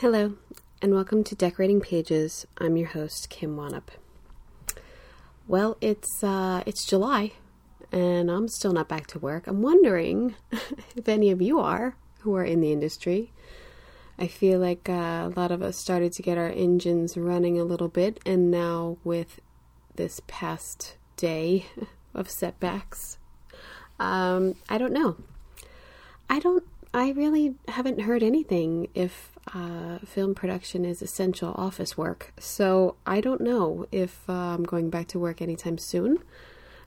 Hello, and welcome to Decorating Pages. I'm your host, Kim Wanup. Well, it's uh, it's July, and I'm still not back to work. I'm wondering if any of you are who are in the industry. I feel like uh, a lot of us started to get our engines running a little bit, and now with this past day of setbacks, um, I don't know. I don't. I really haven't heard anything if uh, film production is essential office work. So I don't know if uh, I'm going back to work anytime soon.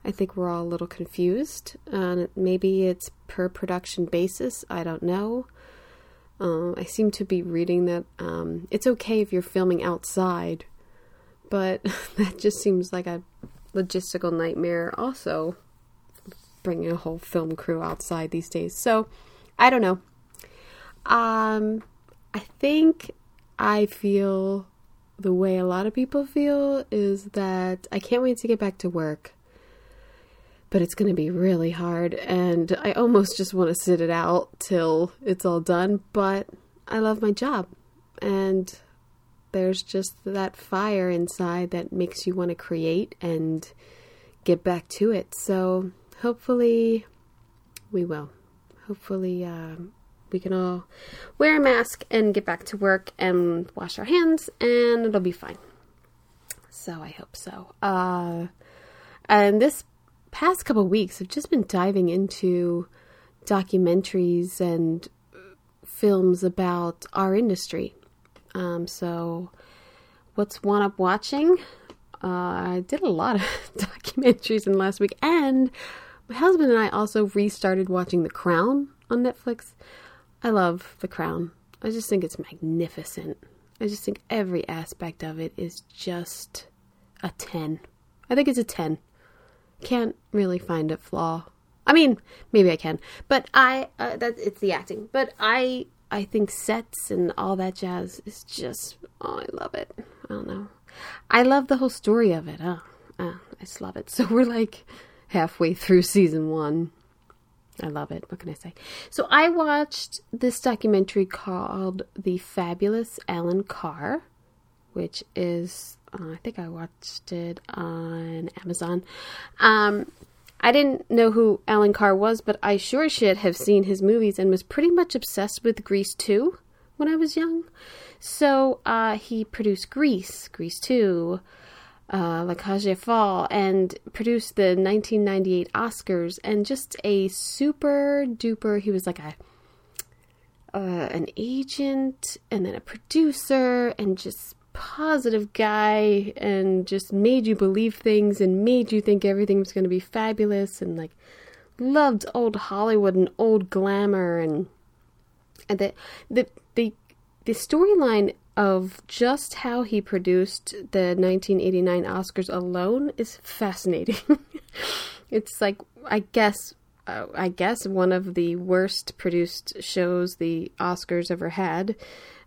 I think we're all a little confused. Uh, maybe it's per production basis. I don't know. Uh, I seem to be reading that um, it's okay if you're filming outside, but that just seems like a logistical nightmare. Also, bringing a whole film crew outside these days. So I don't know. Um, I think I feel the way a lot of people feel is that I can't wait to get back to work. But it's going to be really hard, and I almost just want to sit it out till it's all done. But I love my job, and there's just that fire inside that makes you want to create and get back to it. So hopefully, we will. Hopefully, um, we can all wear a mask and get back to work and wash our hands and it'll be fine. So I hope so. Uh, and this past couple weeks, I've just been diving into documentaries and films about our industry. Um, so, what's one up watching? Uh, I did a lot of documentaries in last week, and my husband and I also restarted watching The Crown on Netflix. I love The Crown. I just think it's magnificent. I just think every aspect of it is just a 10. I think it's a 10. Can't really find a flaw. I mean, maybe I can, but I uh, that it's the acting. But I I think sets and all that jazz is just oh, I love it. I don't know. I love the whole story of it. Oh, oh I just love it. So we're like halfway through season 1 I love it. What can I say? So I watched this documentary called The Fabulous Alan Carr, which is uh, I think I watched it on Amazon. Um, I didn't know who Alan Carr was, but I sure should have seen his movies and was pretty much obsessed with Grease 2 when I was young. So uh, he produced Grease, Grease 2, uh, La Cage Folles and produced the 1998 Oscars and just a super duper. He was like a uh, an agent and then a producer and just positive guy and just made you believe things and made you think everything was going to be fabulous and like loved old Hollywood and old glamour and and the the the the storyline of just how he produced the 1989 Oscars alone is fascinating. it's like I guess uh, I guess one of the worst produced shows the Oscars ever had.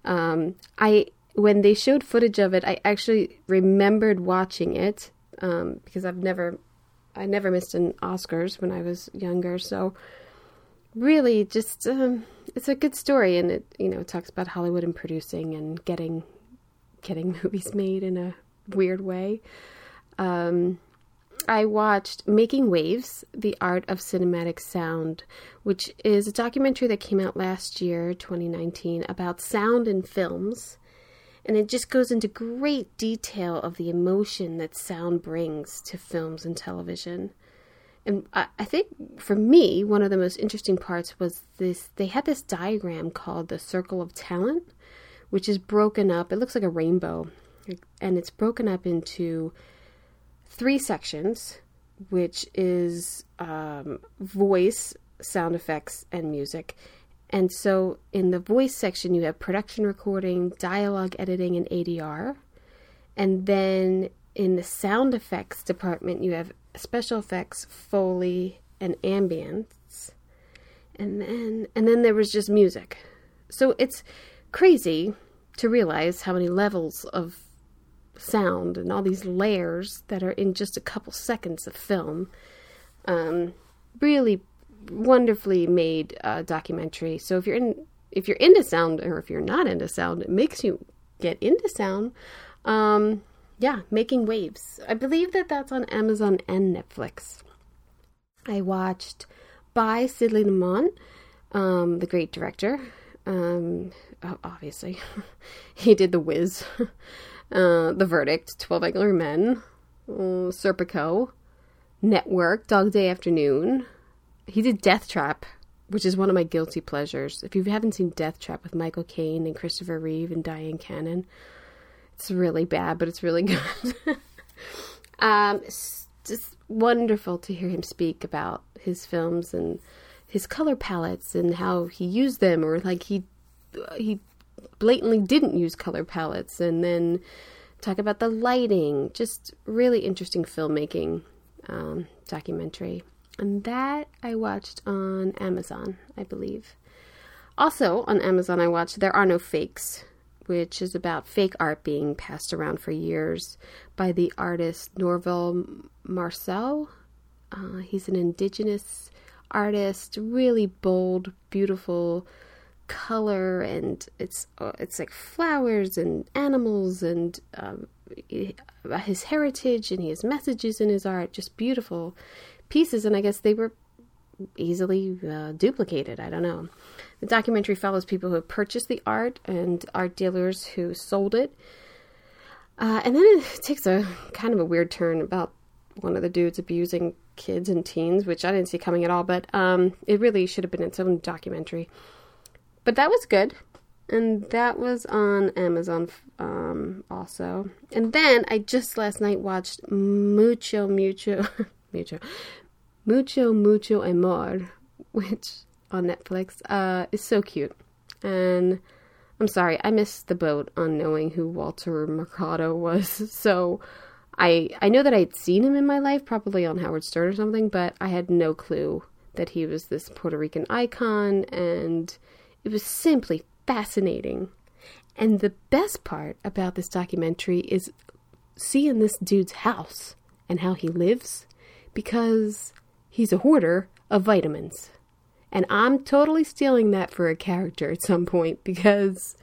Um, I when they showed footage of it, I actually remembered watching it um, because I've never I never missed an Oscars when I was younger, so really just um, it's a good story and it you know talks about hollywood and producing and getting getting movies made in a weird way. Um, i watched making waves the art of cinematic sound which is a documentary that came out last year 2019 about sound in films. And it just goes into great detail of the emotion that sound brings to films and television and I, think for me, one of the most interesting parts was this they had this diagram called the circle of talent, which is broken up. It looks like a rainbow. and it's broken up into three sections, which is um, voice, sound effects, and music. And so in the voice section, you have production recording, dialogue editing, and ADR. And then in the sound effects department, you have special effects, foley, and ambience. And then and then there was just music. So it's crazy to realize how many levels of sound and all these layers that are in just a couple seconds of film. Um, really wonderfully made uh, documentary. So if you're in if you're into sound or if you're not into sound, it makes you get into sound. Um, yeah, making waves. I believe that that's on Amazon and Netflix. I watched by Sidney Lumet, um, the great director. Um, obviously, he did The Wiz, uh, The Verdict, Twelve Angry Men, uh, Serpico, Network, Dog Day Afternoon. He did Death Trap, which is one of my guilty pleasures. If you haven't seen Death Trap with Michael Caine and Christopher Reeve and Dyan Cannon, it's really bad, but it's really good. um, it's just wonderful to hear him speak about his films and his color palettes and how he used them, or like he he blatantly didn't use color palettes, and then talk about the lighting. Just really interesting filmmaking um, documentary, and that I watched on Amazon, I believe. Also on Amazon, I watched There Are No Fakes, which is about fake art being passed around for years by the artist Norval Morrisseau. Uh, he's an indigenous artist, really bold, beautiful color, and it's uh, it's like flowers and animals and um, his heritage, and has messages in his art, just beautiful pieces. And I guess they were easily uh, duplicated. I don't know. The documentary follows people who purchased the art and art dealers who sold it. Uh, and then it takes a kind of a weird turn about one of the dudes abusing kids and teens, which I didn't see coming at all, but um, it really should have been its own documentary. But that was good. And that was on Amazon um, also. And then I just last night watched Mucho, Mucho, Mucho, Mucho, Mucho Amor, which on Netflix uh, is so cute. And I'm sorry, I missed the boat on knowing who Walter Mercado was. So I I know that I'd seen him in my life, probably on Howard Stern or something, but I had no clue that he was this Puerto Rican icon, and it was simply fascinating. And the best part about this documentary is seeing this dude's house and how he lives, because he's a hoarder of vitamins. And I'm totally stealing that for a character at some point because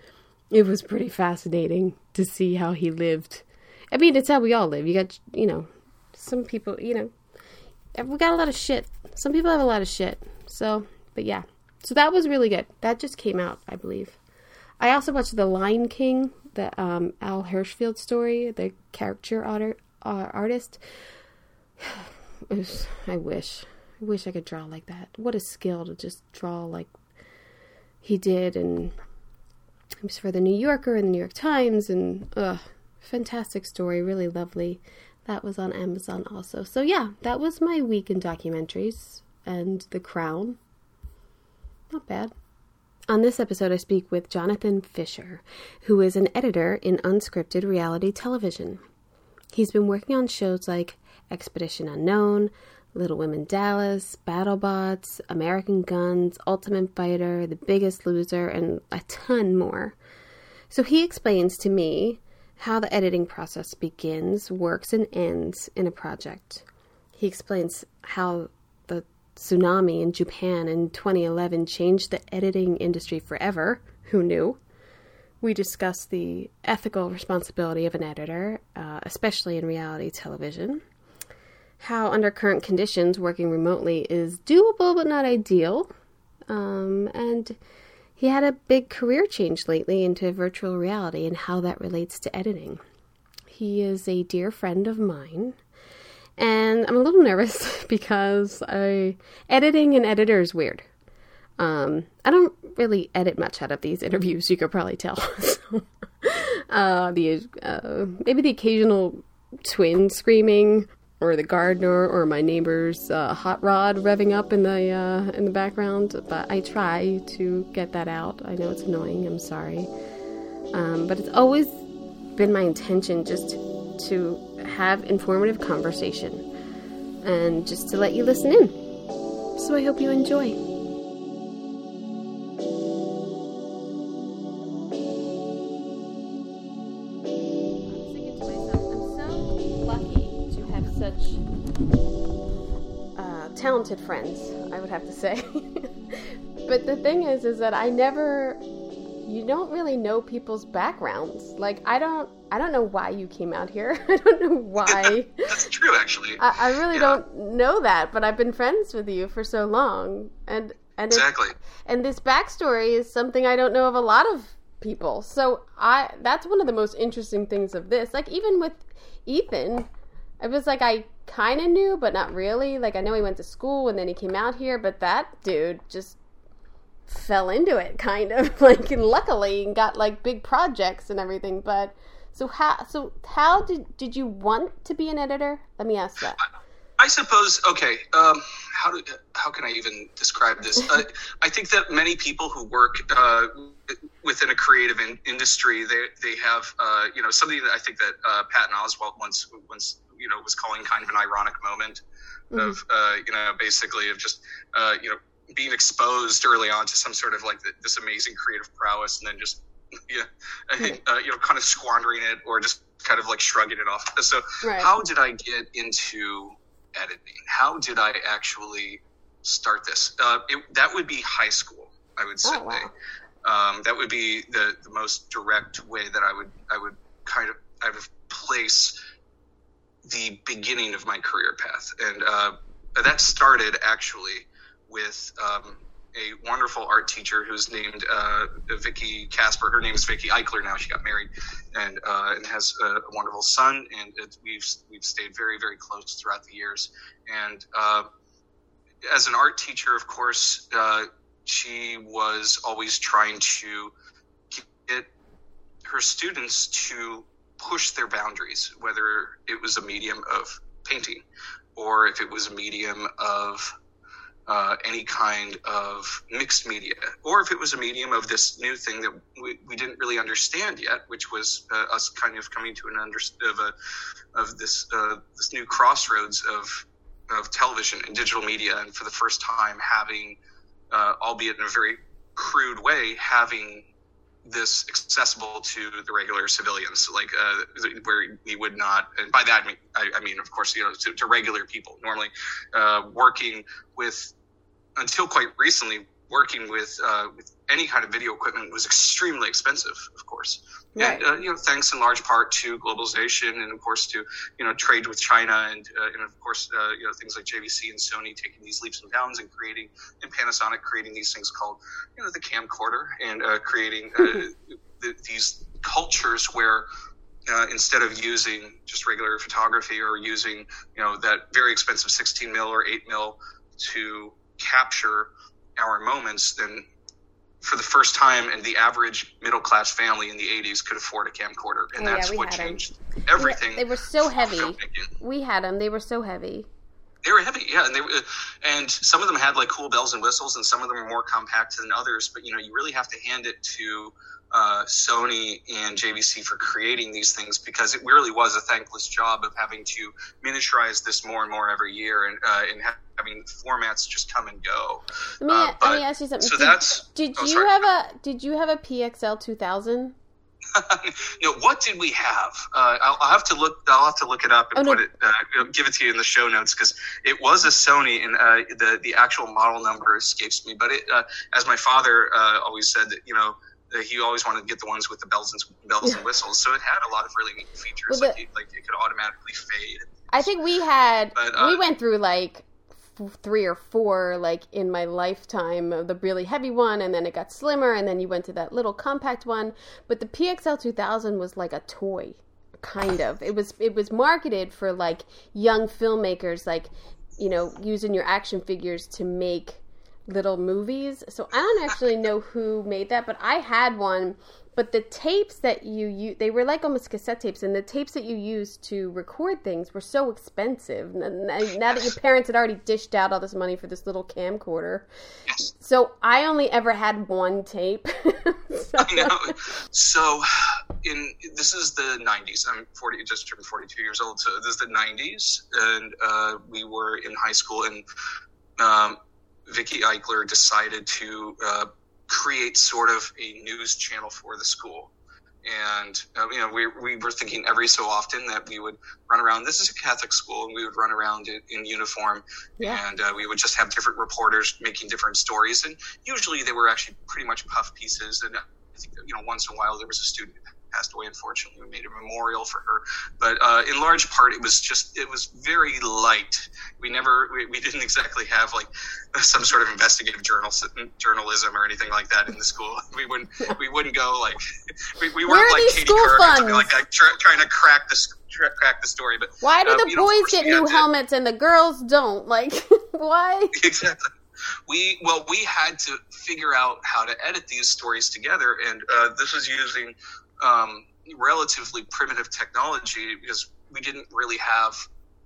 it was pretty fascinating to see how he lived I mean, it's how we all live. You got, you know, some people, you know, we got a lot of shit. Some people have a lot of shit. So, but yeah. So that was really good. That just came out, I believe. I also watched The Line King, the um, Al Hirschfeld story, the character art, uh, artist. Was, I wish. I wish I could draw like that. What a skill to just draw like he did. And it was for the New Yorker and the New York Times. And, ugh fantastic story, really lovely. That was on Amazon also. So yeah, that was my week in documentaries and The Crown. Not bad. On this episode, I speak with Jonathan Fischer, who is an editor in unscripted reality television. He's been working on shows like Expedition Unknown, Little Women Dallas, BattleBots, American Guns, Ultimate Fighter, The Biggest Loser, and a ton more. So he explains to me how the editing process begins, works, and ends in a project. He explains how the tsunami in Japan in 2011 changed the editing industry forever. Who knew? We discuss the ethical responsibility of an editor, uh, especially in reality television. How, under current conditions, working remotely is doable but not ideal. Um, and he had a big career change lately into virtual reality and how that relates to editing. He is a dear friend of mine, and I'm a little nervous because I, editing an editor is weird. Um, I don't really edit much out of these interviews, you could probably tell. so, uh, the uh, maybe the occasional twin screaming, or the gardener, or my neighbor's uh, hot rod revving up in the uh, in the background. But I try to get that out. I know it's annoying. I'm sorry, um, but it's always been my intention just to have informative conversation and just to let you listen in. So I hope you enjoy. Talented friends, I would have to say. but the thing is, is that I never, you don't really know people's backgrounds. Like I don't, I don't know why you came out here. I don't know why. That's true, actually. I, I really yeah. don't know that, but I've been friends with you for so long, and and exactly. and this backstory is something I don't know of a lot of people. So I, that's one of the most interesting things of this. Like even with Ethan, it was like I kind of knew, but not really. Like I know he went to school and then he came out here, but that dude just fell into it, kind of like. And luckily, got like big projects and everything. But so how? So how did did you want to be an editor? Let me ask that. I suppose. Okay. Um, how do how can I even describe this? uh, I think that many people who work uh, within a creative in, industry, they they have uh, you know something that I think that uh, Patton Oswalt once once you know was calling kind of an ironic moment mm-hmm. of uh, you know basically of just uh, you know being exposed early on to some sort of like the, this amazing creative prowess and then just yeah uh, you know kind of squandering it or just kind of like shrugging it off so right. how did i get into editing how did i actually start this uh, it, that would be high school i would say oh, wow. um, that would be the, the most direct way that i would i would kind of i would place the beginning of my career path, and uh, that started actually with um, a wonderful art teacher who's named uh, Vicky Casper. Her name is Vicky Eichler now. She got married and, uh, and has a, wonderful son, and it, we've we've stayed very very close throughout the years. And uh, as an art teacher, of course, uh, she was always trying to get her students to push their boundaries, whether it was a medium of painting or if it was a medium of uh, any kind of mixed media, or if it was a medium of this new thing that we, we didn't really understand yet, which was uh, us kind of coming to an under of a of this uh, this new crossroads of of television and digital media, and for the first time having, uh, albeit in a very crude way, having this accessible to the regular civilians, like uh, where we would not, and by that I mean, I, I mean of course, you know, to, to regular people. Normally, uh, working with, until quite recently, working with uh, with any kind of video equipment was extremely expensive, of course. Right. And uh, you know, thanks in large part to globalization and of course to you know trade with China and uh, and of course uh, you know things like JVC and Sony taking these leaps and bounds and creating and Panasonic creating these things called you know the camcorder and uh, creating uh, the, these cultures where. Uh, instead of using just regular photography or using you know that very expensive 16 mil or 8 mil to capture our moments, then for the first time, and the average middle class family in the 80s could afford a camcorder. And oh, that's yeah, what changed them. everything. They were so heavy. We had them, they were so heavy. They were heavy, yeah, and they were, and some of them had like cool bells and whistles, and some of them were more compact than others. But you know, you really have to hand it to uh, Sony and JVC for creating these things because it really was a thankless job of having to miniaturize this more and more every year and, uh, and having formats just come and go. Let me, uh, but, let me ask you something. So did, that's did oh, you sorry. have a did you have a PXL two thousand? no, what did we have? Uh, I'll, I'll, have to look. I'll have to look it up and oh, put no. it, uh, give it to you in the show notes because it was a Sony, and uh, the the actual model number escapes me. But it, uh, as my father uh, always said, that you know he always wanted to get the ones with the bells and bells yeah. and whistles. So it had a lot of really neat features. Well, the, like, it, like it could automatically fade. I think we had but, uh, we went through like three or four like in my lifetime the really heavy one and then it got slimmer and then you went to that little compact one but the pxl 2000 was like a toy kind of it was it was marketed for like young filmmakers like you know using your action figures to make little movies. So I don't actually know who made that, but I had one. but the tapes that you you they were like almost cassette tapes, and the tapes that you used to record things were so expensive. Now that your parents had already dished out all this money for this little camcorder, Yes. so I only ever had one tape. so, I know. So, in this is the '90s. I'm 40, just turned 42 years old. So this is the '90s, and uh, we were in high school, and um, Vicky Eichler decided to uh, create sort of a news channel for the school. And uh, you know, we, we were thinking every so often that we would run around. This is a Catholic school, and we would run around in, in uniform, Yeah. and uh, we would just have different reporters making different stories. And usually, they were actually pretty much puff pieces. And I think that, you know, once in a while, there was a student passed away. Unfortunately, we made a memorial for her. But uh, in large part, it was just it was very light. We never we, we didn't exactly have like some sort of investigative journal journalism or anything like that in the school. We wouldn't we wouldn't go like we, we weren't like Katie Couric or something like that, try, trying to crack the crack the story. But why do uh, the know, boys course get new to- helmets and the girls don't? Like, why? exactly. We well, we had to figure out how to edit these stories together, and uh, this was using um, relatively primitive technology because we didn't really have,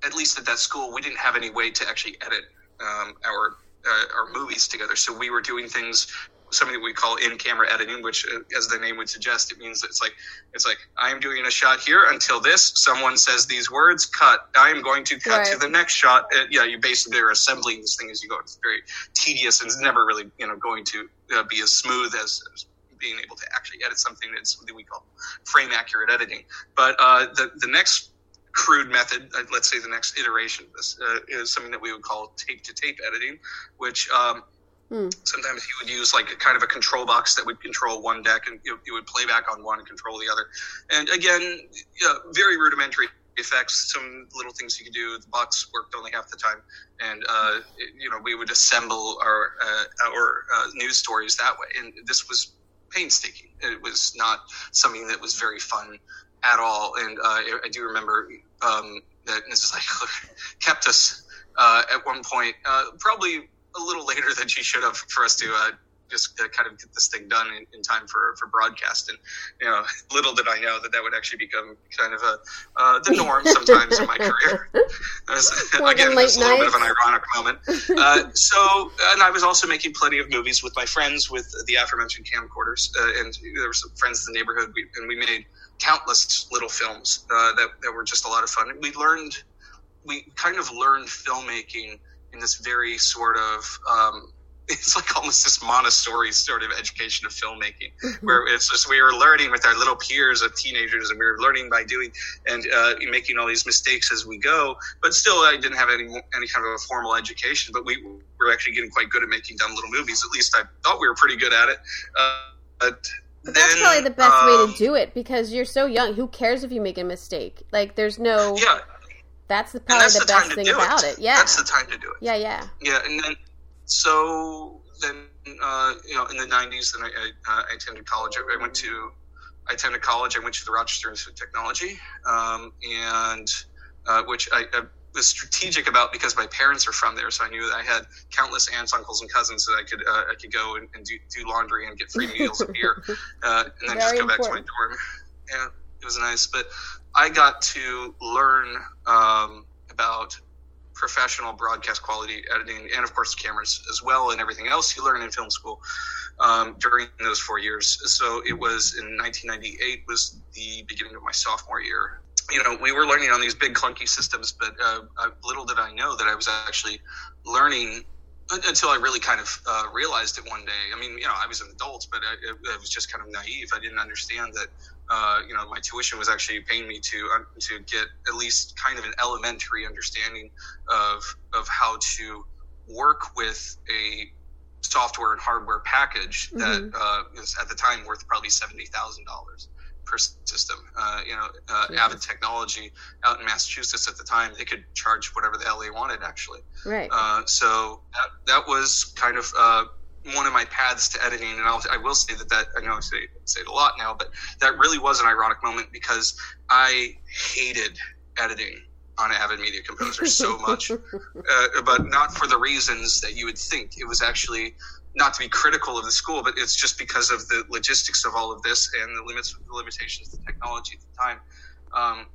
at least at that school, we didn't have any way to actually edit um, our uh, our movies together. So we were doing things. Something that we call in-camera editing, which, uh, as the name would suggest, it means it's like it's like I am doing a shot here until this. Someone says these words, cut. I am going to cut to the next shot. Uh, yeah, you basically are assembling this thing as you go. It's very tedious and it's never really you know going to uh, be as smooth as, as being able to actually edit something that's what we call frame accurate editing. But uh, the the next crude method, uh, let's say the next iteration of this, uh, is something that we would call tape to tape editing, which um, Hmm. sometimes you would use like a kind of a control box that would control one deck and it would play back on one and control the other. And again, yeah, very rudimentary effects, some little things you could do. The box worked only half the time, and uh, it- you know we would assemble our uh, our uh, news stories that way. And this was painstaking. It was not something that was very fun at all. And uh, I, do remember um, that Mrs. Eichler kept us uh, at one point, uh, probably a little later than she should have, for us to uh, just kind of get this thing done in, in time for, for broadcast. And you know, little did I know that that would actually become kind of a uh, the norm sometimes in my career. Again, it's a little bit of an ironic moment. Uh, so, and I was also making plenty of movies with my friends with the aforementioned camcorders, uh, and there were some friends in the neighborhood, we, and we made countless little films uh, that that were just a lot of fun. We learned, we kind of learned filmmaking in this very sort of. Um, it's like almost this Montessori sort of education of filmmaking, where it's just we were learning with our little peers of teenagers, and we were learning by doing and uh, making all these mistakes as we go. But still, I didn't have any any kind of a formal education. But we were actually getting quite good at making dumb little movies. At least I thought we were pretty good at it. Uh, but But that's then, probably the best way um, to do it because you're so young. Who cares if you make a mistake? Like, there's no. Yeah, That's the, probably that's the, the, best thing about it. it. Yeah. that's the time to do it. yeah, yeah. Yeah, and then so then uh, you know in the '90s, then I, I, uh, I attended college. I went to I attended college. I went to the Rochester Institute of Technology, um, and uh, which I, I was strategic about because my parents are from there, so I knew that I had countless aunts, uncles, and cousins that I could uh, I could go and, and do, do laundry and get free meals and beer, uh, and then just Very go back to my dorm. Yeah, it was nice, but I got to learn um, about professional broadcast quality editing and of course cameras as well and everything else you learn in film school um, during those four years. So it was in 1998 was the beginning of my sophomore year. You know we were learning on these big clunky systems but uh, uh, little did i know that i was actually learning until I really kind of uh, realized it one day. I mean, you know, I was an adult, but I, I was just kind of naive. I didn't understand that, uh, you know, my tuition was actually paying me to uh, to get at least kind of an elementary understanding of of how to work with a software and hardware package that uh, was at the time worth probably seventy thousand dollars per system. Uh, you know, uh. Avid Technology out in Massachusetts at the time, they could charge whatever the hell they wanted, actually. Right. Uh, so that, that was kind of uh, one of my paths to editing, and I'll, I will say that that I know I say say it a lot now, but that really was an ironic moment because I hated editing on Avid Media Composer so much, uh, but not for the reasons that you would think. It was actually not to be critical of the school, but it's just because of the logistics of all of this and the limits, the limitations of the technology at the time. Um,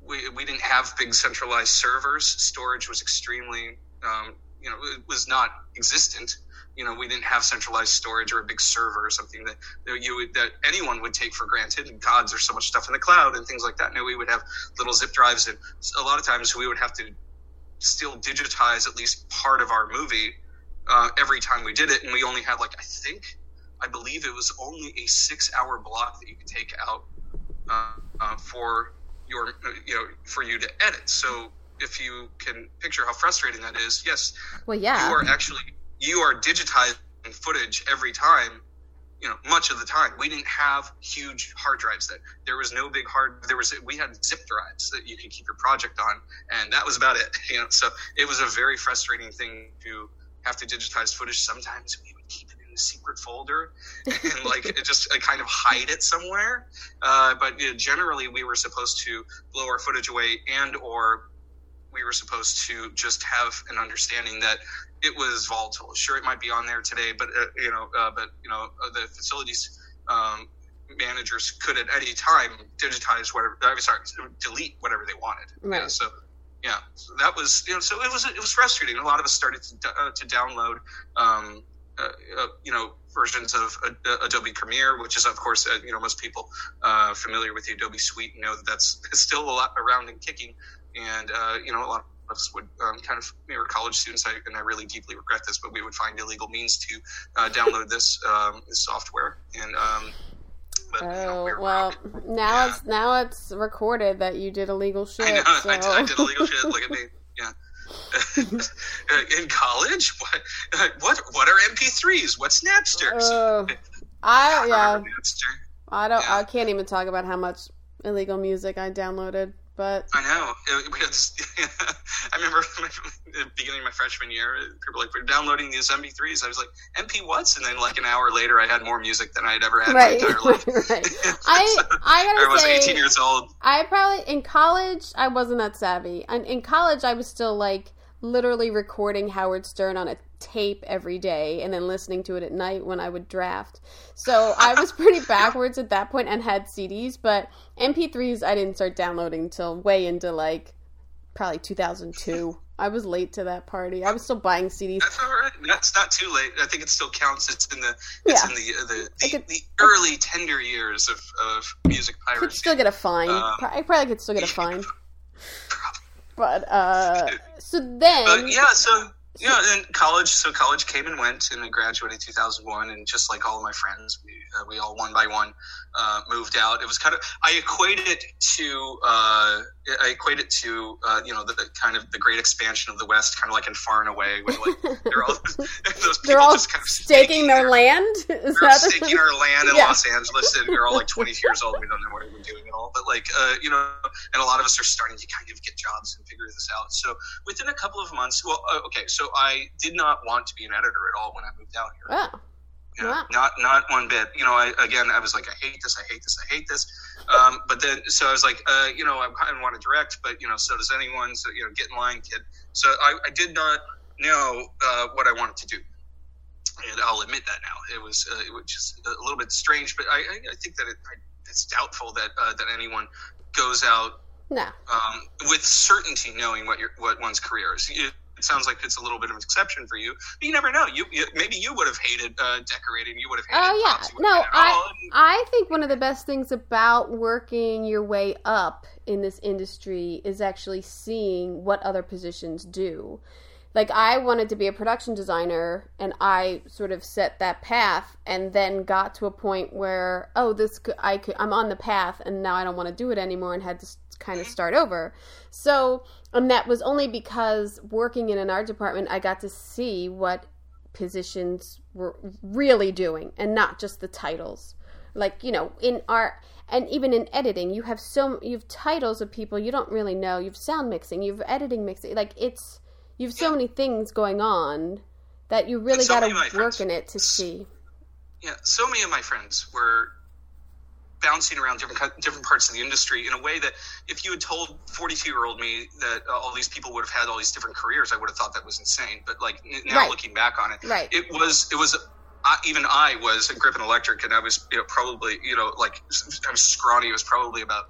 we, we didn't have big centralized servers. Storage was extremely, um, you know, it was not existent. You know, we didn't have centralized storage or a big server or something that, that you would, that anyone would take for granted. And gods, there's so much stuff in the cloud and things like that. No, we would have little zip drives, and a lot of times we would have to still digitize at least part of our movie uh, every time we did it, and we only had like I think, I believe it was only a six-hour block that you could take out uh, uh, for your you know for you to edit. So if you can picture how frustrating that is, yes, well, yeah, you are actually you are digitizing footage every time. You know, much of the time we didn't have huge hard drives. That there was no big hard. There was we had zip drives that you could keep your project on, and that was about it. You know, so it was a very frustrating thing to have to digitize footage. Sometimes we would keep it in a secret folder and like just kind of hide it somewhere. Uh, but you know, generally, we were supposed to blow our footage away and or we were supposed to just have an understanding that it was volatile. Sure, it might be on there today, but uh, you know, uh, but you know, uh, the facilities um, managers could at any time digitize whatever. I'm sorry, delete whatever they wanted. Right. Yeah, so yeah, so that was you know, so it was it was frustrating. A lot of us started to, uh, to download. Um, uh, uh, you know versions of Adobe Premiere, which is of course you know most people familiar with the Adobe Suite know that that's still a lot around and kicking and uh, you know a lot of us would um, kind of we were college students I, and I really deeply regret this but we would find illegal means to uh, download this, um, this software and um, but, oh you know, we well now yeah. it's now it's recorded that you did illegal shit I, know, so. I, did, I did illegal shit look at me yeah. In college? What what what are mp3s what's napster uh, i yeah. I don't yeah. i can't even talk about how much illegal music i downloaded but I know. It, I remember the beginning of my freshman year, people were like were downloading these MP3s. I was like, MP what's? And then like an hour later, I had more music than I'd ever had right, my entire life. right. I I gotta I was say, 18 years old. I probably in college I wasn't that savvy. And in college, I was still like literally recording Howard Stern on a tape every day and then listening to it at night when I would draft. So I was pretty backwards at that point and had CDs, but MP3s I didn't start downloading until way into like probably 2002. I was late to that party. I was still buying CDs. That's all right. That's not too late. I think it still counts. It's in the it's yeah. in the the, the, could, the, early tender years of, of music piracy. Could still get a fine. Um, I probably could still get a fine. But uh, so then, but yeah, so yeah, in college, so college came and went, and I graduated in 2001. And just like all of my friends, we, uh, we all one by one uh, moved out. It was kind of I equate it to uh, I equate it to uh, you know the, the, kind of the great expansion of the West, kind of like in Far and Away, when like they're all those people all just kind of staking, their, land. Is they're that staking our land in yeah. Los Angeles, and we're all like 20 years old. We don't know what we're doing at all. But like uh, you know, and a lot of us are starting to kind of get jobs and figure this out. So within a couple of months, well, uh, okay, so I did not want to be an editor at all when I moved out here. Oh. Wow. Not not one bit. You know, I again I was like, I hate this, I hate this, I hate this. Um, but then so I was like, uh, you know, I kind of want to direct, but you know, so does anyone. So you know, get in line, kid. So I, I did not know uh, what I wanted to do, and I'll admit that now. It was uh, it was just a little bit strange, but I, I think that it, it's doubtful that uh, that anyone goes out no. Um, with certainty knowing what your what one's career is. You, it sounds like it's a little bit of an exception for you, but you never know. You, you maybe you would have hated uh, decorating. You would have hated. Oh yeah, no, I I think one of the best things about working your way up in this industry is actually seeing what other positions do. Like I wanted to be a production designer, and I sort of set that path, and then got to a point where oh, this could, I could I'm on the path, and now I don't want to do it anymore, and had to kind of mm-hmm. start over. So and that was only because working in an art department, I got to see what positions were really doing and not just the titles. Like, you know, in art and even in editing, you have so you have titles of people you don't really know. You've sound mixing, you've editing mixing. Like it's you've so many things going on that you really so got to work friends, in it to see. Yeah, so many of my friends were bouncing around different different parts of the industry in a way that if you had told 42 year old me that uh, all these people would have had all these different careers, I would have thought that was insane. But like n- now right. looking back on it, right. it was it was I, even I was at Griffin Electric, and I was you know probably you know like I was scrawny. I was probably about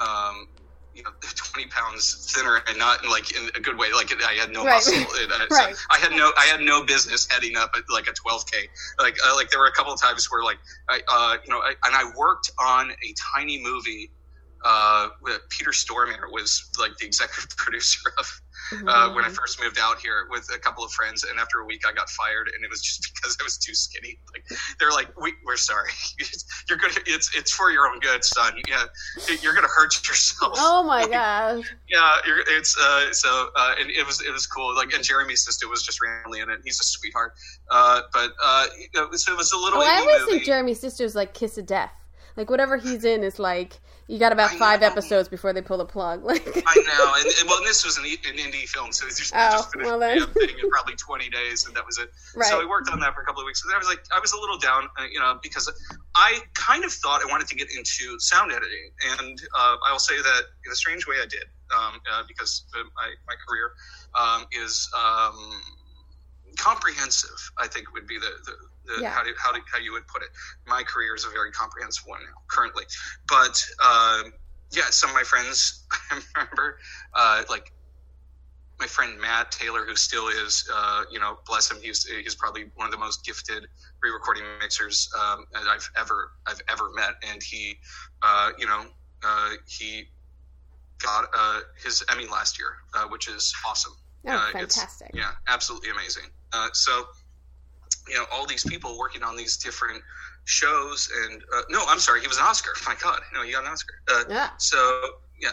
um, you know 20 pounds thinner and not like in a good way like i had no Right. muscle uh, Right. so i had no i had no business heading up at like a 12k like uh, like there were a couple of times where like i uh you know I, and i worked on a tiny movie uh with peter stormare was like the executive producer of uh, when I first moved out here with a couple of friends, and after a week I got fired, and it was just because I was too skinny. Like they're like, we, "We're sorry, you're gonna. It's it's for your own good, son. Yeah, you're gonna hurt yourself. Oh my gosh. Yeah, you're, it's uh, so uh, and it was it was cool. Like, and Jeremy Sisto was just randomly in it. He's a sweetheart. Uh, but uh, so it was a little. Oh, I always movie. think Jeremy Sisto's like Kiss of Death. Like whatever he's in is like you got about I five know. episodes before they pull the plug. Like I know, and, and well, and this was an, an indie film, so it's just, Oh, just finished well then. thing in probably twenty days, and that was it. Right. So I worked on that for a couple of weeks, and I was like, I was a little down, uh, you know, because I kind of thought I wanted to get into sound editing, and uh, I will say that in a strange way, I did, um, uh, because my my career um, is um, comprehensive. I think would be the. the Yeah. how, do, how, do, how you would put it. My career is a very comprehensive one now, currently. But um, yeah, some of my friends, I remember, uh, like my friend Matt Taylor, who still is, uh, you know, bless him, he's he's probably one of the most gifted re-recording mixers um, that I've ever I've ever met, and he, uh, you know, uh, he got uh, his Emmy last year, uh, which is awesome. oh, Uh, fantastic. Yeah, absolutely amazing. Uh, so, you know, all these people working on these different shows, and uh, no, I'm sorry, he was an Oscar. My God, no, he got an Oscar. Uh, Yeah. so yeah,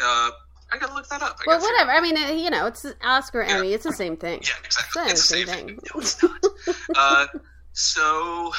uh, I gotta look that up. I Well, whatever. I mean, uh, you know, it's Oscar, Yeah. Emmy. It's the same thing. Yeah, exactly. It's It's the same thing. thing. No, it's not. uh, so,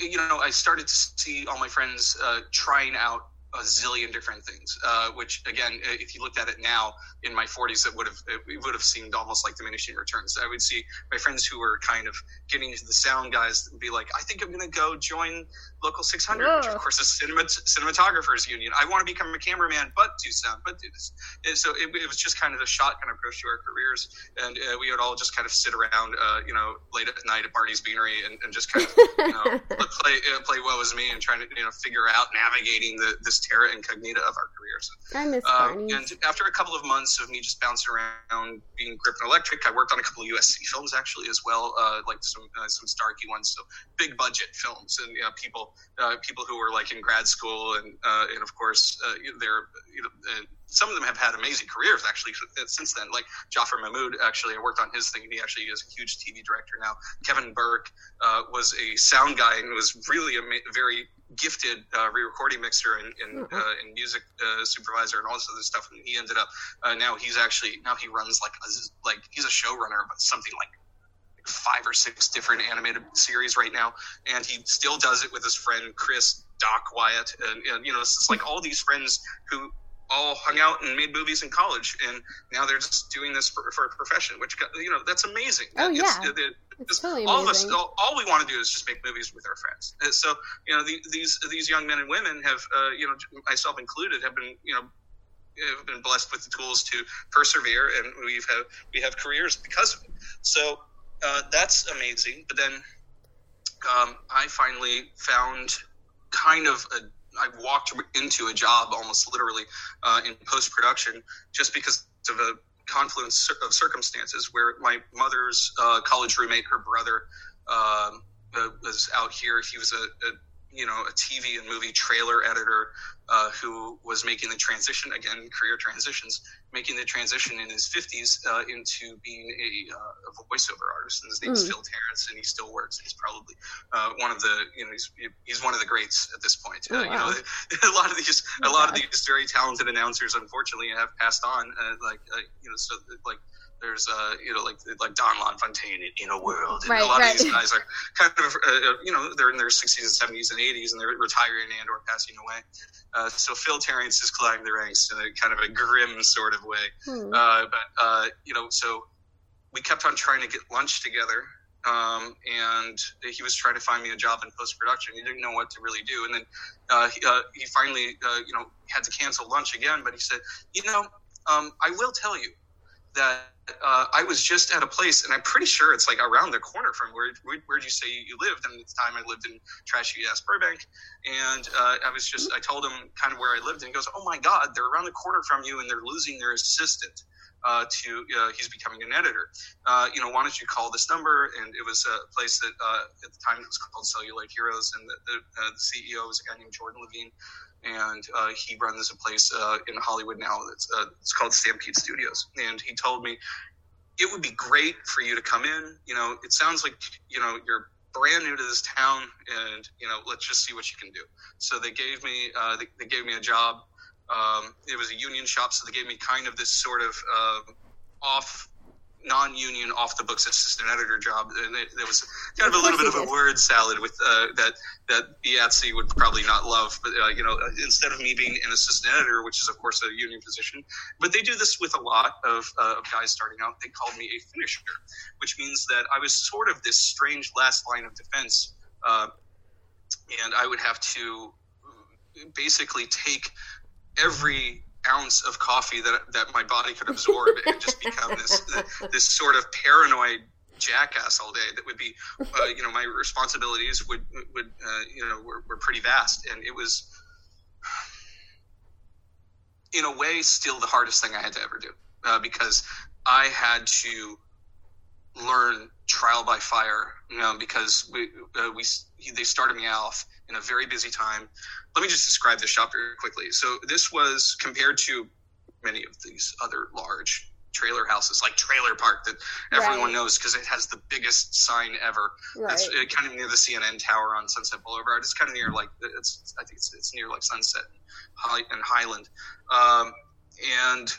you know, I started to see all my friends uh, trying out a zillion different things. Uh, which, again, if you looked at it now in my 40s, it would have it would have seemed almost like diminishing returns. I would see my friends who were kind of getting into the sound guys be like, "I think I'm going to go join local 600," which of course is cinema cinematographers union. I want to become a cameraman, but do sound, but do this. And so it, it was just kind of a shotgun approach to our careers, and uh, we would all just kind of sit around, uh, you know, late at night at Barney's Beanery and, and just kind of, you know, play uh, play woe as me and trying to you know figure out navigating the this terra incognita of our careers. I miss Um, and after a couple of months of me just bouncing around, being Griffin Electric, I worked on a couple of USC films actually as well, uh, like some uh, some Starkey ones, so big budget films, and you know, people uh, people who were like in grad school, and uh, and of course uh, they're you know. Uh, some of them have had amazing careers actually since then. Like Jafar Mahmood, actually, I worked on his thing, and he actually is a huge TV director now. Kevin Burke uh, was a sound guy and was really a ma- very gifted uh, re-recording mixer and, and, Mhm. uh, and music uh, supervisor and all this other stuff. And he ended up uh, now he's actually now he runs like a, like he's a showrunner, but something like five or six different animated series right now, and he still does it with his friend Chris Doc Wyatt, and, and you know it's like all these friends who all hung out and made movies in college, and now they're just doing this for, for a profession, which you know that's amazing. Oh, It's- yeah. it- it- It's totally all of us, all, all we want to do is just make movies with our friends. And so, you know, the, these these young men and women have, uh, you know, myself included, have been, you know, have been blessed with the tools to persevere, and we've have we have careers because of it. So uh, that's amazing. But then um, I finally found kind of a. I walked into a job almost literally uh, in post production just because of a confluence of circumstances where my mother's uh, college roommate, her brother, um, was out here. He was a, a you know a TV and movie trailer editor uh, who was making the transition again, career transitions, making the transition in his fifties uh, into being a, uh, a voiceover artist. And his name's Mm. Phil Terrence, and he still works. He's probably uh, one of the you know he's he's one of the greats at this point. Oh, uh, you know, a lot of these a lot of these very talented announcers, unfortunately, have passed on. Uh, like uh, you know, so like there's uh you know like like Don LaFontaine in, in a world, and Right, a lot right. of these guys are kind of uh, you know they're in their 60s and 70s and 80s, and they're retiring and or passing away. Uh, so Phil Terrence is climbing the ranks in a kind of a grim sort of way. Hmm. Uh, but uh, you know, so we kept on trying to get lunch together, um, and he was trying to find me a job in post production. He didn't know what to really do, and then uh, he, uh, he finally, uh, you know, had to cancel lunch again. But he said, you know, um, I will tell you that uh, I was just at a place, and I'm pretty sure it's like around the corner from where where where'd you say you lived? And at the time, I lived in trashy ass Burbank, and uh, I was just I told him kind of where I lived, and he goes, "Oh my God, they're around the corner from you, and they're losing their assistant." Uh, to uh, he's becoming an editor. Uh, you know, why don't you call this number? And it was a place that uh, at the time it was called Celluloid Heroes, and the, the, uh, the CEO was a guy named Jordan Levine, and uh, he runs a place in Hollywood now that's it's called Stampede Studios. And he told me it would be great for you to come in. You know, it sounds like you know you're brand new to this town, and you know, let's just see what you can do. So they gave me uh, they, they, gave me a job. Um, it was a union shop, so they gave me kind of this sort of uh, off non-union off the books assistant editor job. And it, there was kind of a little bit of a word salad with uh, that that Biatsi would probably not love but uh, you know instead of me being an assistant editor which is of course a union position but they do this with a lot of, uh, of guys starting out. They called me a finisher which means that I was sort of this strange last line of defense uh, and I would have to basically take every ounce of coffee that that my body could absorb and just become this this sort of paranoid jackass all day that would be uh, you know my responsibilities would would uh, you know were, were pretty vast. And it was in a way still the hardest thing i had to ever do uh, because i had to learn trial by fire you know because we uh, we they started me off in a very busy time let me just describe the shop very quickly. So this was compared to many of these other large trailer houses, like Trailer Park, that everyone right. knows because it has the biggest sign ever. Right. It's uh, kind of near the CNN Tower on Sunset Boulevard. It's kind of near like it's I think it's, it's near like Sunset and Highland, um, and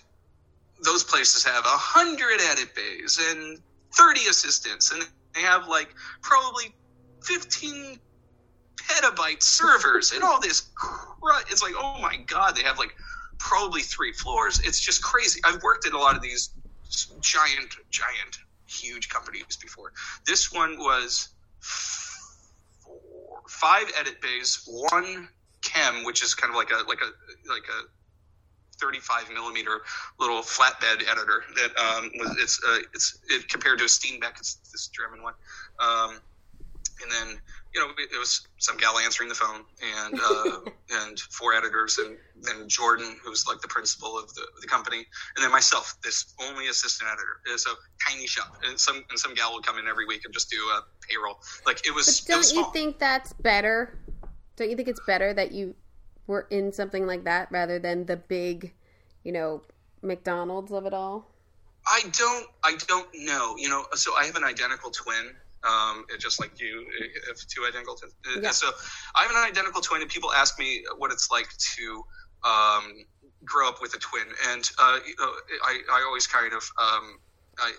those places have a hundred edit bays and thirty assistants, and they have like probably fifteen petabyte servers and all this crud. It's like, oh my god, they have like probably three floors. It's just crazy. I've worked at a lot of these giant, giant, huge companies before. This one was four, five edit bays, one KEM, which is kind of like a like a like a 35 millimeter little flatbed editor that um, was it's uh, it's it, compared to a Steenbeck, it's this German one, um, and then you know, it was some gal answering the phone and uh, and four editors and then Jordan, who's like the principal of the, the company, and then myself, this only assistant editor. It's a tiny shop, and some and some gal would come in every week and just do a payroll. Like it was. But don't was you think that's better? Don't you think it's better that you were in something like that rather than the big, you know, McDonald's of it all? I don't. I don't know. You know, so I have an identical twin um, just like you have two identical twins. Uh, yeah. So I have an identical twin, and people ask me what it's like to um, grow up with a twin, and uh, I, I always kind of um, I.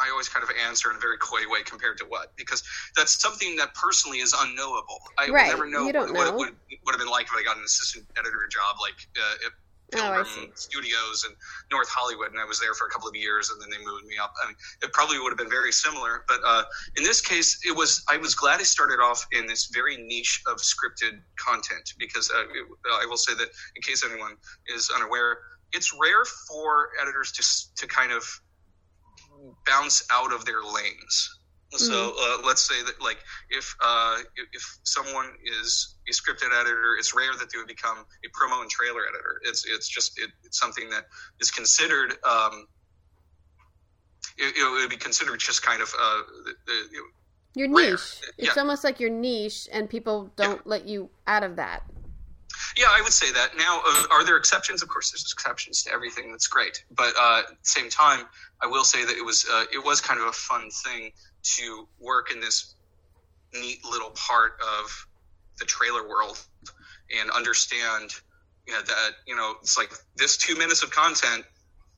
I always kind of answer in a very coy way compared to what because that's something that personally is unknowable. I right. never know, what, know. what, it would, would have been like if I got an assistant editor job like uh, Pilgrim oh, Studios in North Hollywood, and I was there for a couple of years, and then they moved me up. I mean, it probably would have been very similar, but uh, in this case, it was. I was glad I started off in this very niche of scripted content because uh, it, I will say that in case anyone is unaware, it's rare for editors to to kind of bounce out of their lanes so mm-hmm. uh, let's say that like if uh, if someone is a scripted editor, it's rare that they would become a promo and trailer editor. It's it's just it, it's something that is considered. Um, it, it, would be considered just kind of uh, the, the, your rare. niche. It's yeah. almost like your niche, and people don't yeah. let you out of that. Yeah, I would say that. Now, uh, are there exceptions? Of course, there's exceptions to everything. That's great, but uh, at the same time, I will say that it was uh, it was kind of a fun thing to work in this neat little part of the trailer world and understand you know, that you know it's like this two minutes of content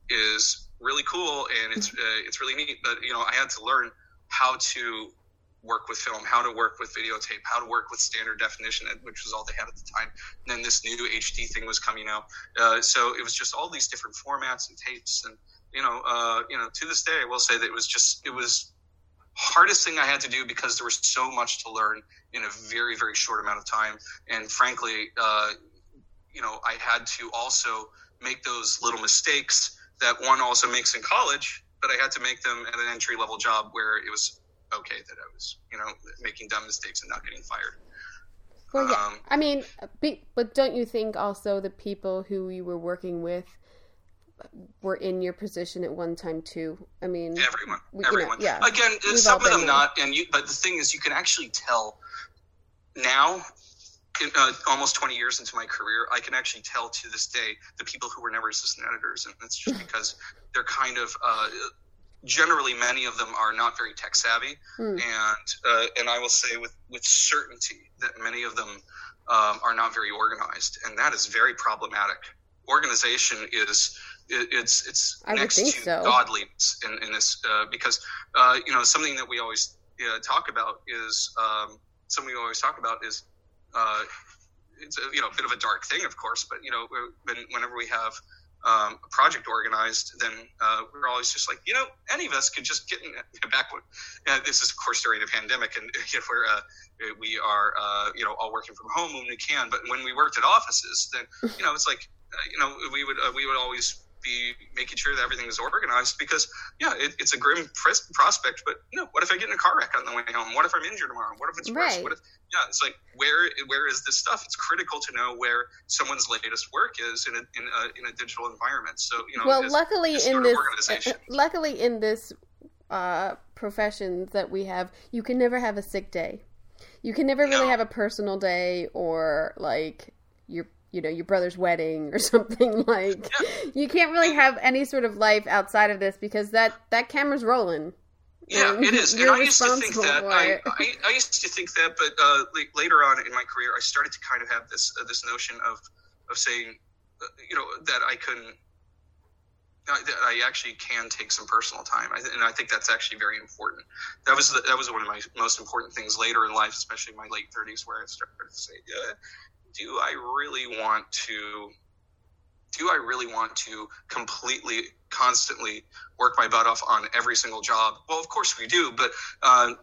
is really cool and it's uh, it's really neat. But you know i had to learn how to work with film how to work with videotape how to work with standard definition which was all they had at the time. And then this new hd thing was coming out. Uh, so it was just all these different formats and tapes and you know uh, you know to this day i will say that it was just it was hardest thing I had to do because there was so much to learn in a very, very short amount of time. And frankly, uh, you know, I had to also make those little mistakes that one also makes in college, but I had to make them at an entry level job where it was okay that I was, you know, making dumb mistakes and not getting fired. Well, yeah. Um, I mean, but don't you think also the people who you were working with were in your position at one time too? I mean, everyone, everyone. You know, yeah. Again, some of them not, and you. But the thing is, you can actually tell now. In, uh, almost 20 years into my career, I can actually tell to this day the people who were never assistant editors, and it's just because they're kind of uh, generally many of them are not very tech savvy, mm. and uh, and I will say with with certainty that many of them um, are not very organized, and that is very problematic. Organization is it, it's it's I next to so. godliness in, in this uh, because uh, you know something that we always uh, talk about is um, something we always talk about is uh, it's a, you know a bit of a dark thing, of course, but you know when, whenever we have um, a project organized, then uh, we are always just like, you know, any of us could just get in back when uh, this is of course during a pandemic and you know, where uh, we are, uh, you know, all working from home when we can. But when we worked at offices, then, you know, it's like, uh, you know, we would, uh, we would always be making sure that everything is organized because yeah it, it's a grim prospect but you know what if i get in a car wreck on the way home? What if i'm injured tomorrow? What if it's worse? Right. what if yeah it's like where where is this stuff? It's critical to know where someone's latest work is in a, in a, in a digital environment. So you know well luckily in this luckily in this uh, profession that we have you can never have a sick day. You can never really no. have a personal day or like you're you know your brother's wedding or something like yeah. you can't really have any sort of life outside of this because that that camera's rolling. Yeah it is. And i used to think that. I, I, I, used to think that but uh, like, later on in my career i started to kind of have this uh, this notion of of saying uh, you know that i couldn't that I actually can take some personal time, and I think that's actually very important. That was the, that was one of my most important things later in life, especially in my late thirties, where I started to say, yeah, do I really want to do I really want to completely, constantly work my butt off on every single job? Well, of course we do, but uh,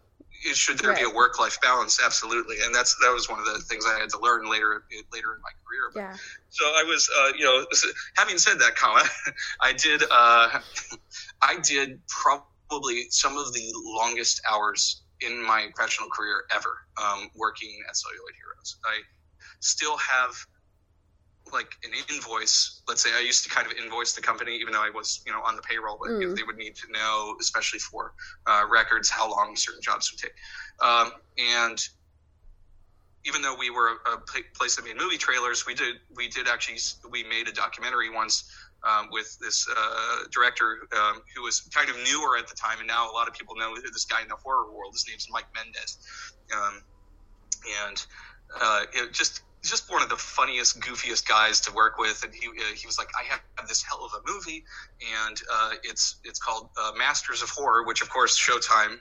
should there right. be a work life balance? Absolutely, and that's that was one of the things I had to learn later later in my career. Yeah. So I was, uh, you know, having said that, comma, I did, uh, I did probably some of the longest hours in my professional career ever um, working at Celluloid Heroes. I still have like an invoice. Let's say i used to kind of invoice the company even though i was you know on the payroll but mm. they would need to know especially for uh, records how long certain jobs would take. Um, and even though we were a place that made movie trailers we did we did actually we made a documentary once um, with this uh, director um, who was kind of newer at the time and now a lot of people know this guy in the horror world. His name's mike mendez. Um, and uh, it just just one of the funniest, goofiest guys to work with. And he uh, he was like, I have this hell of a movie, and uh, it's it's called uh, Masters of Horror, which of course Showtime.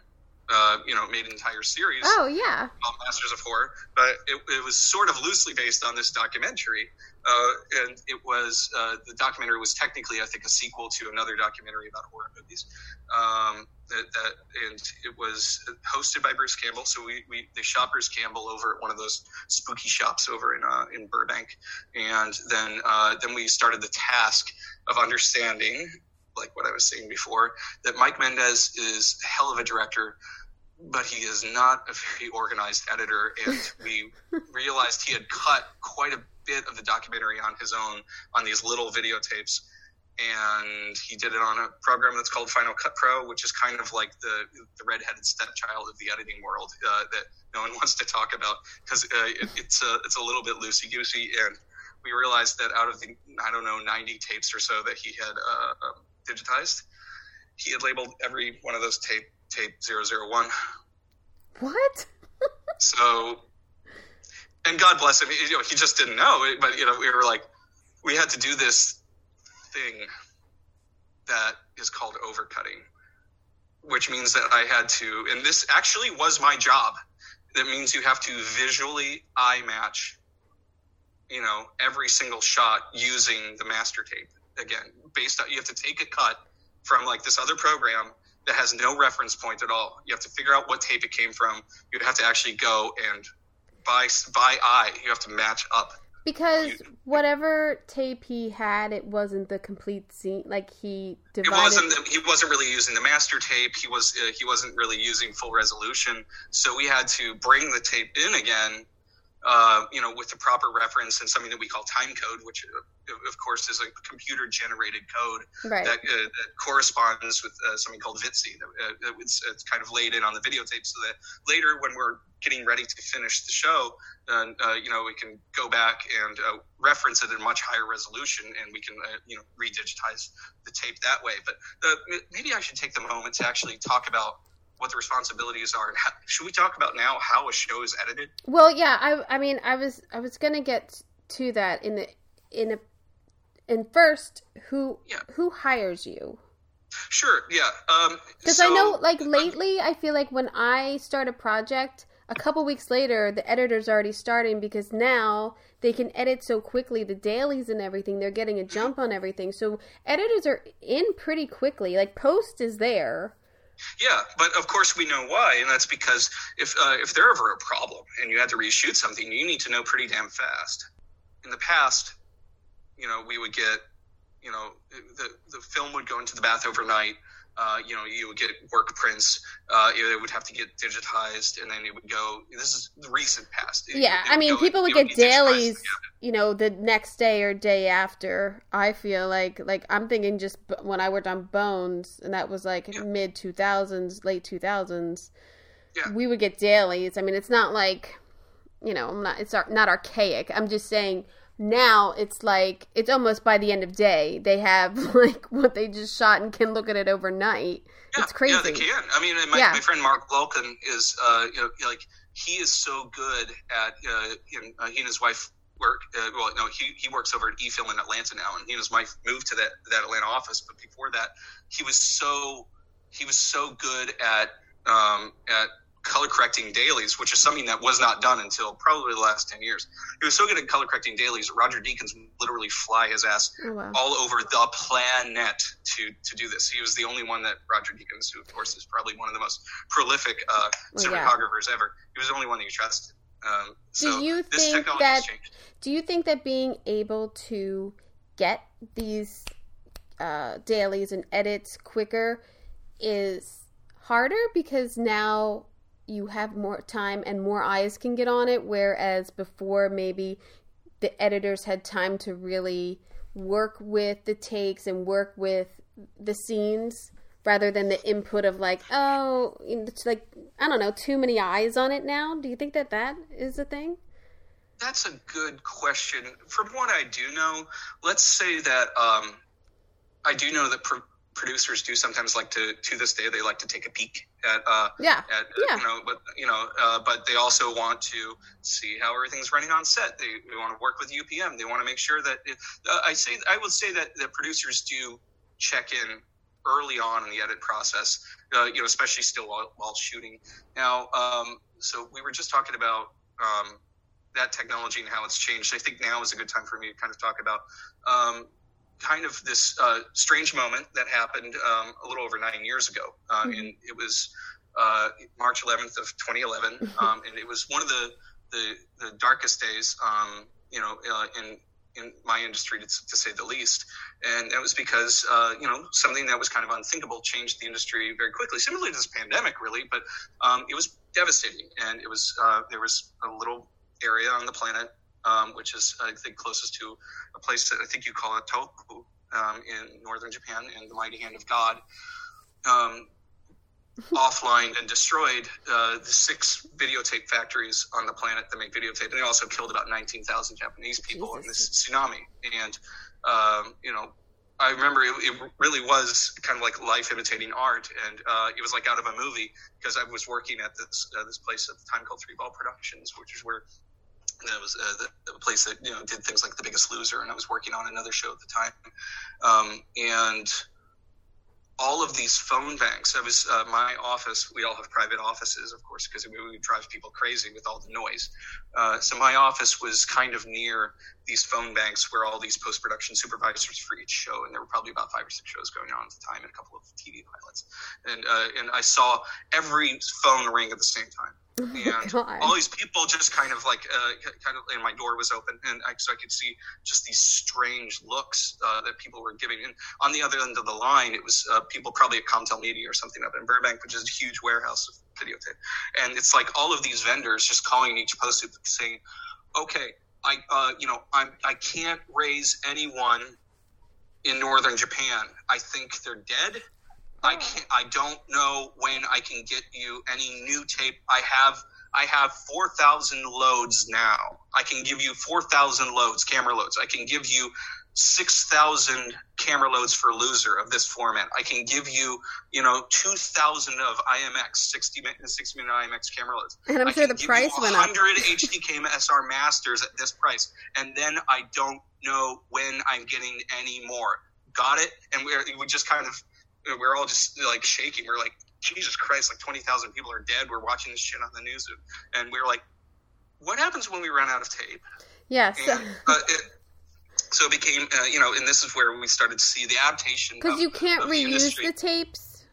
Uh, you know, made an entire series. Oh yeah, called Masters of Horror, but it, it was sort of loosely based on this documentary, uh, and it was uh, the documentary was technically, I think, a sequel to another documentary about horror movies. Um, that, that, and it was hosted by Bruce Campbell. So we, we they shot Bruce Campbell over at one of those spooky shops over in uh, in Burbank, and then uh, then we started the task of understanding, like what I was saying before, that Mike Mendez is a hell of a director. But he is not a very organized editor, and we realized he had cut quite a bit of the documentary on his own on these little videotapes and he did it on a program that's called Final Cut Pro, which is kind of like the the redheaded stepchild of the editing world uh, that no one wants to talk about because uh, it, it's a it's a little bit loosey goosey. And we realized that out of the I don't know 90 tapes or so that he had uh, um, digitized, he had labeled every one of those tape tape 001. What? so, and God bless him, you know, he just didn't know. But you know, we were like, we had to do this thing that is called overcutting, which means that I had to, and this actually was my job. That means you have to visually eye match, you know, every single shot using the master tape. Again, based on, you have to take a cut from like this other program that has no reference point at all. You have to figure out what tape it came from. You'd have to actually go and by by eye, you have to match up because whatever tape he had, it wasn't the complete scene. Like he it wasn't the, he wasn't really using the master tape he was uh, he wasn't really using full resolution so we had to bring the tape in again uh, you know with the proper reference and something that we call time code which of course is a computer generated code right. that, uh, that corresponds with uh, something called VITC. Uh, it's, it's kind of laid in on the videotape so that later when we're getting ready to finish the show, uh, uh, you know, we can go back and uh, reference it in much higher resolution and we can, uh, you know, redigitize the tape that way. But uh, maybe I should take the moment to actually talk about what the responsibilities are. And how, should we talk about now how a show is edited? Well, yeah, I I mean, I was I was gonna get to that in the in a and first, who Yeah. who hires you? Sure, yeah. Um, Because so- I know, like lately, I feel like when I start a project, a couple weeks later, the editor's already starting because now they can edit so quickly the dailies and everything. They're getting a jump on everything, so editors are in pretty quickly. Like post is there. Yeah, but of course we know why, and that's because if uh, if there ever a problem and you had to reshoot something, you need to know pretty damn fast. In the past, you know, we would get, you know, the the film would go into the bath overnight. Uh, you know, you would get work prints. Uh, it would have to get digitized, and then it would go. This is the recent past. It- Yeah, it I mean, go- people would get digitized dailies, you know, the next day or day after. I feel like, like I'm thinking just when I worked on Bones, and that was like Yeah. mid 2000s, late 2000s. Yeah. We would get dailies. I mean, it's not like, you know, I'm not. It's not archaic. I'm just saying now it's like it's almost by the end of day they have like what they just shot and can look at it overnight. Yeah, it's crazy. Yeah, they can. I mean, my, Yeah. my friend Mark Vulcan is, uh, you know, like he is so good at, uh, in, uh, he and his wife work. Uh, well, no, he, he works over at eFilm in Atlanta now, and he and his wife moved to that that Atlanta office. But before that, he was so he was so good at um, at color correcting dailies, which is something that was not done until probably the last ten years. He was so good at color correcting dailies. Roger Deakins literally fly his ass Oh, wow. all over the planet to to do this. He was the only one that Roger Deakins, who of course is probably one of the most prolific uh, Well, yeah. cinematographers ever. He was the only one that you trusted. Um, so you this think technology that- has changed. Do you think that being able to get these uh, dailies and edits quicker is harder because now you have more time and more eyes can get on it, whereas before maybe the editors had time to really work with the takes and work with the scenes rather than the input of like oh it's like i don't know too many eyes on it now do you think that that is a thing That's a good question. From what I do know, let's say that um, I do know that pro- producers do sometimes like to, to this day, they like to take a peek at, uh, yeah at Yeah. you know, but you know, uh, but they also want to see how everything's running on set. They, they want to work with UPM. They want to make sure that it, uh, I say I would say that that producers do check in early on in the edit process. Uh, you know, especially still while, while shooting. Now, um, so we were just talking about. Um, that technology and how it's changed. I think now is a good time for me to kind of talk about um, kind of this uh, strange moment that happened um, a little over nine years ago. Uh, Mhm. And it was uh, March 11th of 2011, um, and it was one of the the, the darkest days, um, you know, uh, in in my industry to, to say the least. And that was because uh, you know something that was kind of unthinkable changed the industry very quickly, similarly to this pandemic, really. But um, it was devastating, and it was uh, there was a little area on the planet, um, which is I think closest to a place that I think you call it Tohoku um, in northern Japan, and the mighty hand of God, um, offline and destroyed uh, the six videotape factories on the planet that make videotape, and they also killed about nineteen thousand Japanese people in this tsunami. And um, you know, I remember it, it really was kind of like life imitating art, and uh, it was like out of a movie because I was working at this uh, this place at the time called Three Ball Productions, which is where that was uh, the, the place that you know did things like The Biggest Loser, and I was working on another show at the time, um, and all of these phone banks. I was uh, my office. We all have private offices, of course, because it would drive people crazy with all the noise. Uh, so my office was kind of near these phone banks where all these post production supervisors for each show, and there were probably about five or six shows going on at the time, and a couple of TV pilots. And uh, and I saw every phone ring at the same time. oh and God. all these people just kind of like uh, kind of and my door was open and I, so I could see just these strange looks uh, that people were giving and on the other end of the line it was uh, people probably at Comtel Media or something up in Burbank which is a huge warehouse of videotape and it's like all of these vendors just calling each post saying okay I uh, you know I'm I can't raise anyone in northern Japan I think they're dead I can't. I don't know when I can get you any new tape. I have. I have four thousand loads now. I can give you four thousand loads, camera loads. I can give you six thousand camera loads for loser of this format. I can give you, you know, two thousand of IMX 60, minute, 60 minute IMX camera loads. And I'm I sure the price went up. Hundred HDCAM SR masters at this price, and then I don't know when I'm getting any more. Got it? And we're, we just kind of we are all just like shaking. We are like, Jesus Christ, like 20,000 people are dead. We're watching this shit on the news. And we are like, what happens when we run out of tape? Yes. And, uh, it, so it became, uh, you know, and this is where we started to see the adaptation. Because you can't reuse the, the tapes.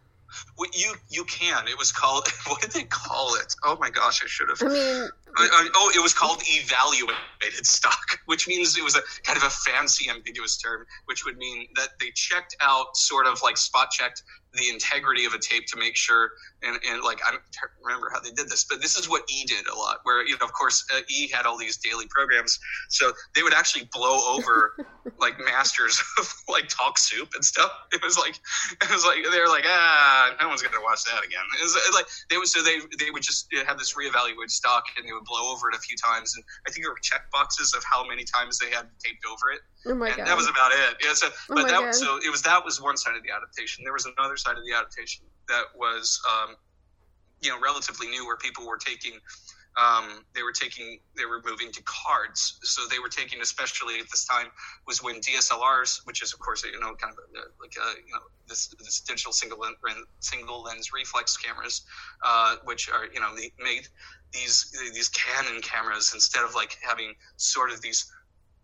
You you can. It was called. What did they call it? Oh my gosh, I should have. I mean, oh, it was called evaluated stock, which means it was a kind of a fancy, ambiguous term, which would mean that they checked out, sort of like spot checked the integrity of a tape to make sure and, and like I don't remember how they did this, but this is what E did a lot. Where you know, of course, uh, E had all these daily programs, so they would actually blow over like masters of like talk soup and stuff. It was like it was like they were like ah, no one's gonna watch that again. It was, it like they would so they they would just have this reevaluated stock and they would blow over it a few times, and I think there were check boxes of how many times they had taped over it. Oh my and god! That was about it. Yeah. So, oh but that god. so it was that was one side of the adaptation. There was another side of the adaptation that was um, you know relatively new, where people were taking. Um, they were taking, they were moving to cards. So they were taking, especially at this time, was when DSLRs, which is of course you know kind of a, like a, you know this, this digital single lens, single lens reflex cameras, uh, which are you know they made these these Canon cameras instead of like having sort of these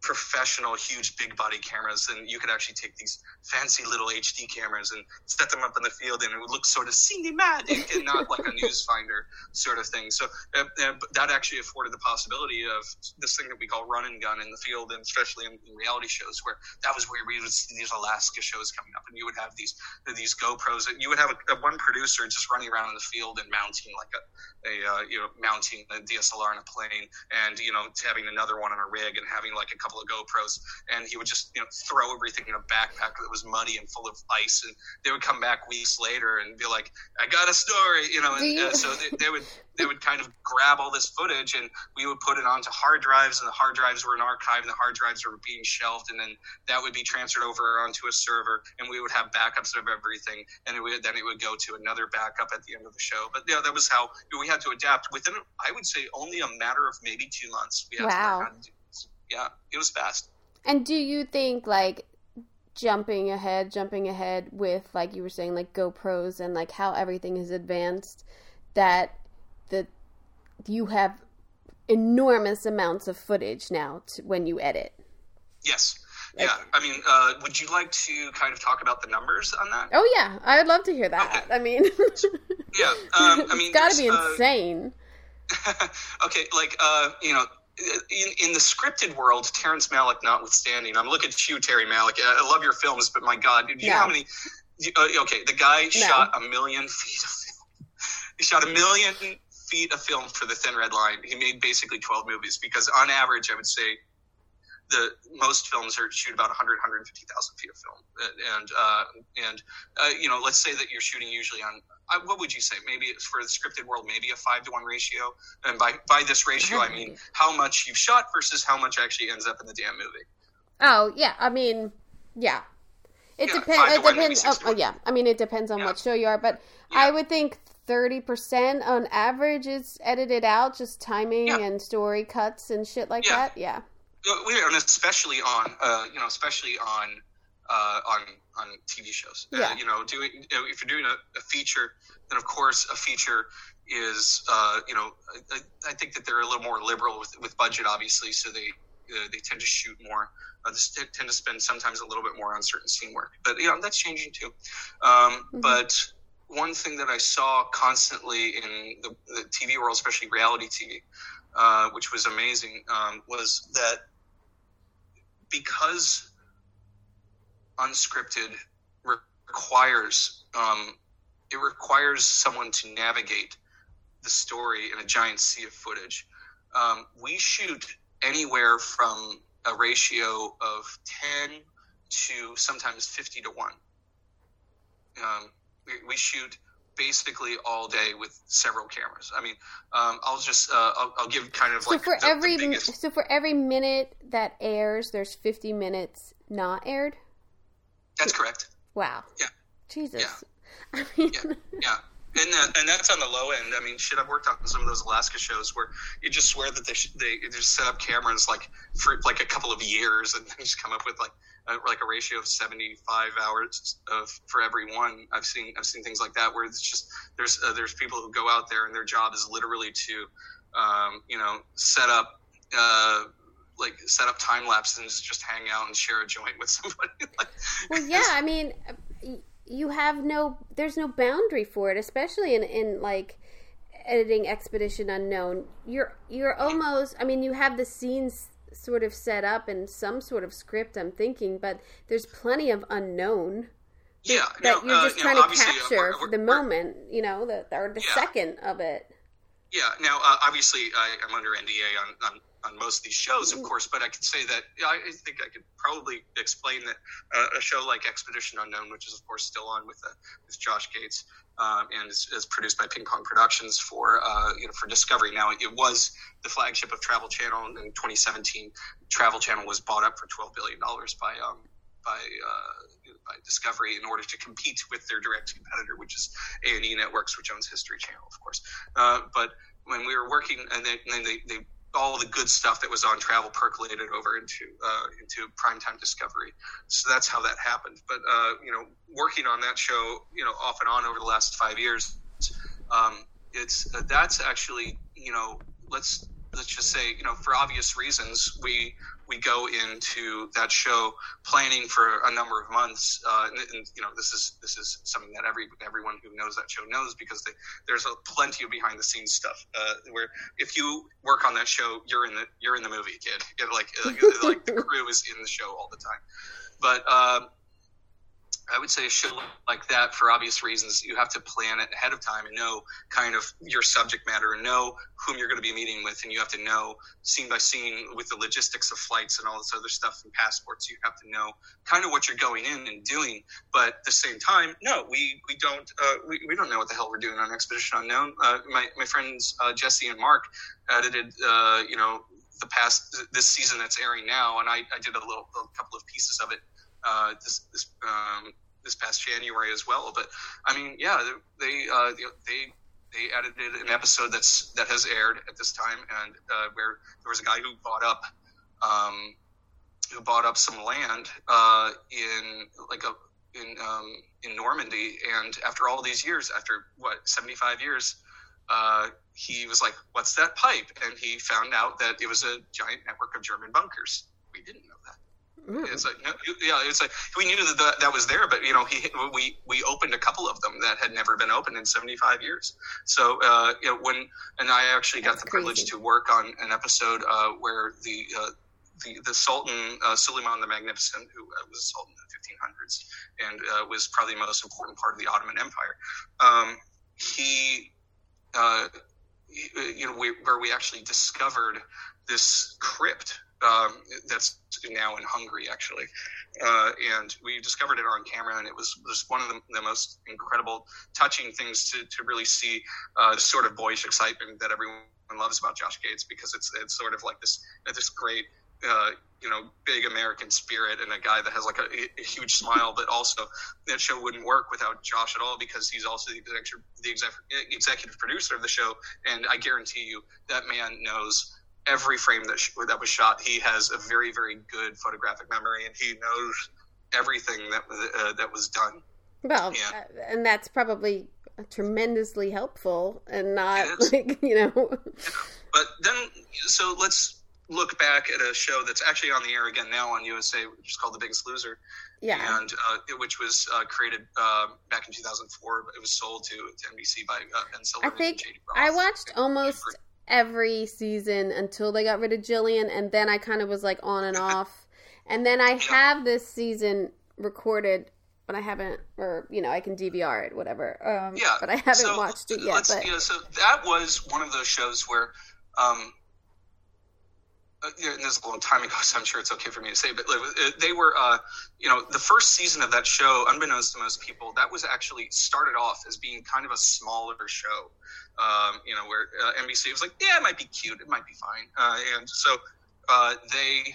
professional, huge, big body cameras, and you could actually take these fancy little HD cameras and set them up in the field, and it would look sort of cinematic and not like a news finder sort of thing. So uh, uh, that actually afforded the possibility of this thing that we call run and gun in the field, and especially in, in reality shows, where that was where we would see these Alaska shows coming up, and you would have these these GoPros, and you would have a, a one producer just running around in the field and mounting like a, a uh, you know mounting a DSLR in a plane, and you know having another one on a rig, and having like a couple couple of GoPros, and he would just you know throw everything in a backpack that was muddy and full of ice, and they would come back weeks later and be like, "I got a story," you know, and uh, so they, they would they would kind of grab all this footage and we would put it onto hard drives and the hard drives were an archive and the hard drives were being shelved and then that would be transferred over onto a server and we would have backups of everything and it would, then it would go to another backup at the end of the show. But yeah that was how we had to adapt within i would say only a matter of maybe two months. We had wow. to learn how to do yeah, it was fast. And do you think like jumping ahead, jumping ahead with like you were saying, like GoPros and like how everything is advanced, that the you have enormous amounts of footage now to, when you edit. Yes. Like, yeah, I mean, uh, would you like to kind of talk about the numbers on that? Oh yeah, I would love to hear that. Okay. I mean, yeah, um, I mean, it's got to be insane. Uh, okay, like uh, you know, in, in the scripted world, Terrence Malick notwithstanding, I'm looking at you, Terry Malick. I love your films, but my God, do you know how many? Uh, okay, the guy no. shot a million feet of film. He shot a million feet of film for The Thin Red Line. He made basically 12 movies because, on average, I would say the most films are shoot about 100 150,000 feet of film. And uh, and uh, you know let's say that you're shooting usually on uh, what would you say? Maybe for the scripted world maybe a 5 to 1 ratio? And by by this ratio I mean how much you've shot versus how much actually ends up in the damn movie. Oh yeah. I mean yeah. It yeah, depends it depends oh, oh, yeah. I mean it depends on yeah. what show you are but yeah. I would think 30% on average is edited out just timing and story cuts and shit like that. Yeah and especially on uh, you know especially on uh, on on TV shows. Uh, yeah. Uh, you know, doing if you're doing a, a, feature, then of course a feature is uh, you know I, I, think that they're a little more liberal with with budget, obviously, so they uh, they tend to shoot more. Uh, they tend to spend sometimes a little bit more on certain scene work, but you know that's changing too. Um, mm-hmm. But one thing that I saw constantly in the, the TV world, especially reality TV, uh, which was amazing, um, was that because unscripted requires um, it requires someone to navigate the story in a giant sea of footage. Um, we shoot anywhere from a ratio of 10 to sometimes 50 to 1. Um, we, we, shoot basically all day with several cameras. I mean, um, I'll just uh, I'll, I'll, give kind of so like for the, every the biggest... so for every minute that airs, there's 50 minutes not aired. That's correct. Wow. Yeah. Jesus. Yeah. I mean... yeah. yeah. And that, and that's on the low end. I mean, shit, I've worked on some of those Alaska shows where you just swear that they sh- they just set up cameras like for like a couple of years and just come up with like like a ratio of seventy five hours of for every one. I've seen I've seen things like that where it's just there's uh, there's people who go out there and their job is literally to um, you know set up uh, like set up time lapses and just hang out and share a joint with somebody. like, well, yeah, I mean you have no there's no boundary for it especially in in like editing expedition unknown you're you're almost i mean you have the scenes sort of set up in some sort of script i'm thinking but there's plenty of unknown yeah that now, you're just uh, trying know, to capture we're, for we're, the moment you know the or the yeah. second of it yeah now uh, obviously I, am under nda on, on on most of these shows, of course, but I could say that yeah, I think I could probably explain that uh, a show like Expedition Unknown, which is of course still on with, uh, with Josh Gates um, and is, is, produced by Ping Pong Productions for uh, you know for Discovery. Now it was the flagship of Travel Channel in 2017. Travel Channel was bought up for 12 billion dollars by um, by uh, by Discovery in order to compete with their direct competitor, which is A and E Networks, which owns History Channel, of course. Uh, but when we were working, and, and then they, they all the good stuff that was on travel percolated over into uh, into primetime discovery. So that's how that happened. But uh, you know working on that show you know off and on over the last five years um, it's uh, that's actually you know let's let's just say you know for obvious reasons we we go into that show planning for a number of months, uh, and, and, you know this is this is something that every everyone who knows that show knows because they, there's a plenty of behind the scenes stuff uh, where if you work on that show, you're in the you're in the movie, kid. like like, like the crew is in the show all the time, but. Uh, I would say a show like that, for obvious reasons, you have to plan it ahead of time and know kind of your subject matter and know whom you're going to be meeting with. And you have to know scene by scene with the logistics of flights and all this other stuff and passports. You have to know kind of what you're going in and doing. But at the same time, no, we, we don't, uh, we, we don't know what the hell we're doing on Expedition Unknown. Uh, my, my friends, uh, Jesse and Mark edited, uh, you know, the past, this season that's airing now. And I, I did a little, a couple of pieces of it uh, this this um, this past January as well. But I mean, yeah, they uh, they they edited an episode that's that has aired at this time, and uh, where there was a guy who bought up um, who bought up some land uh, in like a in um, in Normandy, and after all these years, after what seventy five years. Uh, he was like, "What's that pipe?" And he found out that it was a giant network of German bunkers. We didn't know that. Mm. It's like no, yeah, it's like we knew that, that that was there, but you know, he we we opened a couple of them that had never been opened in 75 years. So uh, you know, when and I actually got the crazy. privilege to work on an episode uh, where the uh, the, the Sultan uh, Suleiman the Magnificent, who uh, was a sultan in the 1500s and uh, was probably the most important part of the Ottoman Empire, um, he, uh, you know, we, where we actually discovered this crypt um, that's now in Hungary, actually. Uh, and we discovered it on camera, and it was just one of the, the most incredible, touching things to, to really see uh, the sort of boyish excitement that everyone loves about Josh Gates because it's it's sort of like this this great. Uh, you know, big American spirit and a guy that has like a, a, huge smile, but also that show wouldn't work without Josh at all because he's also the, executive, the exec, executive producer of the show. And I guarantee you that man knows every frame that sh- that was shot. He has a very very good photographic memory, and he knows everything that uh, that was done. Well, Yeah. uh, and that's probably tremendously helpful, and not like you know. But then, so let's look back at a show that's actually on the air again now on USA, which is called The Biggest Loser. Yeah. And uh, which was uh, created uh, back in 2004, but it was sold to, to NBC by uh, Ben I think and. I watched almost every season until they got rid of Jillian, and then I kind of was like on and off. And then I have this season recorded, but I haven't, or you know, I can DVR it, whatever. Um, Yeah, but I haven't so watched it yet. But yeah, so that was one of those shows where, um, uh, and this is a long time ago, so I'm sure it's okay for me to say, but like, uh, they were, uh, you know, the first season of that show, unbeknownst to most people, that was actually started off as being kind of a smaller show. Um, you know, where uh, NBC was like, yeah, it might be cute, it might be fine, uh, and so uh, they.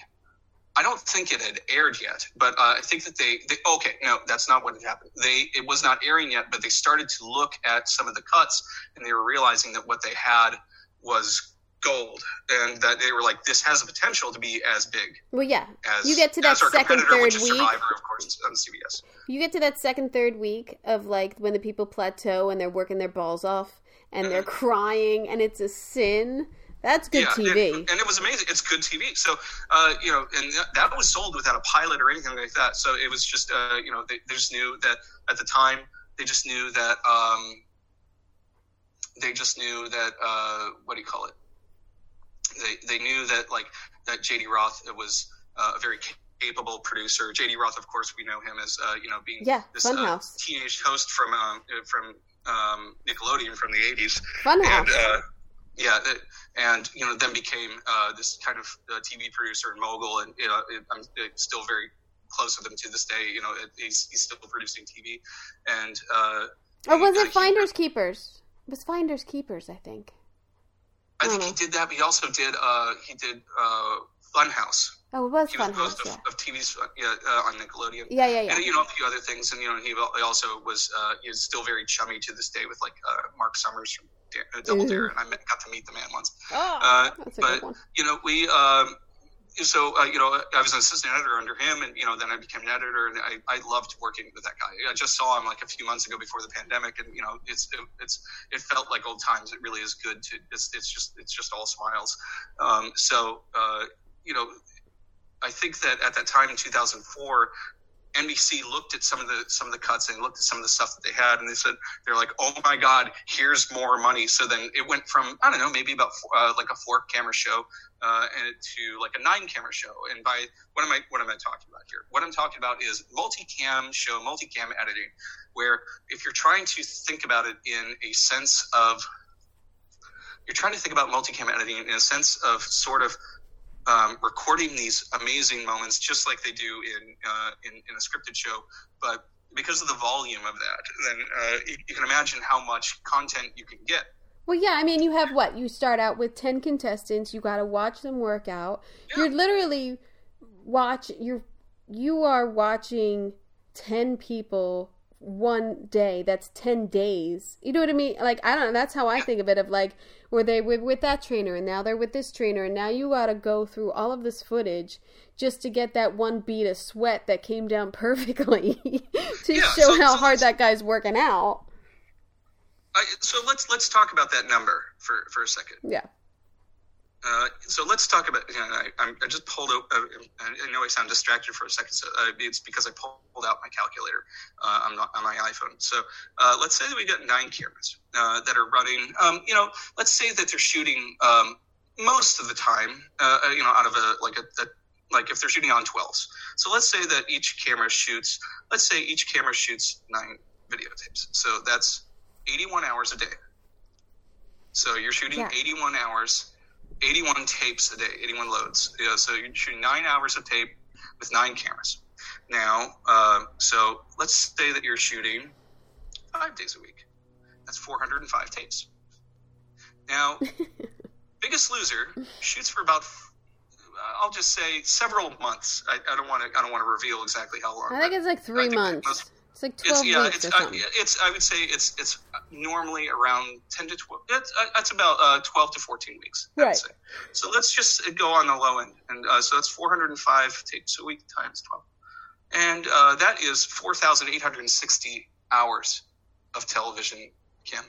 I don't think it had aired yet, but uh, I think that they, they. Okay, no, that's not what had happened. They it was not airing yet, but they started to look at some of the cuts, and they were realizing that what they had was gold, and that they were like, this has the potential to be as big well, yeah, as You get to that second, third week. Survivor, of course, on CBS. you get to that second, third week of like when the people plateau and they're working their balls off and they're crying and it's a sin. That's good Mm-hmm. yeah, TV. And, and it was amazing. It's good TV. So, uh, you know, and that, that was sold without a pilot or anything like that. So it was just, uh, you know, they, they just knew that at the time, they just knew that, um, they just knew that, uh, what do you call it? They, they knew that, like, that JD Roth was uh, a very capable producer. JD Roth, of course, we know him as, uh, you know, being Yeah, this uh, teenage host from, um, uh, from, um, Nickelodeon from the 80s Funhouse. and uh, yeah, it, and you know, then became uh, this kind of uh, TV producer and mogul, and you know, it, I'm still very close with him to this day. You know, it, he's he's still producing TV, and uh, or was it he- Finders Keepers? It was Finders Keepers, I think. I think he did that. But he also did uh, he did uh, Funhouse. Oh, it was He was Funhouse. host Yeah. of, of TV's uh, yeah, uh, on Nickelodeon. Yeah, yeah, yeah. And you know a few other things, and you know he also was uh, he is still very chummy to this day with like uh, Mark Summers from Da- uh, Double Dare, and I met, got to meet the man once. Oh, Uh, that's a but good one. you know, we, um, so, uh, you know, I was an assistant editor under him and, you know, then I became an editor and I, I loved working with that guy. I just saw him like a few months ago before the pandemic and, you know, it's, it, it's, it felt like old times. It really is good to, it's, it's just, it's just all smiles. Um, so, uh, you know, I think that at that time in 2004, NBC looked at some of the some of the cuts and looked at some of the stuff that they had, and they said they're like, "Oh my God, here's more money." So then it went from I don't know, maybe about uh, like a four camera show, uh, and to like a nine camera show. And by what am I what am I talking about here? What I'm talking about is multicam show, multicam editing, where if you're trying to think about it in a sense of you're trying to think about multicam editing in a sense of sort of um, recording these amazing moments, just like they do in, uh, in in a scripted show. But because of the volume of that, then uh, you, you can imagine how much content you can get. Well, yeah, I mean, you have what? You start out with 10 contestants, you got to watch them work out. You're literally watch you're you are watching 10 people one day. That's 10 days. You know what I mean? Like I don't know, that's how I think of it of like where they were with that trainer and now they're with this trainer and now you got to go through all of this footage just to get that one bead of sweat that came down perfectly to Yeah, show so- how so hard that guy's working out. I, so let's let's talk about that number for, for a second. Yeah. Uh, so let's talk about. You know, I, I'm- I just pulled out. Uh, I know I sound distracted for a second. So uh, it's because I pulled out my calculator. Uh, I'm not on my iPhone. So uh, let's say that we got nine cameras uh, that are running. Um, you know, let's say that they're shooting um, most of the time. Uh, uh, you know, out of a like a, a like if they're shooting on 12s. So let's say that each camera shoots. Let's say each camera shoots nine videotapes. So that's 81 hours a day. So you're shooting Yeah. 81 hours, 81 tapes a day, 81 loads. Yeah, so you're shooting nine hours of tape with nine cameras. Now, uh, so let's say that you're shooting five days a week. That's 405 tapes. Now, Biggest Loser shoots for about, I'll just say, several months. I, I don't want to. I don't want to reveal exactly how long. I think it's like three months. most- like 12 it's, yeah, weeks it's, or uh, something. it's. I would say it's it's normally around ten to twelve. It's uh, that's about uh, twelve to fourteen weeks. Right. So let's just go on the low end, and uh, so that's four hundred and five tapes a week times twelve, and uh, that is four thousand eight hundred and sixty hours of television. Kim,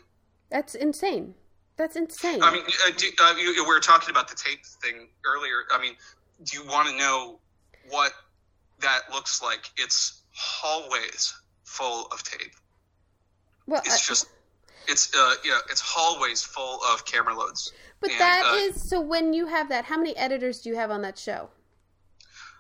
That's insane. That's insane. I mean, uh, do, uh, you, we were talking about the tape thing earlier. I mean, do you want to know what that looks like? It's hallways full of tape. well, It's uh, just, it's uh, yeah, it's hallways full of camera loads. but and, that uh, is so. When you have that, how many editors do you have on that show?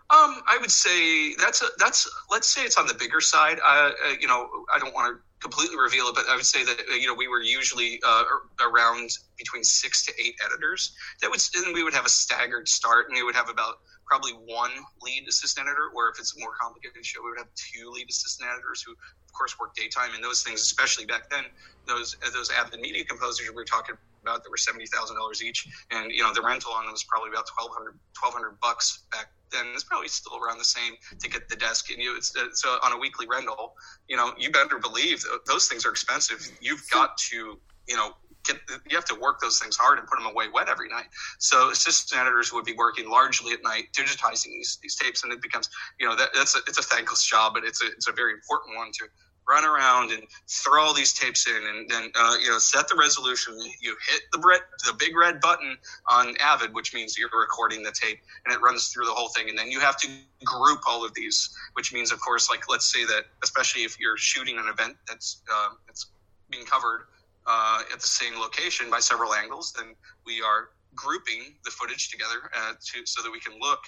Um, I would say that's a, that's let's say it's on the bigger side. Uh, uh, you know, I don't want to completely reveal it, but I would say that you know we were usually uh, around between six to eight editors. That would and we would have a staggered start, and we would have about probably one lead assistant editor, or if it's a more complicated show, we would have two lead assistant editors who, of course, work daytime. And those things, especially back then, those those avid media composers we were talking about that were seventy thousand dollars each, and you know the rental on them was probably about 1200 1200 bucks back then. It's probably still around the same to get the desk and you. It's, it's uh, on a weekly rental. You know, you better believe those things are expensive. You've got to, you know. Get, you have to work those things hard and put them away wet every night. So assistant editors would be working largely at night, digitizing these, these tapes, and it becomes, you know, that, that's a, it's a thankless job, but it's a, it's a very important one to run around and throw all these tapes in and then uh, you know set the resolution you hit the red, the big red button on avid which means you're recording the tape and it runs through the whole thing and then you have to group all of these which means of course like let's say that especially if you're shooting an event that's uh, that's being covered uh, at the same location by several angles then we are grouping the footage together uh, to so that we can look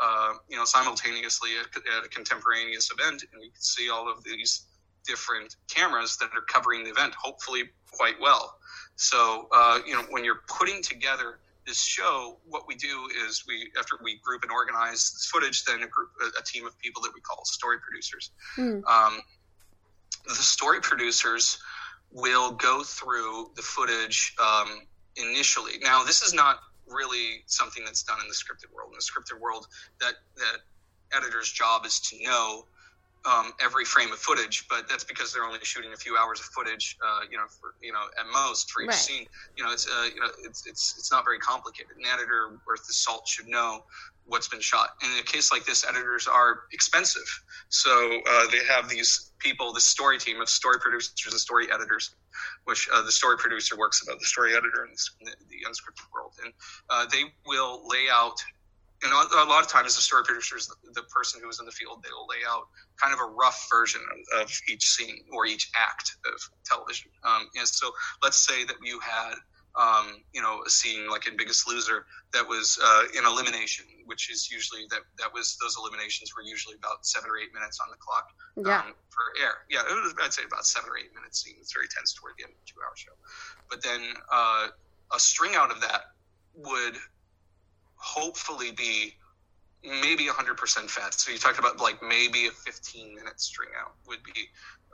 uh, you know simultaneously at, at a contemporaneous event and you can see all of these different cameras that are covering the event, hopefully quite well. So, uh, you know, when you're putting together this show, what we do is we, after we group and organize this footage, then a group, a, a team of people that we call story producers. Hmm. Um, the story producers will go through the footage um, initially. Now, this is not really something that's done in the scripted world. In the scripted world, that that editor's job is to know um, every frame of footage, but that's because they're only shooting a few hours of footage, uh, you know, for, you know, at most for each Right. scene. You know, it's uh, you know, it's it's it's not very complicated. An editor worth the salt should know what's been shot. And in a case like this, editors are expensive, so uh, they have these people, the story team of story producers and story editors, which uh, the story producer works above the story editor in, the, the unscripted world, and uh, they will lay out and a a lot of times the story producer is the, the person who is in the field. They will lay out kind of a rough version of, of each scene or each act of television. Um, and so let's say that you had, um, you know, a scene like in Biggest Loser that was uh, an elimination, which is usually that that was those eliminations were usually about seven or eight minutes on the clock Yeah. um, for air. Yeah, it was, I'd say about seven or eight minutes scene. It's very tense toward the end of a two-hour show. But then uh, a string out of that would hopefully be maybe 100% fat. So you talked about like maybe a 15 minute string out would be,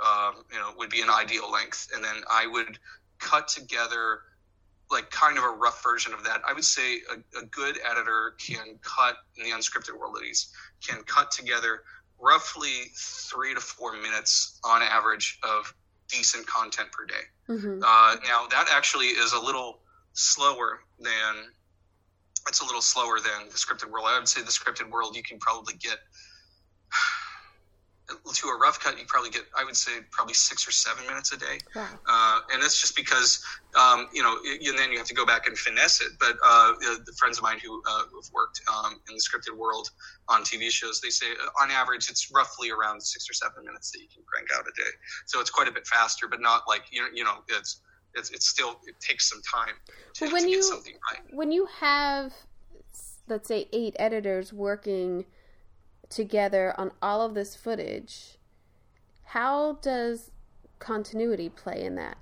um, you know, would be an ideal length. And then I would cut together like kind of a rough version of that. I would say a, a good editor can cut in the unscripted world at least can cut together roughly three to four minutes on average of decent content per day. hmm Uh, now that actually is a little slower than it's a little slower than the scripted world. I would say the scripted world you can probably get to a rough cut. You probably get I would say probably six or seven minutes a day, Wow. uh, and that's just because um, you know, and then you have to go back and finesse it. But uh, the, friends of mine who uh, have worked um, in the scripted world on TV shows, they say uh, on average it's roughly around six or seven minutes that you can crank out a day. So it's quite a bit faster, but not like you know, you know, it's it's, it's still it takes some time to, Well, when to you- right. When you have, let's say, eight editors working together on all of this footage, how does continuity play in that?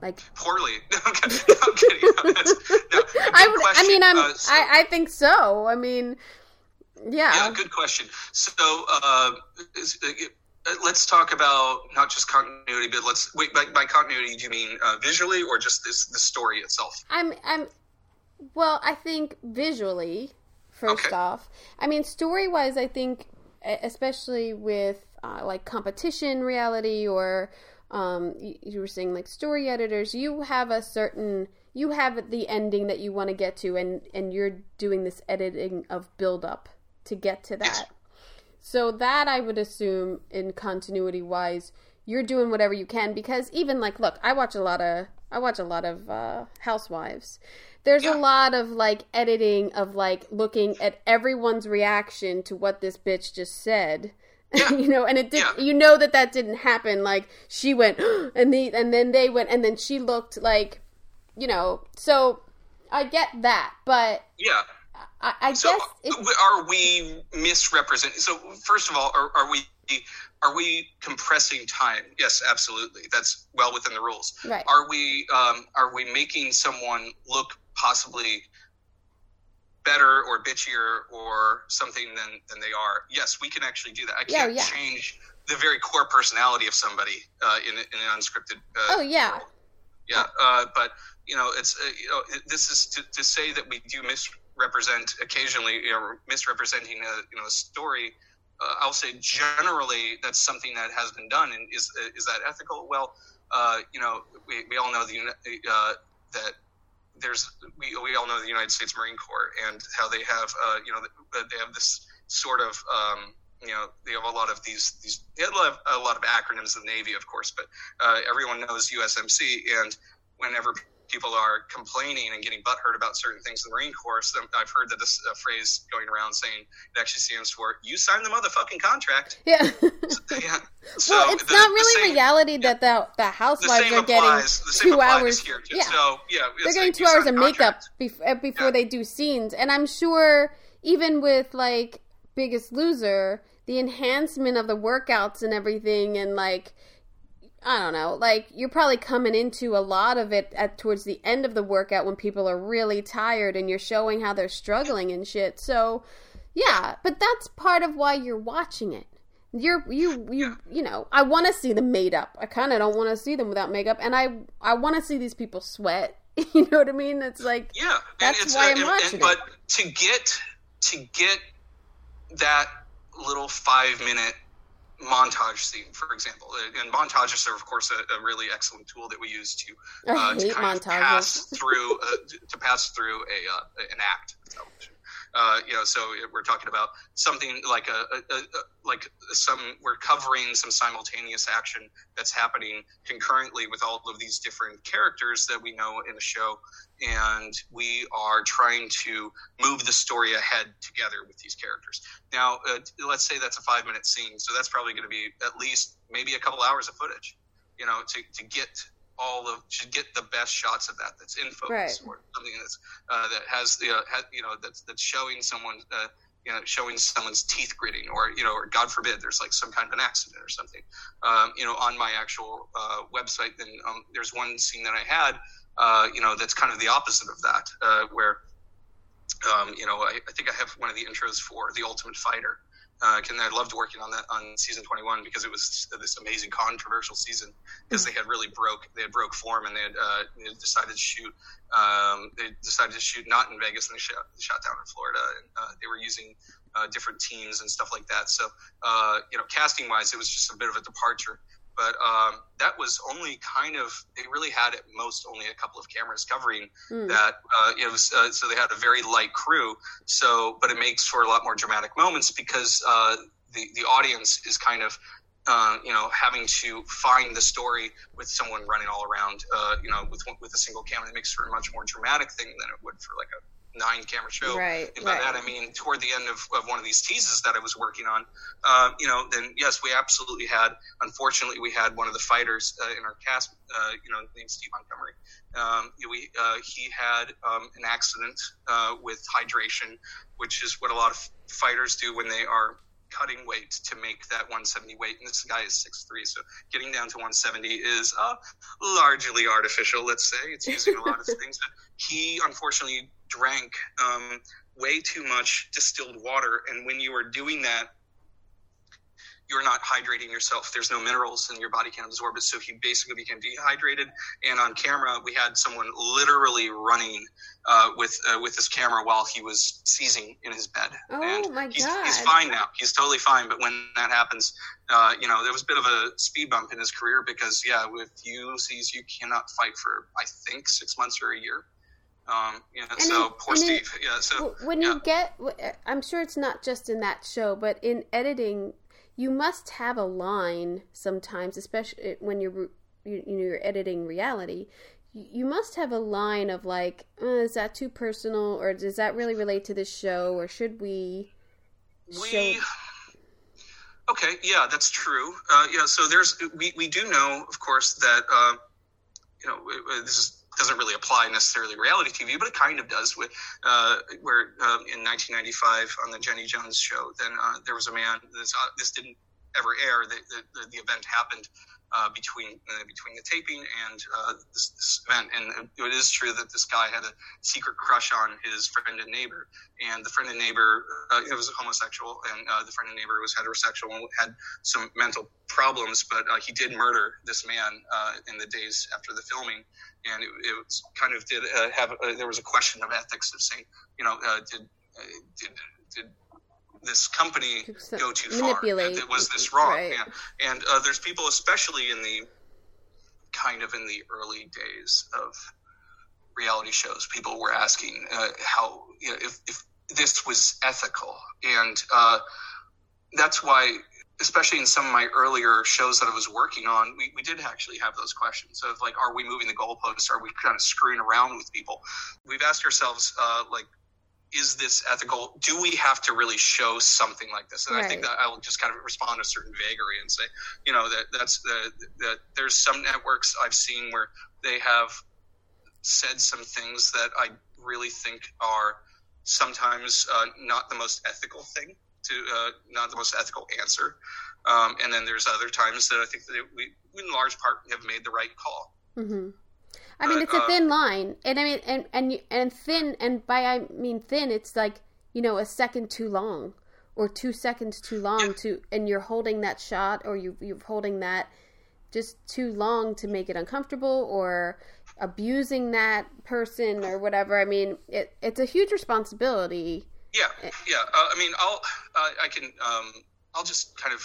Like, Poorly. No, I'm kidding. No, I'm kidding. No, that's- no, good I would. I mean, I'm. Uh, so- I, I think so. I mean, yeah. Yeah, good question. So, uh, is, uh, let's talk about not just continuity, but let's wait. By, by continuity, do you mean uh, visually or just this the story itself? I'm. I'm. Well, I think visually, first Okay. off. I mean, story wise, I think, especially with uh, like competition reality or um, you, you were saying like story editors, you have a certain. You have the ending that you want to get to, and and you're doing this editing of build up to get to that. Yes. So that I would assume in continuity wise, you're doing whatever you can because even like look, I watch a lot of I watch a lot of uh, Housewives. There's Yeah. a lot of like editing of like looking at everyone's reaction to what this bitch just said. Yeah. you know, and it did. Yeah. You know that that didn't happen. Like she went, and the and then they went, and then she looked like, you know. So I get that, but Yeah. I, I So guess it, are we misrepresenting? So first of all, are, are we are we compressing time? Yes, absolutely. That's well within the rules. Right. Are we um, are we making someone look possibly better or bitchier or something than than they are? Yes, we can actually do that. I can't yeah. change the very core personality of somebody uh, in, in an unscripted. Uh, oh yeah. Yeah, uh, but you know, it's uh, you know, it- this is to, to say that we do misrepresent occasionally, you know, misrepresenting a you know a story. Uh, I'll say generally that's something that has been done, and is is that ethical? Well, uh, you know, we, we all know the uh, that there's we, we all know the United States Marine Corps and how they have uh, you know they have this sort of um, you know they have a lot of these these they have a lot of, acronyms in the Navy of course but uh, everyone knows USMC and whenever people are complaining and getting butthurt about certain things in the Marine Corps some, I've heard that this uh, phrase going around saying it actually stands for you signed the motherfucking contract yeah. yeah so well, it's the- not really same- reality that the the the housewives same are getting applies the two hours. here too. Yeah, so yeah they're getting like two hours of makeup bef- before Yeah. they do scenes, and I'm sure even with like Biggest Loser, the enhancement of the workouts and everything, and like I don't know, like you're probably coming into a lot of it at towards the end of the workout when people are really tired and you're showing how they're struggling and shit. So, yeah, but that's part of why you're watching it. You're you you you know, I want to see them made up. I kind of don't want to see them without makeup and I I want to see these people sweat. you know what I mean? It's like Yeah, That's and it's, why uh, I'm and- watching and- it. But to get to get that little five minute montage scene, for example, uh, and montages are of course a, a really excellent tool that we use to uh, to kind of pass through uh, to pass through a uh, an act. Uh, you know, so we're talking about something like a, a, a like some we're covering some simultaneous action that's happening concurrently with all of these different characters that we know in the show, and we are trying to move the story ahead together with these characters. Now, uh, let's say that's a five minute scene, so that's probably going to be at least maybe a couple hours of footage. You know, to to get all of to get the best shots of that that's in focus Right. or something that's uh, that has the uh, has, you know that's that's showing someone uh, you know showing someone's teeth gritting or you know or God forbid there's like some kind of an accident or something um, you know on my actual uh, website then um, there's one scene that I had uh, you know that's kind of the opposite of that uh, where um, you know I, I think I have one of the intros for the Ultimate Fighter. Uh, and I loved working on that on season 21 because it was this amazing controversial season because they had really broke they had broke form and they had, uh, they had decided to shoot um, they decided to shoot not in Vegas and they shot, shot down in Florida and uh, they were using uh, different teams and stuff like that. So uh, you know casting wise it was just a bit of a departure but um, that was only kind of they really had at most only a couple of cameras covering Mm. that uh, it was uh, so they had a very light crew so but it makes for a lot more dramatic moments because uh, the the audience is kind of uh, you know having to find the story with someone running all around uh, you know with with a single camera it makes for a much more dramatic thing than it would for like a nine camera show. Right, and by right. that I mean toward the end of, of one of these teases that I was working on. Uh, you know then yes we absolutely had unfortunately we had one of the fighters uh, in our cast uh, you know named Steve Montgomery. Um, we, uh, he had um, an accident uh, with hydration, which is what a lot of fighters do when they are cutting weight to make that 170 weight. And this guy is 6'3", so getting down to 170 is uh, largely artificial, let's say. It's using a lot of things. But he unfortunately drank um, way too much distilled water, and when you are doing that, you're not hydrating yourself. There's no minerals and your body can't absorb it. So he basically became dehydrated. And on camera, we had someone literally running uh, with uh, with his camera while he was seizing in his bed. Oh, and my he's, God. He's fine now. He's totally fine. But when that happens, uh, you know, there was a bit of a speed bump in his career because, yeah, with UFC, you cannot fight for, I think, six months or a year. Um, yeah, And so in- poor Steve. yeah, so when yeah. you get I'm sure it's not just in that show but in editing you must have a line sometimes, especially when you're you, you know you're editing reality. You must have a line of like, uh, is that too personal, or does that really relate to this show, or should we? We. Show... Okay, yeah, that's true. Uh, yeah, so there's we, we do know, of course, that uh, you know this is doesn't really apply necessarily reality TV, but it kind of does. With uh, where um, in 1995 on the Jenny Jones show, then uh, there was a man. This uh, this didn't ever air. The, the, the event happened uh, between uh, between the taping and uh, this, this, event. And it is true that this guy had a secret crush on his friend and neighbor, and the friend and neighbor uh, it was homosexual, and uh, the friend and neighbor was heterosexual and had some mental problems, but uh, he did murder this man in the days after the filming, and it, it was kind of did have there was a question of ethics of saying, you know, did did did this company go too far? Was this wrong? Right. Yeah. And uh, there's people, especially in the kind of in the early days of reality shows, people were asking uh, how you know, if, if this was ethical, and uh, that's why. Especially in some of my earlier shows that I was working on, we, we did actually have those questions of like, are we moving the goalposts? Are we kind of screwing around with people? We've asked ourselves, uh, like, is this ethical? Do we have to really show something like this? And right. I think that I will just kind of respond to a certain vagary and say, you know, that that's the that there's some networks I've seen where they have said some things that I really think are sometimes uh, not the most ethical thing to uh, not the most ethical answer. Um, and then there's other times that I think that we, in large part, have made the right call. Mm-hmm. I mean, it's a thin line, and I mean, and and and thin, and by I mean thin, it's like you know a second too long, or two seconds too long to, and you're holding that shot, or you you're holding that just too long to make it uncomfortable, or abusing that person, or whatever. I mean, it it's a huge responsibility. Yeah, yeah. Uh, I mean, I'll uh, I can um, I'll just kind of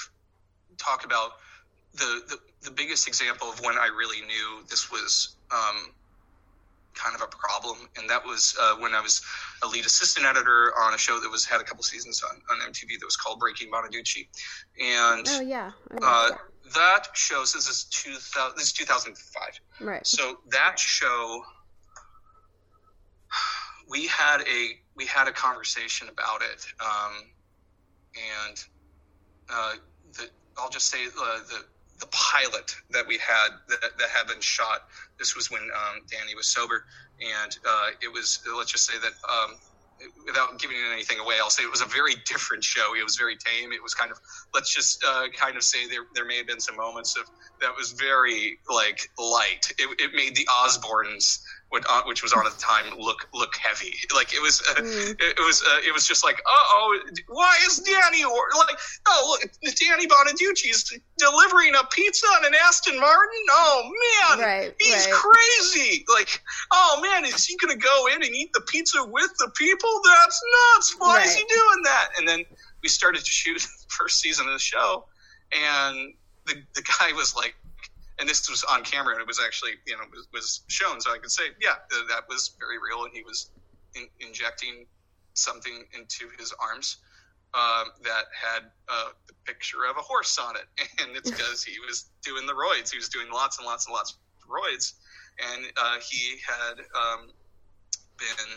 talk about the, the the biggest example of when I really knew this was um, kind of a problem, and that was uh, when I was a lead assistant editor on a show that was had a couple seasons on, on MTV that was called Breaking Bonaduce, and oh yeah, uh, that show. This is two thousand. This is two thousand five. Right. So that show, we had a we had a conversation about it, um, and uh, the, I'll just say uh, the the pilot that we had that, that had been shot. This was when um, Danny was sober, and uh, it was let's just say that um, without giving anything away, I'll say it was a very different show. It was very tame. It was kind of let's just uh, kind of say there there may have been some moments of that was very like light. It, it made the Osbournes which was on at the time, look look heavy. Like it was, uh, mm. it, was, uh, it was just like, oh, why is Danny or like, oh, look, Danny Bonaduce's delivering a pizza on an Aston Martin. Oh man, right, he's right. crazy. Like, oh man, is he gonna go in and eat the pizza with the people? That's nuts. Why right. is he doing that? And then we started to shoot the first season of the show, and the the guy was like and this was on camera and it was actually you know was, was shown so i could say yeah that was very real and he was in, injecting something into his arms um, that had uh, the picture of a horse on it. And it's because he was doing the roids. He was doing lots and lots and lots of roids. And uh, he had um, been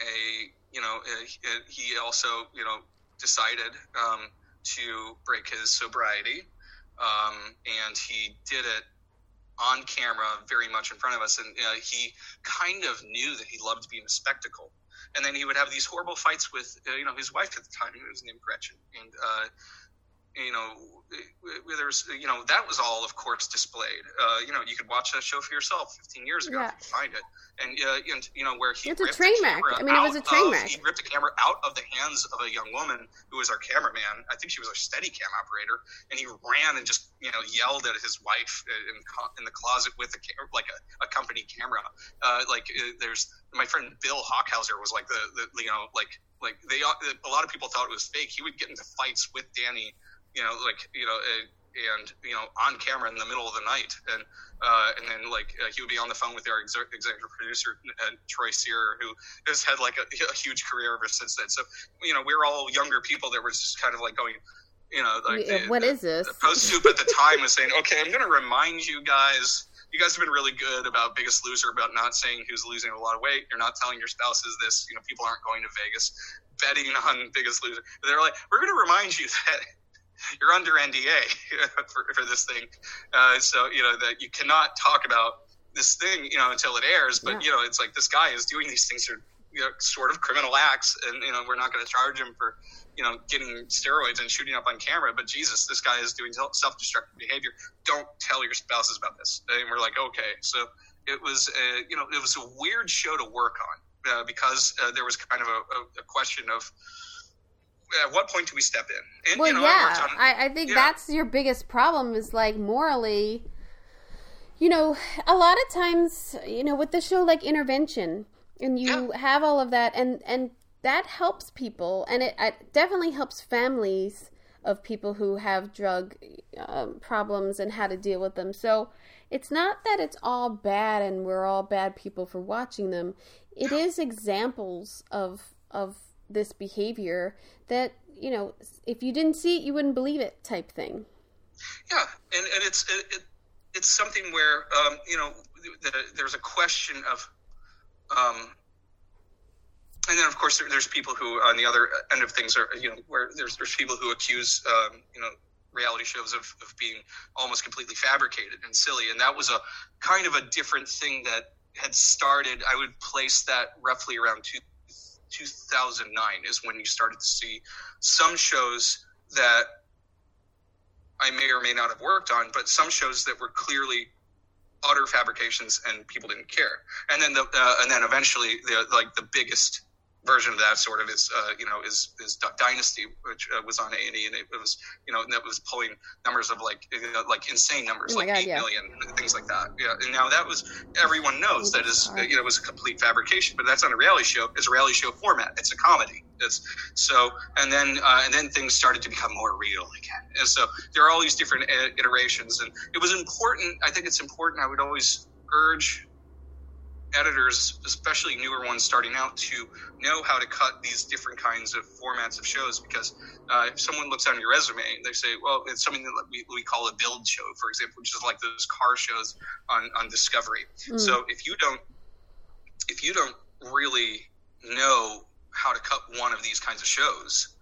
a you know he also you know decided um, to break his sobriety um, and he did it on camera, very much in front of us. And uh, he kind of knew that he loved being a spectacle. And then he would have these horrible fights with, uh, you know, his wife at the time, who was named Gretchen. And uh, you know, there's, you know, that was all, of course, displayed. Uh, you know, you could watch that show for yourself 15 years ago yeah. if you find it. And, uh, and, you know, where he it's a train wreck. I mean, it was a train wreck. He ripped the camera out of the hands of a young woman who was our cameraman. I think she was our steady cam operator. And he ran and just, you know, yelled at his wife in, in the closet with a, camera, like a, a company camera. Uh, like, uh, there's my friend Bill Hockhauser was like the, the, you know, like, like they, a lot of people thought it was fake. He would get into fights with Danny you know, like you know, uh, and you know, on camera in the middle of the night, and uh, and then like uh, he would be on the phone with our exec- executive producer uh, Troy Sear, who has had like a, a, huge career ever since then. So you know, we are all younger people that were just kind of like going, You know, like the- what the- is this? The post soup at the time was saying, "Okay, I'm going to remind you guys. You guys have been really good about Biggest Loser, about not saying who's losing a lot of weight. You're not telling your spouses this. You know, people aren't going to Vegas betting on Biggest Loser. They're like, we're going to remind you that." You're under NDA for, for this thing, uh, so you know that you cannot talk about this thing, you know, until it airs. But Yeah. you know, it's like this guy is doing these things are you know sort of criminal acts, and you know we're not going to charge him for you know getting steroids and shooting up on camera. But Jesus, this guy is doing self-destructive behavior. Don't tell your spouses about this. And we're like, okay, so it was a, you know it was a weird show to work on uh, because uh, there was kind of a, a, a question of. At what point do we step in? And, Well, you know, I yeah, on- I, I think yeah. that's your biggest problem is like morally. You know, a lot of times, you know, with the show like Intervention, and you have all of that, and and that helps people, and it, it definitely helps families of people who have drug um, problems and how to deal with them. So it's not that it's all bad and we're all bad people for watching them. It is examples of of this behavior that you know if you didn't see it you wouldn't believe it type thing Yeah, and, and it's it, it, it's something where um, you know the, there's a question of, um, and then of course there, there's people who on the other end of things are you know where there's there's people who accuse um, you know reality shows of, of being almost completely fabricated and silly, and that was a kind of a different thing that had started. I would place that roughly around two, 2009 is when you started to see some shows that I may or may not have worked on, but some shows that were clearly utter fabrications and people didn't care. And then the uh, and then eventually the like the biggest version of that sort of is uh, you know is is Dynasty, which uh, was on A and E, and it was you know that was pulling numbers of like you know, like insane numbers, Oh like God, eight yeah. million things like that. Yeah, and now that was everyone knows that is you know was a complete fabrication, but that's not a reality show. It's a reality show format. It's a comedy. It's so and then uh, and then things started to become more real again. And so there are all these different uh, iterations, and it was important. I think it's important. I would always urge editors, especially newer ones starting out, to know how to cut these different kinds of formats of shows. Because uh, if someone looks on your resume, they say, "Well, it's something that we, we call a build show, for example, which is like those car shows on on Discovery." Mm. So if you don't if you don't really know how to cut one of these kinds of shows,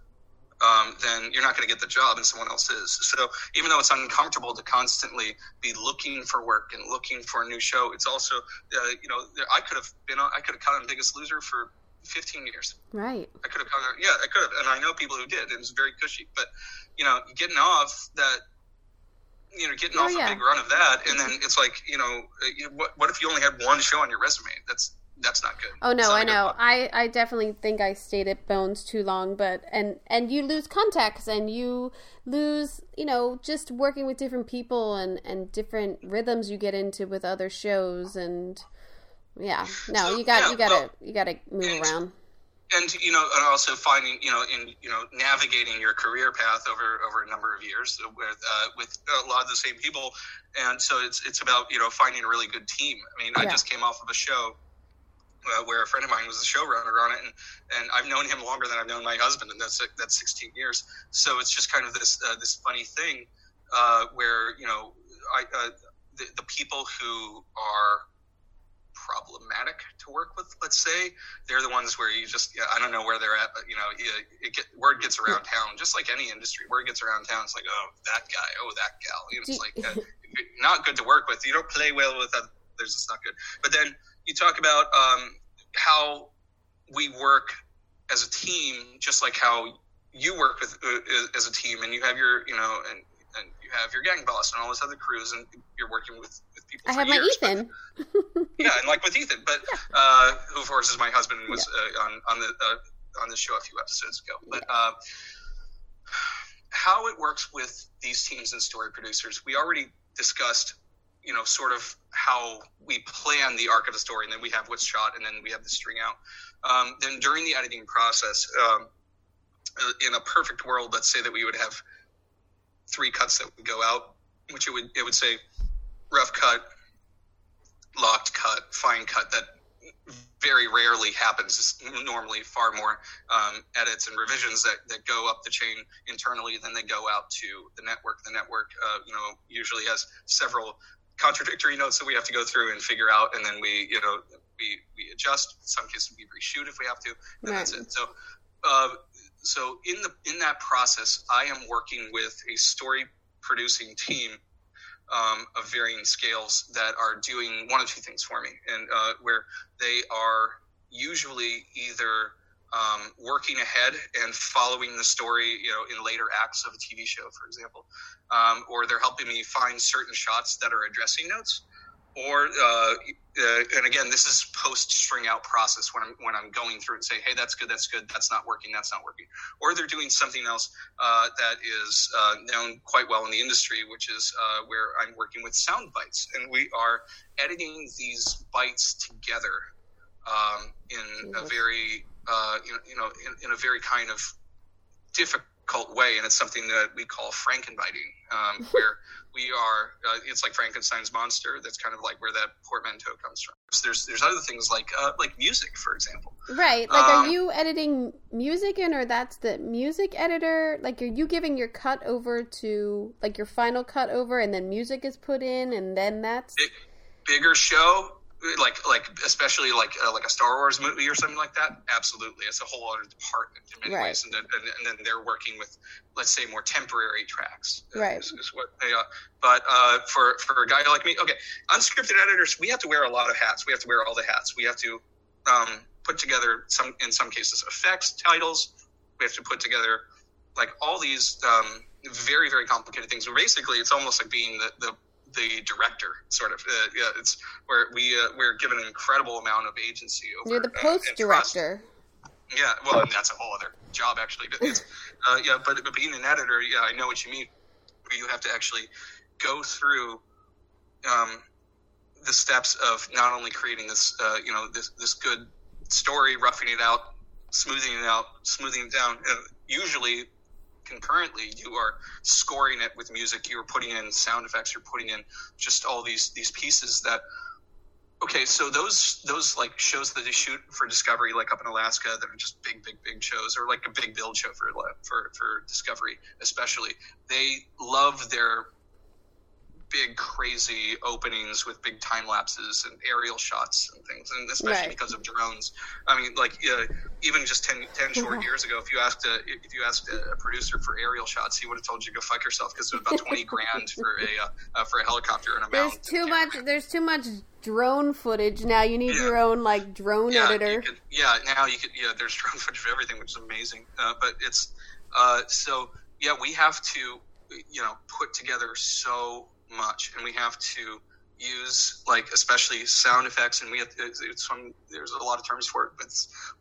um, then you're not going to get the job, and someone else is. So even though it's uncomfortable to constantly be looking for work and looking for a new show, it's also uh, you know I could have been on, I could have cut on Biggest Loser for 15 years. right I could have cut on, yeah, I could have, and I know people who did. It was very cushy, but you know, getting off that. You know, getting Oh, off yeah. a big run of that, and then it's like, you know, uh, what, what if you only had one show on your resume? That's that's not good. oh no i know i i definitely think i stayed at bones too long but and and you lose contacts and you lose you know just working with different people and and different rhythms you get into with other shows and yeah no So, you got yeah, you gotta well, you gotta move and- around and you know, and also finding, you know, in you know, navigating your career path over over a number of years with uh, with a lot of the same people, and so it's it's about you know finding a really good team. I mean, I just came off of a show. Uh, where a friend of mine was the showrunner on it, and, and I've known him longer than I've known my husband, and that's that's 16 years. So it's just kind of this uh, this funny thing uh, where you know I, uh, the, the people who are problematic to work with, let's say, they're the ones where you just yeah, I don't know where they're at, but you know, you, it get, word gets around town, just like any industry. Word gets around town. It's like, oh, that guy, oh, that gal. You know, it's like uh, not good to work with. You don't play well with others. It's not good. But then you talk about um, how we work as a team, just like how you work with uh, as a team, and you have your, you know, and and you have your gang boss and all those other crews, and you're working with, with people. i have my years. But- ethan yeah, and like with Ethan, but uh, who of course is my husband and was uh, on on the uh, on the show a few episodes ago. But uh, how it works with these teams and story producers, we already discussed. You know, sort of how we plan the arc of the story, and then we have what's shot, and then we have the string out. Um, then during the editing process, um, in a perfect world, let's say that we would have three cuts that would go out, which it would it would say rough cut, locked cut, fine cut that very rarely happens. Normally far more um, edits and revisions that, that go up the chain internally than they go out to the network. The network, uh, you know, usually has several contradictory notes that we have to go through and figure out, and then we, you know, we, we adjust. In some cases, we reshoot if we have to, and right. that's it. So, uh, so in the in that process, I am working with a story producing team um, of varying scales that are doing one of two things for me, and uh, where they are usually either um, working ahead and following the story, you know, in later acts of a TV show, for example, um, or they're helping me find certain shots that are addressing notes, or uh, uh, and again, this is post string out process when I'm when I'm going through and say, hey, that's good, that's good, that's not working, that's not working, or they're doing something else uh, that is uh, known quite well in the industry, which is uh, where I'm working with sound bites, and we are editing these bites together um, in a very uh, you know, you know in, in, a very kind of difficult way, and it's something that we call frankenbiting, um, where we are uh, it's like frankenstein's monster. That's kind of like where that portmanteau comes from. So there's there's other things like uh, like music for example. Right like um, are you editing music in or that's the music editor? Like are you giving your cut over to like your final cut over and then music is put in and then that's big, bigger show like like especially like uh, like a Star Wars movie or something like that. Absolutely, it's a whole other department in many right. ways, and then, and, and, then they're working with let's say more temporary tracks. Right, is, is what they are. But uh, for for a guy like me, okay, unscripted editors, we have to wear a lot of hats. We have to wear all the hats. We have to um, put together some in some cases effects, titles. We have to put together like all these um, very very complicated things. Basically, it's almost like being the, the the director, sort of. Uh, yeah, it's where we uh, we're given an incredible amount of agency over. You're the uh, post director. yeah, well, that's a whole other job actually. But uh, yeah, but but being an editor, yeah, I know what you mean. Where you have to actually go through um, the steps of not only creating this, uh, you know, this this good story, roughing it out, smoothing it out, smoothing it down. usually concurrently you are scoring it with music you're putting in sound effects you're putting in just all these these pieces that okay so those those like shows that they shoot for discovery like up in alaska that are just big big big shows or like a big build show for for for discovery especially they love their big crazy openings with big time lapses and aerial shots and things and especially right. because of drones. I mean like uh, even just 10, 10 short years ago if you asked a if you asked a producer for aerial shots he would have told you to go fuck yourself because it was about 20 grand for a uh, uh, for a helicopter and a there's too much there's too much drone footage. Now you need yeah. your own like drone yeah, editor. could, yeah now you could yeah there's drone footage of everything which is amazing. Uh, but it's uh, so yeah we have to you know put together so much, and we have to use like especially sound effects and we have it's, it's some there's a lot of terms for it but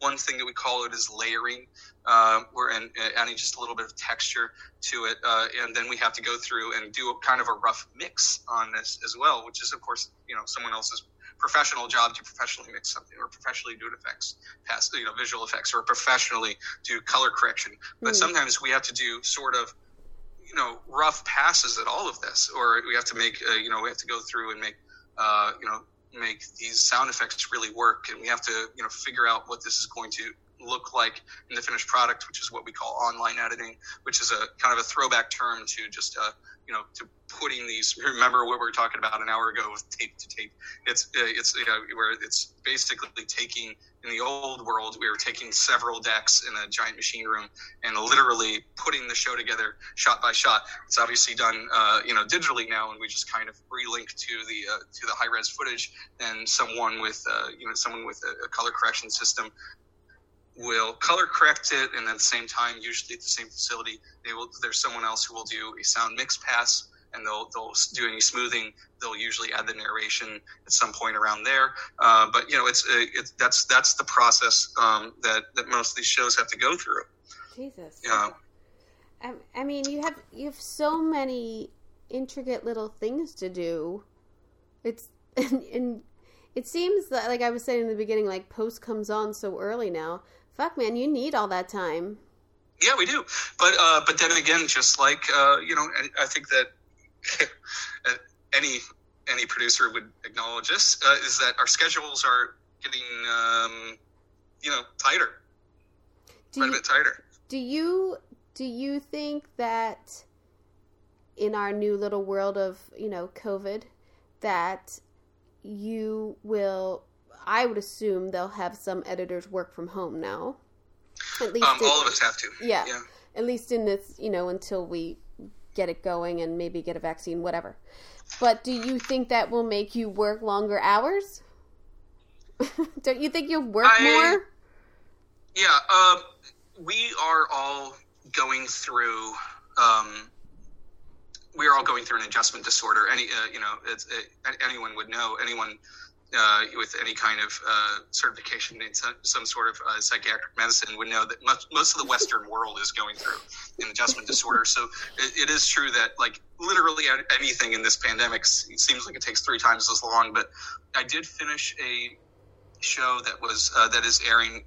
one thing that we call it is layering uh, we're in, adding just a little bit of texture to it uh, and then we have to go through and do a kind of a rough mix on this as well which is of course you know someone else's professional job to professionally mix something or professionally do effects pass you know visual effects or professionally do color correction but mm. sometimes we have to do sort of you know rough passes at all of this, or we have to make uh, you know we have to go through and make uh, you know make these sound effects really work, and we have to you know figure out what this is going to look like in the finished product, which is what we call online editing, which is a kind of a throwback term to just uh, you know to putting these. Remember what we were talking about an hour ago with tape to tape. It's uh, it's you know where it's basically taking in the old world we were taking several decks in a giant machine room and literally putting the show together shot by shot. It's obviously done uh, you know digitally now, and we just kind of relink to the uh, to the high res footage. And someone with uh, you know someone with a, a color correction system will color correct it and at the same time usually at the same facility they will there's someone else who will do a sound mix pass and they'll they'll do any smoothing. They'll usually add the narration at some point around there. Uh, but you know it's, uh, it's that's that's the process um, that that most of these shows have to go through. Jesus. Yeah. I, I mean you have you have so many intricate little things to do. It's and, and it seems that like i was saying in the beginning like post comes on so early now Fuck, man, you need all that time. Yeah, we do. But uh, but then again, just like uh, you know, I think that any any producer would acknowledge this uh, is that our schedules are getting um, you know tighter, Do quite you, a bit tighter. do you do you think that in our new little world of you know COVID that you will? I would assume they'll have some editors work from home now. At least Um, in- all of us have to. Yeah. Yeah. at least in this, you know, until we get it going and maybe get a vaccine, whatever. But do you think that will make you work longer hours? Don't you think you'll work I- more? Yeah, um, we are all going through. Um, we are all going through an adjustment disorder. Any, uh, you know, it's, uh, anyone would know. Anyone uh, with any kind of uh, certification in some, some sort of uh, psychiatric medicine would know that much, most of the Western world is going through an adjustment disorder. So it, it is true that, like, literally anything in this pandemic seems like it takes three times as long. But I did finish a show that was uh, that is airing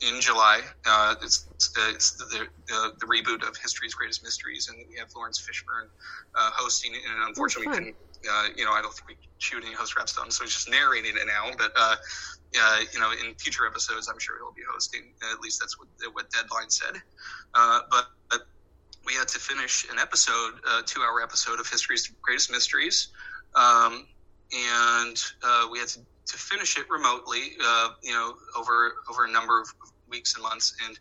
in July. Uh, it's it's the, the the reboot of History's Greatest Mysteries, and we have Laurence Fishburne uh, hosting it. And unfortunately, we couldn't. Uh, you know, I don't think we shoot any host reps done, so he's just narrating it now. But uh, uh, you know, in future episodes, I'm sure he'll be hosting. At least that's what what Deadline said. Uh, but, but we had to finish an episode, a two-hour episode of History's Greatest Mysteries, um, and uh, we had to, to finish it remotely. Uh, you know, over over a number of weeks and months, and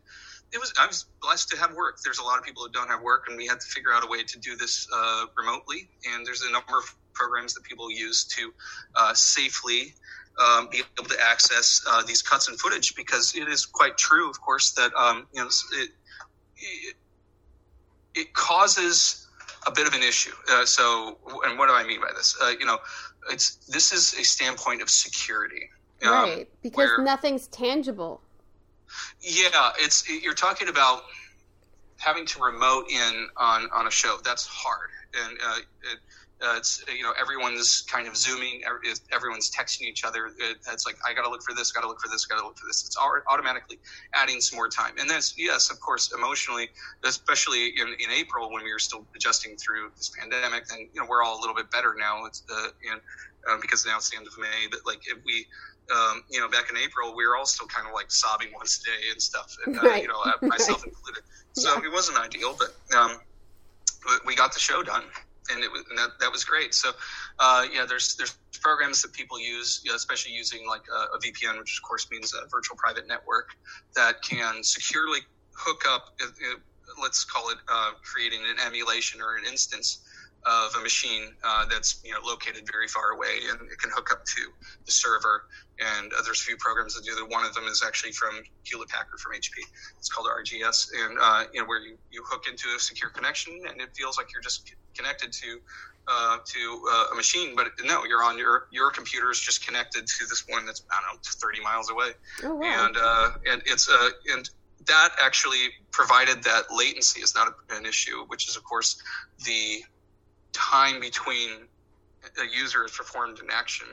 it was I was blessed to have work. There's a lot of people who don't have work, and we had to figure out a way to do this uh, remotely. And there's a number of programs that people use to uh, safely um, be able to access uh, these cuts and footage because it is quite true, of course, that um, you know it, it it causes a bit of an issue. Uh, so, and what do I mean by this? Uh, you know, it's this is a standpoint of security, um, right, because where- nothing's tangible. Yeah, it's you're talking about having to remote in on on a show. That's hard, and uh, it, uh, it's you know everyone's kind of zooming, everyone's texting each other. It's like I got to look for this, got to look for this, got to look for this. It's au- automatically adding some more time, and that's yes, of course, emotionally, especially in, in April when we were still adjusting through this pandemic. Then you know we're all a little bit better now. It's uh, and uh, because now it's the end of May, but like if we um, you know, back in April, we were all still kind of like sobbing once a day and stuff, and, uh, Right. you know, uh, myself included. So it wasn't ideal, but um, but we got the show done, and it was and that, that was great. So uh, yeah, there's there's programs that people use, you know, especially using like a, a VPN, which of course means a virtual private network that can securely hook up. uh, uh, Let's call it uh, creating an emulation or an instance of a machine uh, that's you know located very far away, and it can hook up to the server. And uh, there's a few programs that do that. One of them is actually from Hewlett Packard from HP. It's called RGS, and uh, you know where you, you hook into a secure connection, and it feels like you're just connected to uh, to uh, a machine, but no, you're on your your computer is just connected to this one that's I don't know 30 miles away Oh wow! and uh, and it's uh, and that actually provided that latency is not a, an issue, which is of course the time between a user has performed an action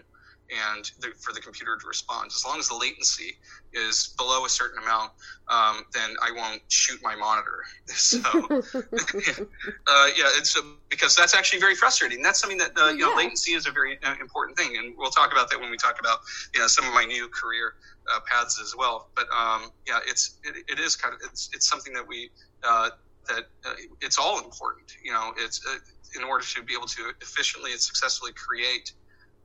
and the, for the computer to respond. As long as the latency is below a certain amount, um, then I won't shoot my monitor. So uh, yeah, it's uh, because that's actually very frustrating. That's something that uh, you know latency is a very uh, important thing, and we'll talk about that when we talk about you know some of my new career uh, paths as well. But um, yeah, it's it, it is kind of it's it's something that we uh, that uh, it's all important. You know, it's uh, in order to be able to efficiently and successfully create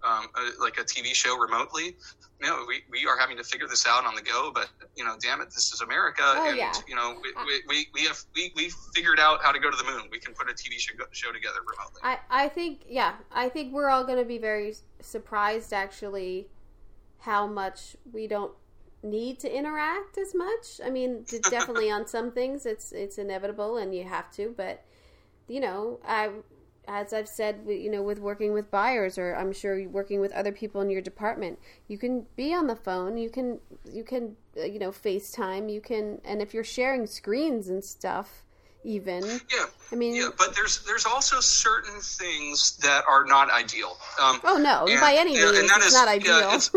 um, a, like a TV show remotely. You know, we, we are having to figure this out on the go, but you know, damn it, this is America, Oh, and yeah. you know, we, we, we, we have we we figured out how to go to the moon. We can put a TV show, show together remotely. I, I think yeah i think we're all going to be very surprised actually how much we don't need to interact as much i mean definitely on some things it's it's inevitable and you have to but you know i as i've said you know with working with buyers or i'm sure working with other people in your department you can be on the phone you can you can uh, you know facetime you can and if you're sharing screens and stuff even yeah, i mean yeah, but there's there's also certain things that are not ideal. Um, Oh no! And- by any yeah, and means, that it's is- not yeah, ideal. it's-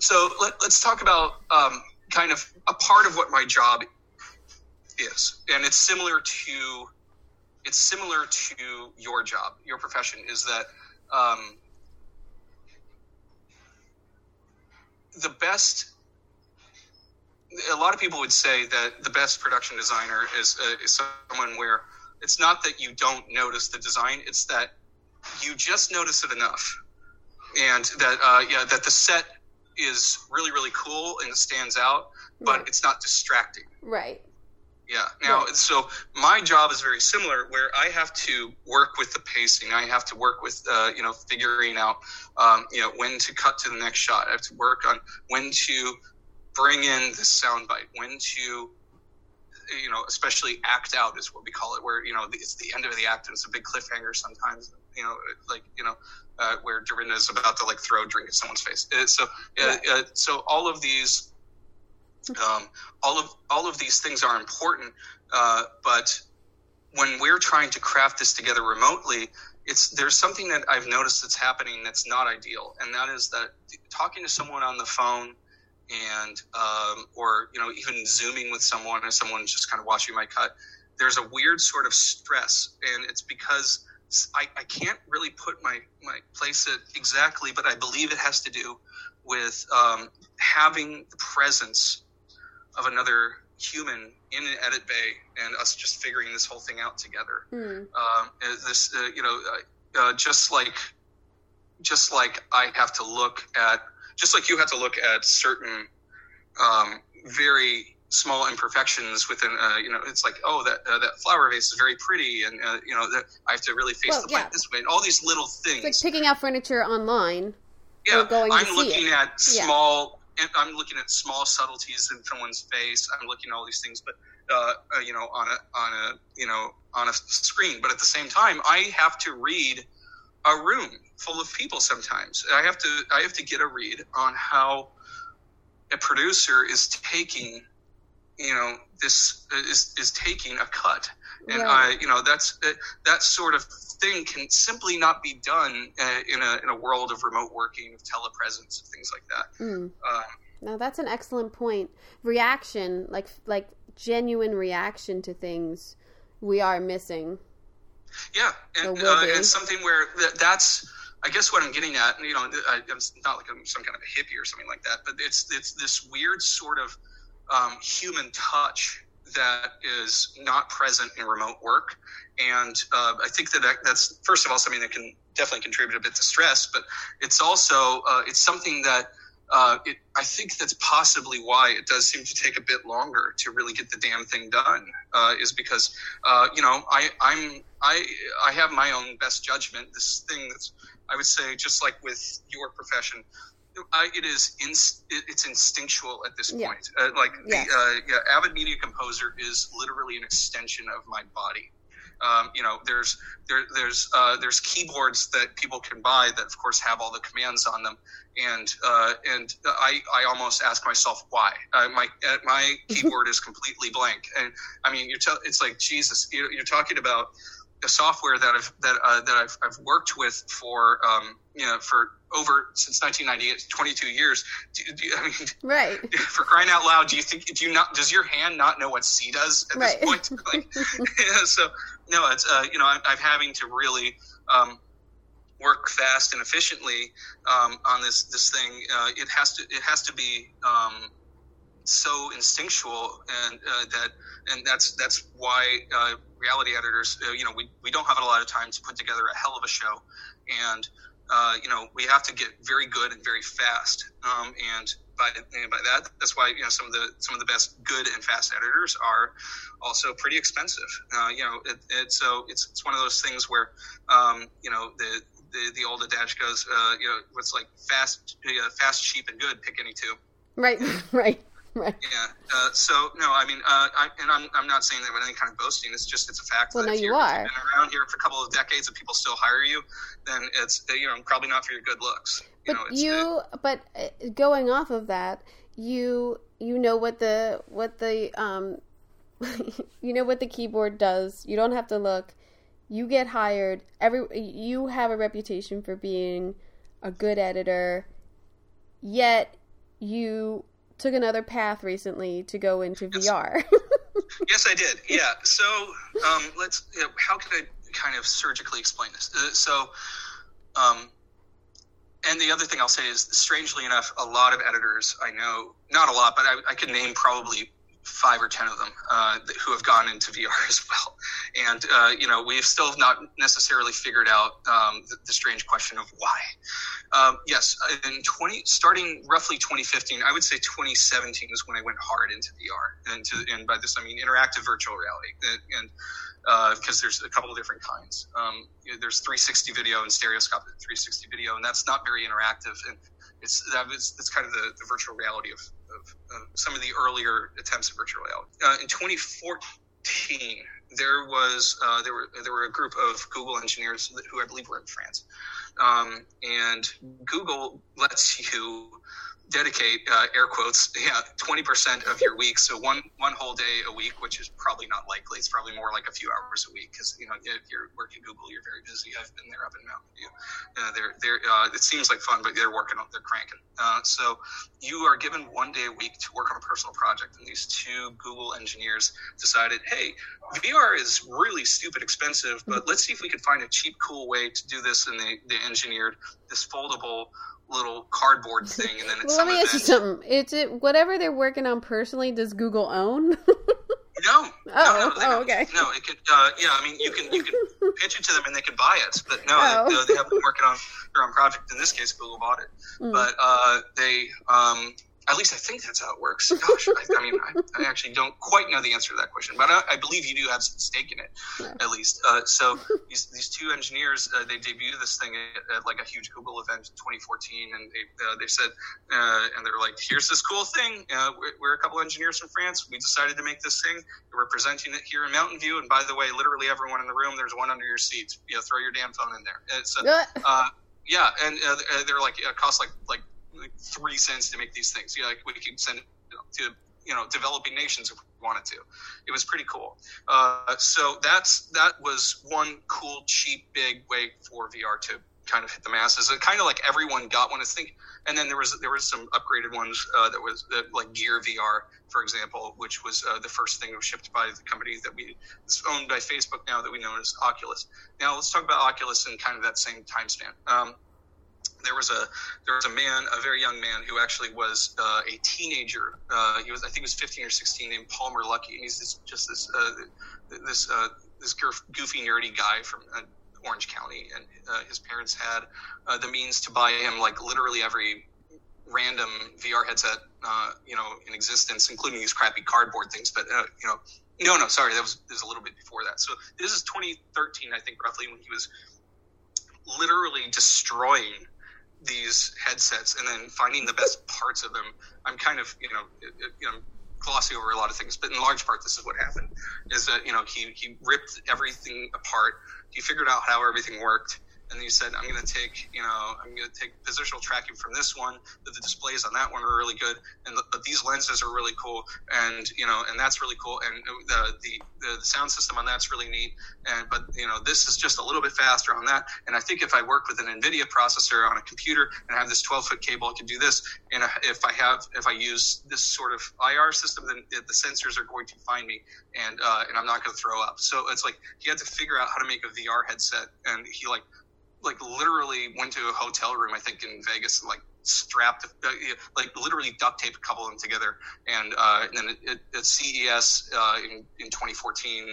so let, let's talk about um, kind of a part of what my job is, and it's similar to it's similar to your job, your profession. Is that um, the best a lot of people would say that the best production designer is, uh, is someone where it's not that you don't notice the design it's that you just notice it enough and that uh, yeah that the set is really really cool and stands out but Right. it's not distracting Right. Yeah. Now, Right. so my job is very similar, where I have to work with the pacing. I have to work with, uh, you know, figuring out, um, you know, when to cut to the next shot. I have to work on when to bring in the soundbite, when to, you know, especially act out is what we call it, where you know it's the end of the act and it's a big cliffhanger sometimes. You know, like you know, uh, where Dorinda is about to like throw a drink at someone's face. Uh, so, uh, uh, so all of these um, all of all of these things are important, uh, but when we're trying to craft this together remotely, it's there's something that I've noticed that's happening that's not ideal, and that is that talking to someone on the phone and um, or you know even zooming with someone and someone's just kind of watching my cut, there's a weird sort of stress, and it's because I, I can't really put my my place it exactly, but I believe it has to do with um, having the presence of another human in an edit bay and us just figuring this whole thing out together. Um, uh, this, uh, you know, uh, uh, just like, just like I have to look at, just like you have to look at certain um, very small imperfections within, uh, you know, it's like, oh, that uh, that flower vase is very pretty, and uh, you know, that I have to really face Well, the plant yeah. this way, and all these little things It's like picking out furniture online. yeah, or going to I'm looking it. at small. I'm looking at small subtleties in someone's face. I'm looking at all these things, but uh, uh, you know, on a on a you know on a screen. But at the same time, I have to read a room full of people. Sometimes I have to I have to get a read on how a producer is taking you know this is is taking a cut and Right. I, you know, that's uh, that sort of thing can simply not be done uh, in a in a world of remote working, of telepresence, of things like that. Mm. No, that's an excellent point. Reaction, like like genuine reaction to things, we are missing. yeah, and uh, and something where that, that's, I guess, what I'm getting at. You know, I, I'm not like I'm some kind of a hippie or something like that, but it's it's this weird sort of um, human touch that is not present in remote work. And uh, I think that, that that's first of all something that can definitely contribute a bit to stress, but it's also uh, it's something that uh, it, I think that's possibly why it does seem to take a bit longer to really get the damn thing done. Uh, is because uh, you know I I'm I I have my own best judgment. This thing that's I would say just like with your profession. I, it is it, it's instinctual at this Yeah. point. Uh, like Yes. the uh, yeah, avid media composer is literally an extension of my body. Um, you know, there's there, there's uh, there's keyboards that people can buy that, of course, have all the commands on them, and uh, and I, I almost ask myself why uh, my uh, my keyboard is completely blank, and I mean, you're tell it's like Jesus, you're, you're talking about software that I've that uh, that I've, I've worked with for um, you know for over since 1998, 22 years. Do, do, I mean, Right. for crying out loud, do you think do you not does your hand not know what C does at Right. this point? Like, yeah, so no, it's uh, you know I'm, I'm having to really um, work fast and efficiently um, on this this thing. Uh, it has to it has to be um, so instinctual and uh, that and that's that's why uh, reality editors uh, you know we, we don't have a lot of time to put together a hell of a show and uh, you know we have to get very good and very fast um, and by, and by that that's why you know some of the some of the best good and fast editors are also pretty expensive uh, you know it, it, so it's, it's one of those things where um, you know the the, the old adage goes uh, you know what's like fast fast cheap and good pick any two Right. Right. Right. yeah. Uh, so no, I mean, uh, I, and I'm, I'm not saying that with any kind of boasting. It's just it's a fact. Well, that no, if you if are. you've been around here for a couple of decades and people still hire you, then it's you know probably not for your good looks. You But know, it's, you, but uh, going off of that, you you know what the what the um, you know what the keyboard does. You don't have to look. You get hired. Every you have a reputation for being a good editor. Yet you took another path recently to go into VR. yes, I did. Yeah. So um, let's. You know, how can I kind of surgically explain this? Uh, so, um, and the other thing I'll say is, strangely enough, a lot of editors I know, not a lot, but I, I could name probably five or ten of them uh, who have gone into VR as well. And uh, you know, we've still not necessarily figured out um, the, the, strange question of why. Um, yes, in 20, starting roughly 2015, I would say 2017 is when I went hard into VR, and, to, and by this I mean interactive virtual reality, and because uh, there's a couple of different kinds. Um, there's 360 video and stereoscopic 360 video, and that's not very interactive, and it's that was that's kind of the, the virtual reality of, of, some of the earlier attempts at virtual reality. Uh, in 2014, there was uh, there were there were a group of Google engineers who I believe were in France, um, and Google lets you dedicate uh, air quotes yeah 20% of your week. So one one whole day a week which is probably not likely. It's probably more like a few hours a week because you know if you're working google you're very busy. I've been there up in mountain view uh, they're, they're, uh, it seems like fun but they're working on they're cranking. Uh, so you are given one day a week to work on a personal project and these two google engineers decided hey vr is really stupid expensive but let's see if we could find a cheap cool way to do this. And they, they engineered this foldable little cardboard thing, and then it's. well, let me ask you something. It's it whatever they're working on personally. Does Google own? no. Oh, no, no, oh, okay. No, it could. Uh, yeah, I mean, you can you can pitch it to them and they can buy it, but no, oh. they, they have been working on their own project. In this case, Google bought it, mm. but uh, they um, at least I think that's how it works. Gosh, I, I mean, I, I, actually don't quite know the answer to that question, but I, I believe you do have some stake in it, yeah. at least. Uh, so these, these two engineers, uh, they debuted this thing at, at, like a huge Google event in 2014, and they, uh, they said, uh, and they're like, here's this cool thing. Uh, we're, we're, a couple engineers from France. We decided to make this thing. We're presenting it here in Mountain View, and by the way, literally everyone in the room, there's one under your seats. You know, throw your damn phone in there. It's, uh, yeah, and they're like, it costs like like like three cents to make these things. Yeah, like we could send it to you know developing nations if we wanted to. It was pretty cool. Uh, so that's that was one cool, cheap, big way for VR to kind of hit the masses. It kind of like everyone got one. I think, and then there was there was some upgraded ones uh, that was uh, like Gear VR, for example, which was uh, the first thing that was shipped by the company that we is owned by Facebook now that we know as Oculus. Now let's talk about Oculus in kind of that same time span. Um, there was a there was a man, a very young man, who actually was uh, a teenager. Uh, he was, I think, he was 15 or 16, named Palmer Luckey, and he's this, just this uh, this uh, this goofy, nerdy guy from uh, Orange County, and uh, his parents had the means to buy him like literally every random VR headset, you know, in existence, including these crappy cardboard things. But you know, no, no, sorry, that was, was a little bit before that. So this is 2013, I think, roughly, when he was literally destroying these headsets and then finding the best parts of them. I'm kind of, you know, you know, glossy over a lot of things, but in large part, this is what happened: is that you know he he ripped everything apart. He figured out how everything worked and you said, I'm going to take, you know, I'm going to take positional tracking from this one. That the displays on that one are really good, and the, but these lenses are really cool, and you know, and that's really cool, and the, the the sound system on that's really neat, and but you know, this is just a little bit faster on that, and I think if I work with an NVIDIA processor on a computer and have this 12 foot cable, I can do this, and if I have if I use this sort of IR system, then the sensors are going to find me, and uh, and I'm not going to throw up. So it's like he had to figure out how to make a VR headset, and he like like literally went to a hotel room, I think in Vegas, like strapped, uh, like literally duct taped a couple of them together. And, uh, and then at CES uh, in, in 2014,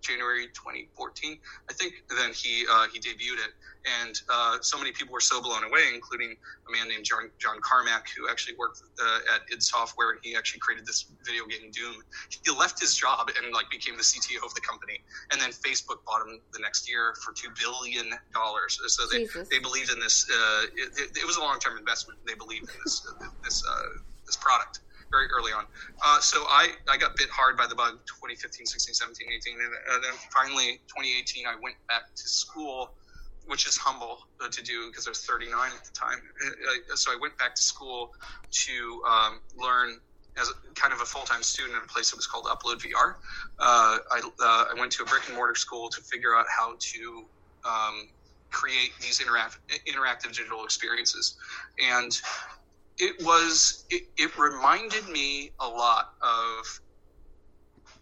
January 2014, I think. Then he uh, he debuted it, and uh, so many people were so blown away, including a man named John, John Carmack, who actually worked uh, at id Software, and he actually created this video game Doom. He left his job and like became the CTO of the company, and then Facebook bought him the next year for two billion dollars. So they Jesus. they believed in this. Uh, it, it, was a long term investment. They believed in this this uh, this product very early on. Uh, so I, I got bit hard by the bug 2015, 16, 17, 18. And, and then finally, 2018, I went back to school, which is humble uh, to do because I was 39 at the time. Uh, so I went back to school to um, learn as a, kind of a full-time student at a place that was called Upload VR. Uh, I, uh, I went to a brick and mortar school to figure out how to um, create these interact, interactive digital experiences. And it was it, it reminded me a lot of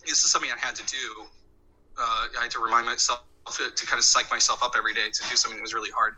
this is something I had to do. Uh, I had to remind myself to, to kind of psych myself up every day to do something that was really hard.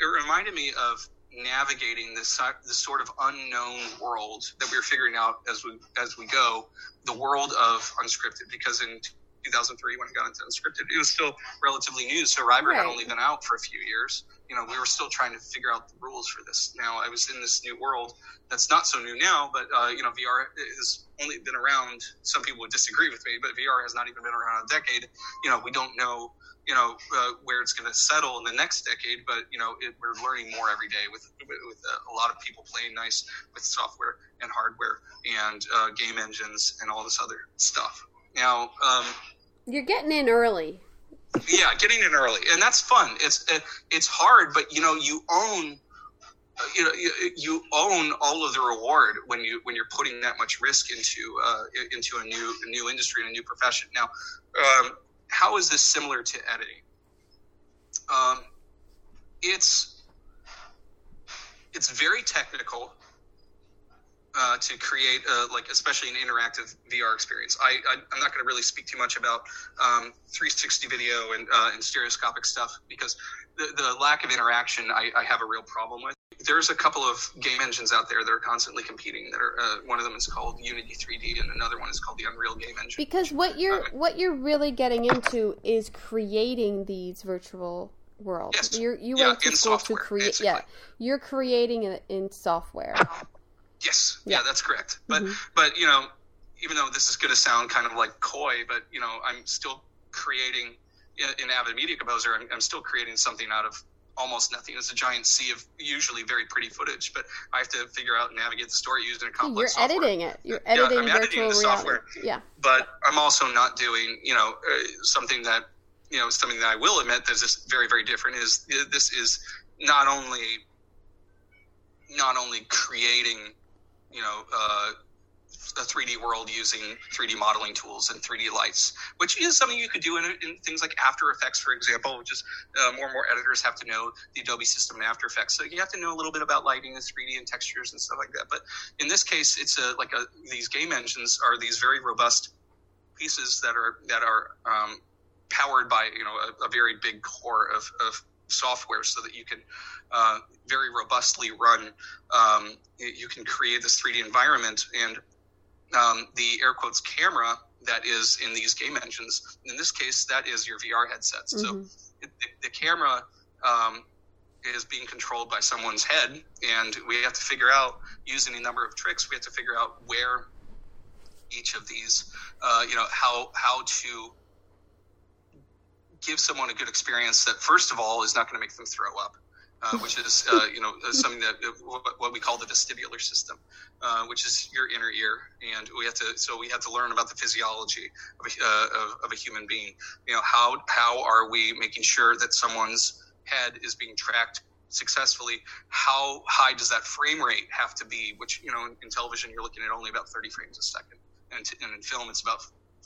It reminded me of navigating this this sort of unknown world that we were figuring out as we as we go, the world of unscripted. Because in 2003, when I got into unscripted, it was still relatively new. Survivor right. had only been out for a few years. You know, we were still trying to figure out the rules for this. Now I was in this new world that's not so new now, but uh, you know, VR has only been around. Some people would disagree with me, but VR has not even been around a decade. You know, we don't know you know uh, where it's going to settle in the next decade but you know it, we're learning more every day with with, a, a, lot of people playing nice with software and hardware and uh, game engines and all this other stuff now um, you're getting in early yeah getting in early. And that's fun. It's it's hard but you know you own uh, you know you, you, own all of the reward when you when you're putting that much risk into uh, into a new a new industry and a new profession. Now um, how is this similar to editing? Um, it's it's very technical uh, to create a, like especially an interactive VR experience. I, I am not going to really speak too much about um, 360 video and uh, and stereoscopic stuff because the, the lack of interaction I, I have a real problem with there's a couple of game engines out there that are constantly competing. That are uh, one of them is called Unity 3D, and another one is called the Unreal Game Engine. Because what you're what you're really getting into is creating these virtual worlds. Yes. You're, you yeah, went to to create. Yeah, you're creating it in software. Yes. Yeah, yeah that's correct. But mm-hmm. but you know, even though this is going to sound kind of like coy, but you know, I'm still creating in Avid Media Composer. I'm, I'm still creating something out of almost nothing. It's a giant sea of usually very pretty footage, but I have to figure out and navigate the story using a complex. You're software. editing it. You're editing yeah, I'm editing the software. Yeah, but I'm also not doing you know uh, something that you know something that I will admit that is just very very different. Is this is not only not only creating you know. Uh, a 3D world using 3D modeling tools and 3D lights, which is something you could do in, in things like After Effects, for example, which is uh, more and more editors have to know the Adobe system and After Effects. So you have to know a little bit about lighting and 3D and textures and stuff like that. But in this case, it's a, like a, these game engines are these very robust pieces that are that are um, powered by you know a, a very big core of, of software so that you can uh, very robustly run um, you can create this 3d environment and um, the air quotes camera that is in these game engines. In this case, that is your VR headsets. Mm-hmm. So it, the, the, camera um, is being controlled by someone's head, and we have to figure out using a number of tricks. We have to figure out where each of these, uh, you know, how how to give someone a good experience that first of all is not going to make them throw up uh, which is uh, you know uh, something that uh, what we call the vestibular system, uh, which is your inner ear, and we have to so we have to learn about the physiology of a, uh, of, of, a human being. You know how how are we making sure that someone's head is being tracked successfully? How high does that frame rate have to be? Which you know in, in television you're looking at only about 30 frames a second, and, t- and in film it's about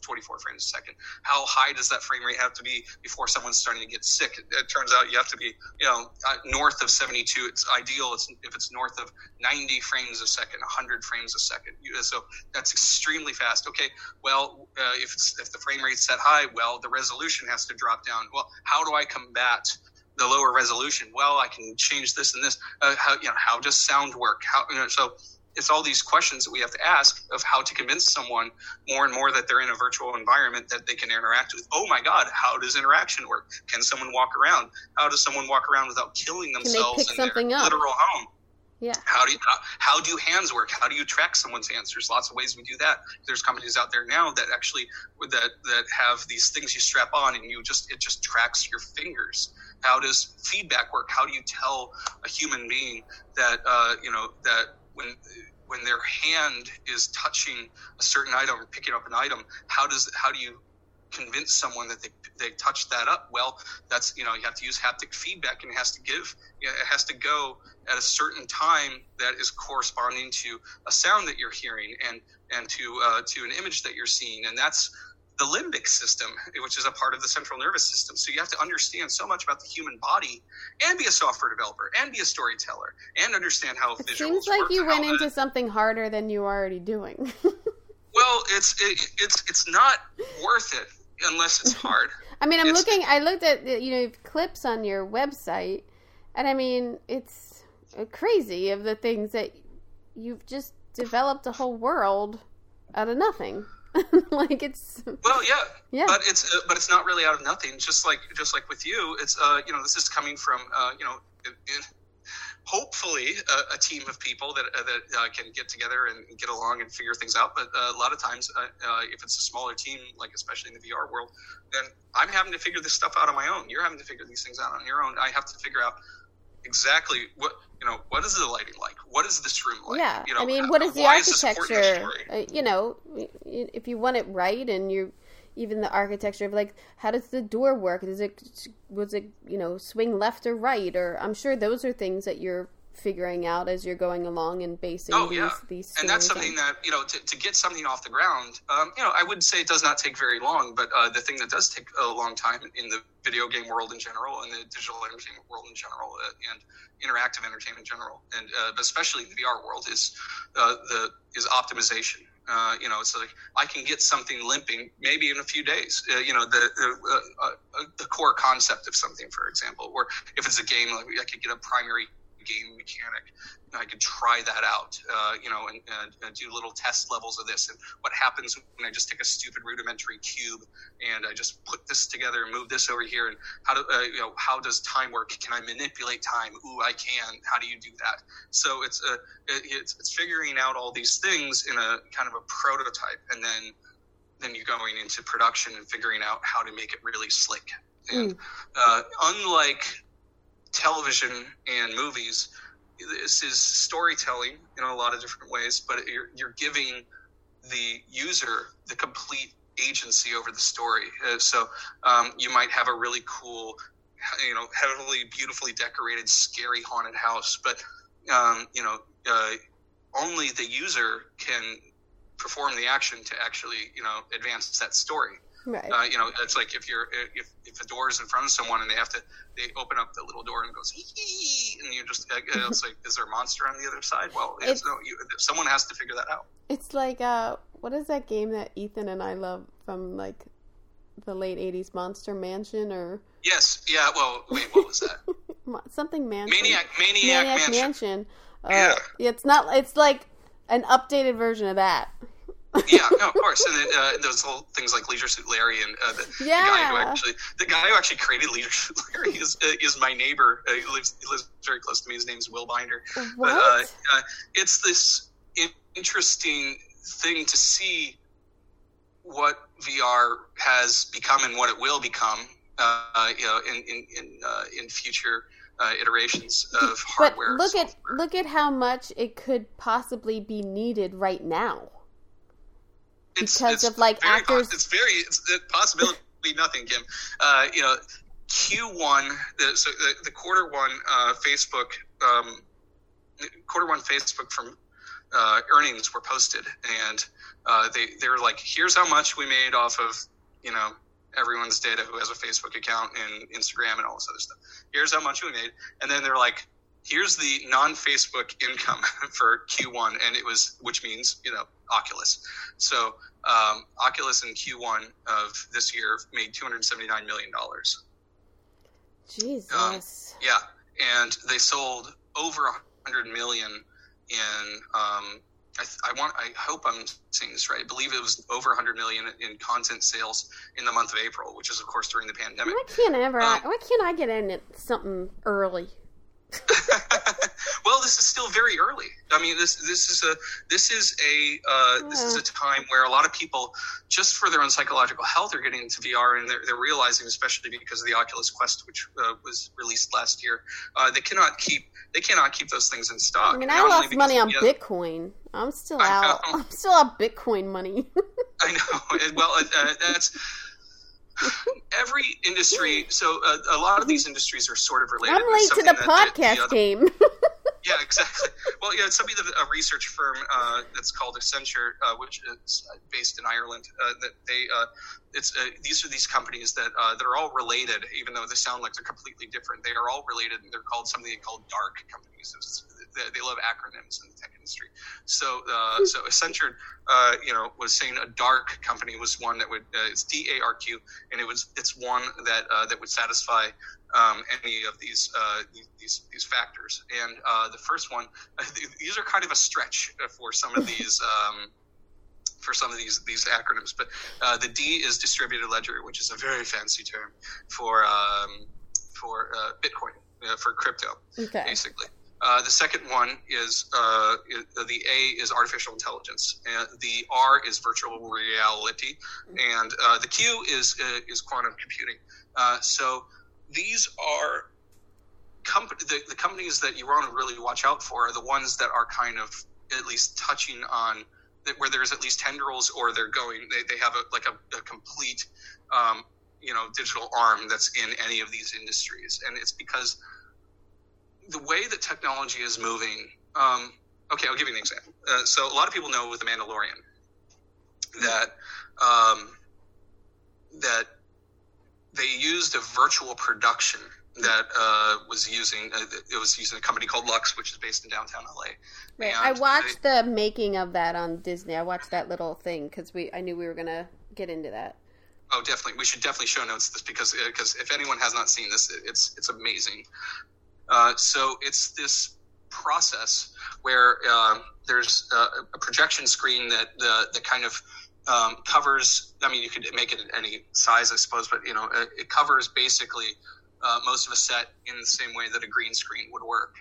24 frames a second. How high does that frame rate have to be before someone's starting to get sick? It, it turns out you have to be, you know, uh, north of 72. It's ideal. It's if it's north of 90 frames a second, 100 frames a second. So that's extremely fast. Okay, well, uh, if if the frame rate's set high, well, the resolution has to drop down. Well, how do I combat? the lower resolution. Well, I can change this and this. Uh, how you know how does sound work? How you know so it's all these questions that we have to ask of how to convince someone more and more that they're in a virtual environment that they can interact with. Oh my God, how does interaction work? Can someone walk around? How does someone walk around without killing themselves in their up? literal home? Yeah. How do you, how, how, do hands work? How do you track someone's hands? There's lots of ways we do that. There's companies out there now that actually that that have these things you strap on and you just it just tracks your fingers. How does feedback work? How do you tell a human being that uh, you know that when when their hand is touching a certain item or picking up an item, how does how do you convince someone that they they touched that up? Well, that's you know you have to use haptic feedback and it has to give it has to go at a certain time that is corresponding to a sound that you're hearing and and to uh, to an image that you're seeing, and that's the limbic system, which is a part of the central nervous system. So you have to understand so much about the human body and be a software developer and be a storyteller and understand how it seems like you went into something harder than you were already doing. well, it's it, it's it's not worth it unless it's hard. I mean, I'm It's- looking. I looked at you know clips on your website, and I mean, it's uh, crazy of the things that you've just developed a whole world out of nothing. like it's Well, yeah, yeah, but it's uh, but it's not really out of nothing. Just like just like with you, it's uh you know this is coming from uh you know hopefully a, a team of people that uh, that uh, can get together and get along and figure things out. But uh, a lot of times, uh, uh, if it's a smaller team, like especially in the VR world, then I'm having to figure this stuff out on my own. You're having to figure these things out on your own. I have to figure out exactly what you know. What is the lighting like? What is this room like? yeah. You know, I mean, uh, what is the why this important to the architecture? story? Uh, you know, if you want it right, and you're even the architecture of like how does the door work? Does it was it you know swing left or right? Or I'm sure those are things that you're figuring out as you're going along and basing Oh these yeah, these and that's something on. that you know to, to get something off the ground. Um, you know, I would say it does not take very long, but uh, the thing that does take a long time in the video game world in general, and the digital entertainment world in general, uh, and interactive entertainment in general, and uh, especially the VR world is uh, the is optimization. Uh, you know, it's like I can get something limping maybe in a few days. Uh, you know, the the, uh, uh, the core concept of something, for example, or if it's a game, like I could get a primary game mechanic. I could try that out, uh, you know, and, do little test levels of this. And what happens when I just take a stupid rudimentary cube and I just put this together and move this over here? And how do uh, you know how does time work? Can I manipulate time? Ooh, I can. How do you do that? So it's uh, it, it's it's figuring out all these things in a kind of a prototype, and then then you're going into production and figuring out how to make it really slick. And uh, unlike television and movies, this is storytelling in a lot of different ways, but you're, you're giving the user the complete agency over the story. Uh, so um, you might have a really cool, you know, heavily, beautifully decorated, scary haunted house, but um, you know, uh, only the user can perform the action to actually, you know, advance that story. Right. Uh, you know, it's like if you're if if a door is in front of someone and they have to they open up the little door and goes hee and you just uh, it's like is there a monster on the other side? Well, it's, It's- no, you, someone has to figure that out. It's like uh, what is that game that Ethan and I love from like the late '80s, Monster Mansion or Yes, yeah. Well, wait, what was that? Something Mansion? Maniac, Maniac, Maniac Mansion. Mansion. Uh, Yeah. It's not. It's like an updated version of that. Yeah, no, of course. And then, uh, those whole things like Leisure Suit Larry and uh, the, the guy who actually the guy who actually created Leisure Suit Larry is uh, is my neighbor. Uh, he lives he lives very close to me. His name's Will Binder. What? But uh, uh, it's this interesting thing to see what VR has become and what it will become. Uh, you know, in in in, uh, in future uh, iterations of but hardware. and look at look at how much it could possibly be needed right now. It's- because it's of, like, very actors- it's very it's a possibility nothing, Kim. Uh, you know, Q1, the, so the, the quarter one uh, Facebook, um, quarter one Facebook from uh, earnings were posted, and uh, they they were like, here's how much we made off of you know everyone's data who has a Facebook account and Instagram and all this other stuff. Here's how much we made, and then they're like. Here's the non-Facebook income for Q1, and it was, which means you know Oculus. So um, Oculus in Q1 of this year made 279 million dollars. Jesus. Yeah, and they sold over 100 million in. Um, I, th- I want. I hope I'm saying this right. I believe it was over 100 million in content sales in the month of April, which is of course during the pandemic. why can't I ever? um, why can't I get in at something early? well, this is still very early. I mean, this this is a this is a uh, this is a time where a lot of people, just for their own psychological health, are getting into VR, and they're, they're realizing, especially because of the Oculus Quest, which uh, was released last year, uh, they cannot keep they cannot keep those things in stock. I mean, I lost because- money on yeah, Bitcoin. I'm still I out. know. I'm still out Bitcoin money. I know. Well, uh, uh, that's every industry. So uh, a lot of these industries are sort of related. I'm late to the that podcast other- game. yeah, exactly. Well, yeah, it's something that a research firm uh, that's called Accenture, uh, which is based in Ireland, uh, that they uh, it's uh, these are these companies that uh, that are all related, even though they sound like they're completely different. They are all related, and they're called something called dark companies. It's, they, they love acronyms in the tech industry. So, so Accenture, you know, was saying a dark company was one that would it's D A R Q, and it was it's one that that would satisfy um, any of these, uh, these these factors. And uh, the first one, these are kind of a stretch for some of these. Um, for some of these these acronyms, but uh, the D is distributed ledger, which is a very fancy term for um, for uh, Bitcoin uh, for crypto, okay. basically. Uh, the second one is, uh, the A is artificial intelligence. Uh, the R is virtual reality, and uh, the Q is uh, is quantum computing. Uh, so these are comp- the, the companies that you want to really watch out for are the ones that are kind of at least touching on where there's at least tendrils or they're going they, they have a like a, a complete um, you know digital arm that's in any of these industries. And it's because the way that technology is moving um, okay i'll give you an example. Uh, so a lot of people know with the mandalorian that um, that they used a virtual production that uh, was using uh, it was using a company called Lux, which is based in downtown LA. Right. And I watched they, the making of that on Disney. I watched that little thing because we I knew we were gonna get into that. Oh, definitely. We should definitely show notes this because because uh, if anyone has not seen this, it's it's amazing. Uh, so it's this process where uh, there's a, a projection screen that the the kind of um, covers. I mean, you could make it any size, I suppose, but you know, it, it covers basically uh, most of a set in the same way that a green screen would work.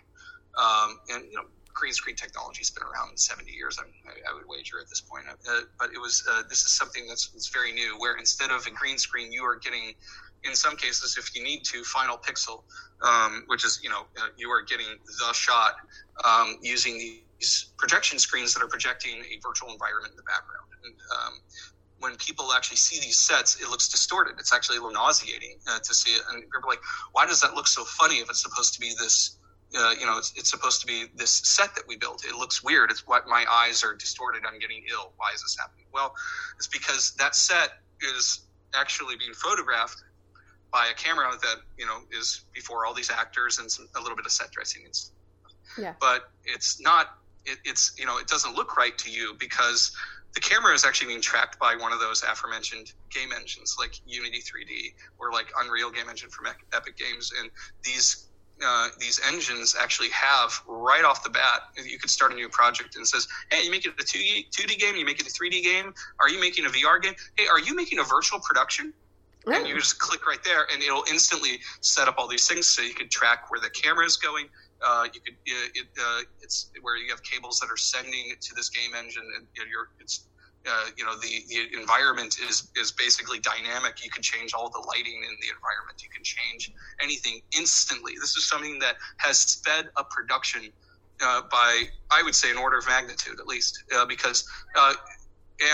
Um, and you know, green screen technology has been around 70 years. I, I would wager at this point. Uh, but it was uh, this is something that's, that's very new, where instead of a green screen, you are getting, in some cases, if you need to, final pixel, um, which is you know uh, you are getting the shot um, using these projection screens that are projecting a virtual environment in the background. And, um, when people actually see these sets, it looks distorted. It's actually a little nauseating uh, to see it. And people are like, why does that look so funny if it's supposed to be this, uh, you know, it's, it's, supposed to be this set that we built. It looks weird. It's what my eyes are distorted. I'm getting ill. Why is this happening? Well, it's because that set is actually being photographed by a camera that, you know, is before all these actors and some, a little bit of set dressing and stuff. Yeah. But it's not, it, it's, you know, it doesn't look right to you because the camera is actually being tracked by one of those aforementioned game engines like Unity 3D or like Unreal Game Engine from Epic Games. And these uh, these engines actually have right off the bat, you could start a new project and says, "Hey, you make it a 2D, 2D game, you make it a 3D game. Are you making a VR game? Hey, are you making a virtual production?" And you just click right there, and it'll instantly set up all these things so you can track where the camera is going, uh, you could it, uh, it's where you have cables that are sending to this game engine, and you know, you're it's uh, you know the the environment is is basically dynamic. You can change all the lighting in the environment. You can change anything instantly. This is something that has sped up production uh, by I would say an order of magnitude at least uh, because. Uh,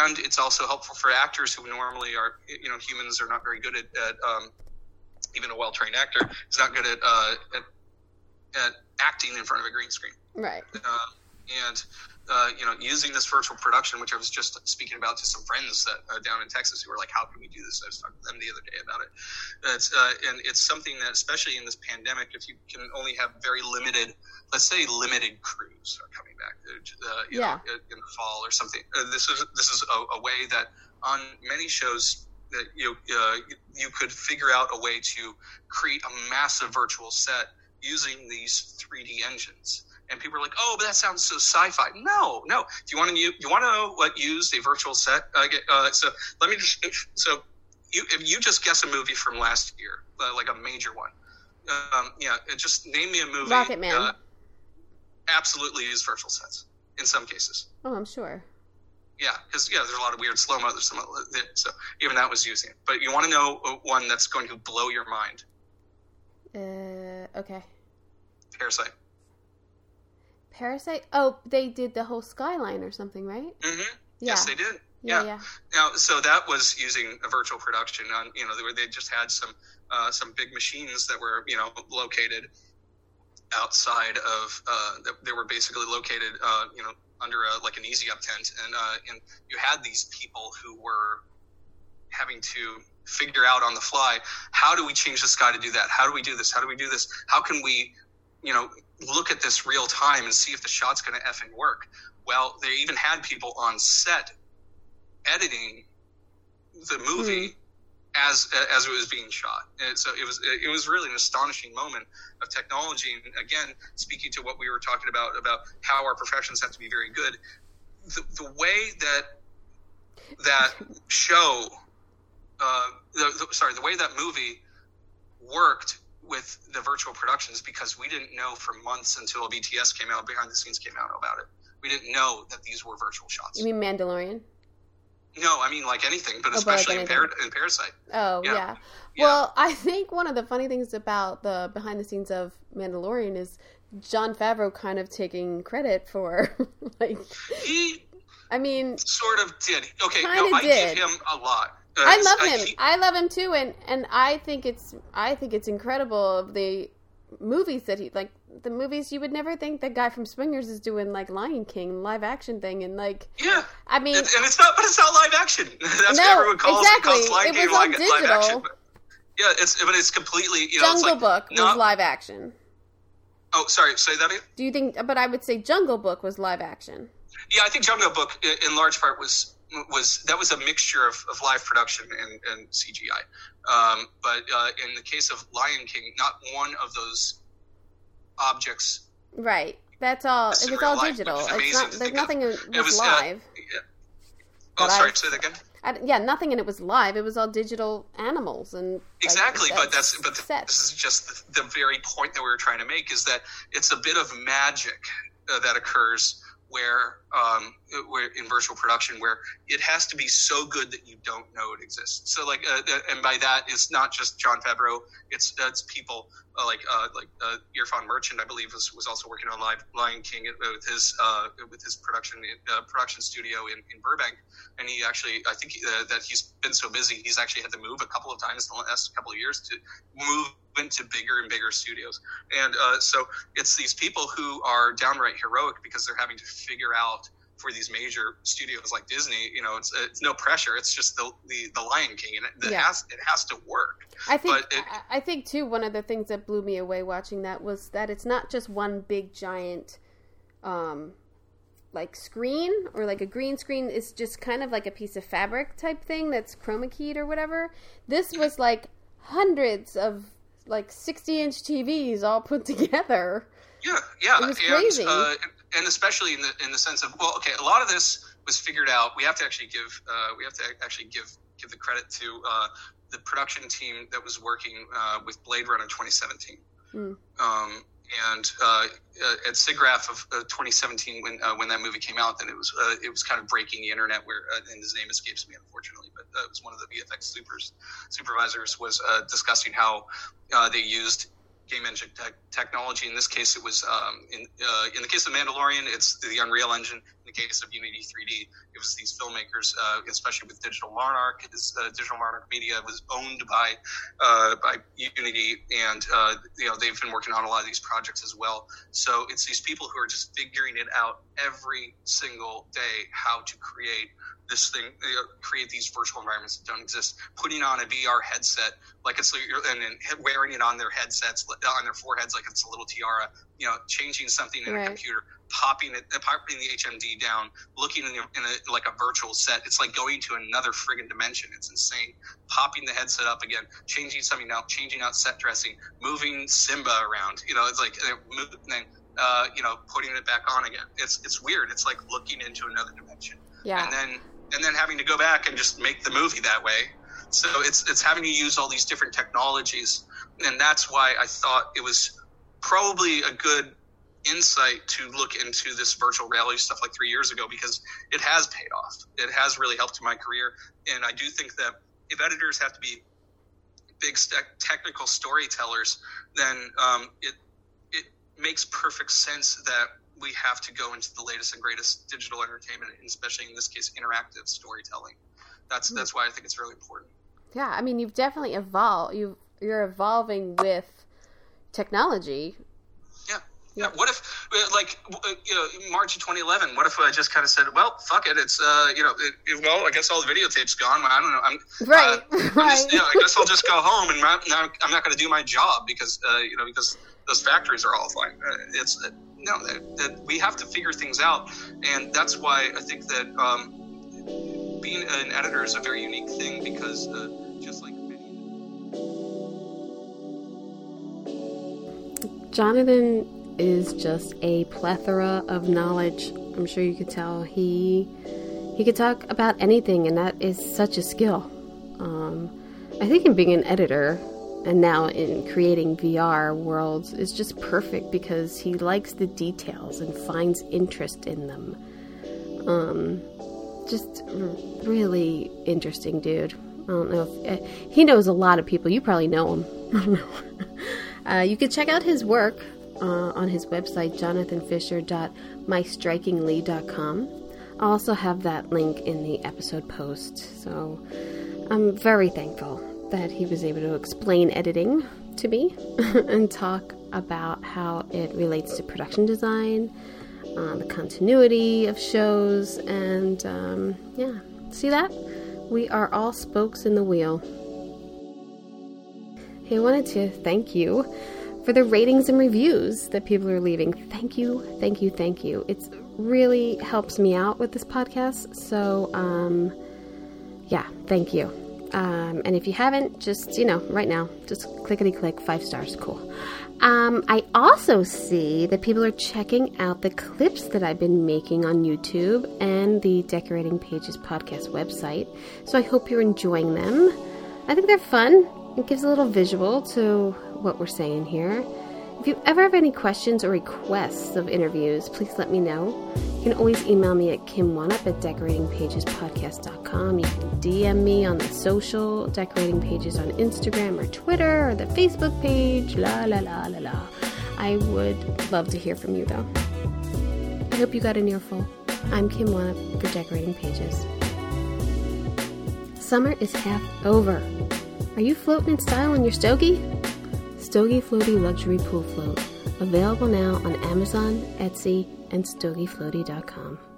and it's also helpful for actors who normally are, you know, humans are not very good at, at um, even a well trained actor is not good at, uh, at at acting in front of a green screen. Right. Uh, and uh, you know, using this virtual production, which I was just speaking about to some friends that uh, down in Texas who were like, "How can we do this?" I was talking to them the other day about it. It's uh, and it's something that, especially in this pandemic, if you can only have very limited, let's say, limited crews are coming back, uh, you yeah. know, in the fall or something. Uh, this is this is a, a, way that on many shows that you you could figure out a way to create a massive virtual set using these 3D engines. And people are like, "Oh, but that sounds so sci-fi." No, no. Do you want to you, want to know what used a virtual set? Uh, uh, so let me just so you if you just guess a movie from last year, uh, like a major one. Um, yeah, just name me a movie. Rocketman. Uh, absolutely use virtual sets in some cases. Oh, I'm sure. Yeah, because yeah, there's a lot of weird slow mo. There's some, so even that was using it. But you want to know uh, one that's going to blow your mind. Uh, okay. Parasite. Parasite? Oh, they did the whole skyline or something, right? Mm-hmm. Yeah. Yes, they did. Yeah. yeah. yeah. Now, so that was using a virtual production on, you know, they, they just had some uh, some big machines that were, you know, located outside of uh, they were basically located, uh, you know, under a, like an easy up tent, and uh, and you had these people who were having to figure out on the fly how do we change the sky to do that? How do we do this? How do we do this? How can we, you know, look at this real time and see if the shot's going to effing work? Well, they even had people on set editing the movie. Mm-hmm as as it was being shot. And so it was it was really an astonishing moment of technology. And again, speaking to what we were talking about about how our professions have to be very good, the, the way that that show, uh, the, the, sorry, the way that movie worked with the virtual productions because we didn't know for months until BTS came out, behind the scenes came out about it. We didn't know that these were virtual shots. You mean Mandalorian? No, I mean like anything, but oh, especially in, Par- in, Parasite. Oh yeah. yeah. yeah. Well, I think one of the funny things about the behind the scenes of Mandalorian is Jon Favreau kind of taking credit for like he. I mean, sort of did. Okay, no, I did. give him a lot. I love him. I, he, I love him too, and and I think it's I think it's incredible of the movies that he like the movies you would never think the guy from Swingers is doing like Lion King live action thing and like yeah I mean and, and it's not but it's not live action that's no, what everyone calls, exactly. calls Lion it King was live, digital. live action but, yeah it's but it's completely you know Jungle like Book not, was live action oh sorry say that again do you think but I would say Jungle Book was live action yeah I think Jungle Book in large part was was that was a mixture of, of live production and, and CGI um, but uh, in the case of Lion King not one of those objects. Right. That's all. It was all life, digital. It's not. There's nothing was, it was uh, live. Uh, yeah. Oh, sorry. say that again. I, yeah, nothing in it was live. It was all digital animals and exactly. Like, but that's but the, this is just the, the, very point that we were trying to make is that it's a bit of magic uh, that occurs where um, in virtual production where it has to be so good that you don't know it exists. So like, uh, uh and by that, it's not just Jon Favreau. It's it's people uh, like uh, like uh, Irfan Merchant, I believe, was, was also working on Live Lion King with his uh, with his production uh, production studio in, in Burbank, and he actually I think uh, that he's been so busy he's actually had to move a couple of times in the last couple of years to move into bigger and bigger studios, and uh, so it's these people who are downright heroic because they're having to figure out for these major studios like Disney, you know, it's it's no pressure. It's just the the, the Lion King, and it, it yeah. has it has to work. I think it, I think too. One of the things that blew me away watching that was that it's not just one big giant, um, like screen or like a green screen. It's just kind of like a piece of fabric type thing that's chroma keyed or whatever. This was like hundreds of like sixty inch TVs all put together. Yeah, yeah, it was crazy. And, uh, and especially in the in the sense of well, okay, a lot of this was figured out. We have to actually give uh, we have to actually give give the credit to uh, the production team that was working uh, with Blade Runner 2017. Mm. Um, and uh, at SIGGRAPH of 2017, when uh, when that movie came out, then it was uh, it was kind of breaking the internet. Where and his name escapes me unfortunately, but it was one of the VFX supers, supervisors was discussing how they used game engine te- technology. In this case, it was um, in uh, in the case of Mandalorian, it's the Unreal Engine. The case of Unity 3D, it was these filmmakers, uh, especially with Digital Monarch. This, uh, Digital Monarch Media was owned by uh, by Unity, and uh, you know they've been working on a lot of these projects as well. So it's these people who are just figuring it out every single day how to create this thing, create these virtual environments that don't exist. Putting on a VR headset, like it's and then wearing it on their headsets, on their foreheads, like it's a little tiara. You know, changing something in right. a computer, popping it, uh, popping the HMD down, looking in, a, in a, like a virtual set. It's like going to another friggin' dimension. It's insane. Popping the headset up again, changing something out, changing out set dressing, moving Simba around. You know, it's like uh, then uh, you know putting it back on again. It's it's weird. It's like looking into another dimension. Yeah. And then and then having to go back and just make the movie that way. So it's it's having to use all these different technologies, and that's why I thought it was probably a good insight to look into this virtual reality stuff like three years ago because it has paid off. It has really helped my career, and I do think that if editors have to be big technical storytellers, then um, it it makes perfect sense that we have to go into the latest and greatest digital entertainment, and especially in this case, interactive storytelling. That's hmm. that's why I think it's really important. Yeah, I mean, you've definitely evolved. You you're evolving with technology. Yeah. Yeah. What if, uh, like, uh, you know, March of 2011? What if I just kind of said, "Well, fuck it. It's, uh, you know, it, well, I guess all the videotapes gone. I don't know. I'm right. Uh, I'm right. Just, you know, I guess I'll just go home and not, not, I'm not going to do my job because, uh, you know, because those factories are all fine. Uh, it's uh, no, that, that, we have to figure things out, and that's why I think that um, being an editor is a very unique thing because just Jonathan is just a plethora of knowledge. I'm sure you could tell he he could talk about anything, and that is such a skill. Um, I think in being an editor and now in creating VR worlds is just perfect because he likes the details and finds interest in them. Um, just really interesting dude. I don't know if uh, he knows a lot of people. You probably know him. uh, you could check out his work uh, on his website, jonathanfisher.mystrikingly.com. I also have that link in the episode post. So I'm very thankful that he was able to explain editing to me and talk about how it relates to production design, uh, the continuity of shows, and um, yeah, see that? We are all spokes in the wheel. I wanted to thank you for the ratings and reviews that people are leaving. Thank you, thank you, thank you. It really helps me out with this podcast. So, um, yeah, thank you. Um, and if you haven't, just, you know, right now, just clickety click, five stars, cool. Um, I also see that people are checking out the clips that I've been making on YouTube and the Decorating Pages podcast website. So I hope you're enjoying them. I think they're fun. It gives a little visual to what we're saying here. If you ever have any questions or requests of interviews, please let me know. You can always email me at kimwanup at decoratingpagespodcast.com. You can DM me on the social, decorating pages on Instagram or Twitter or the Facebook page, la la la la la. I would love to hear from you though. I hope you got an earful. I'm Kim Wanup for Decorating Pages. Summer is half over. Are you floating in style in your stogie? Stogie Floaty Luxury Pool Float, available now on Amazon, Etsy, and stogiefloaty.com.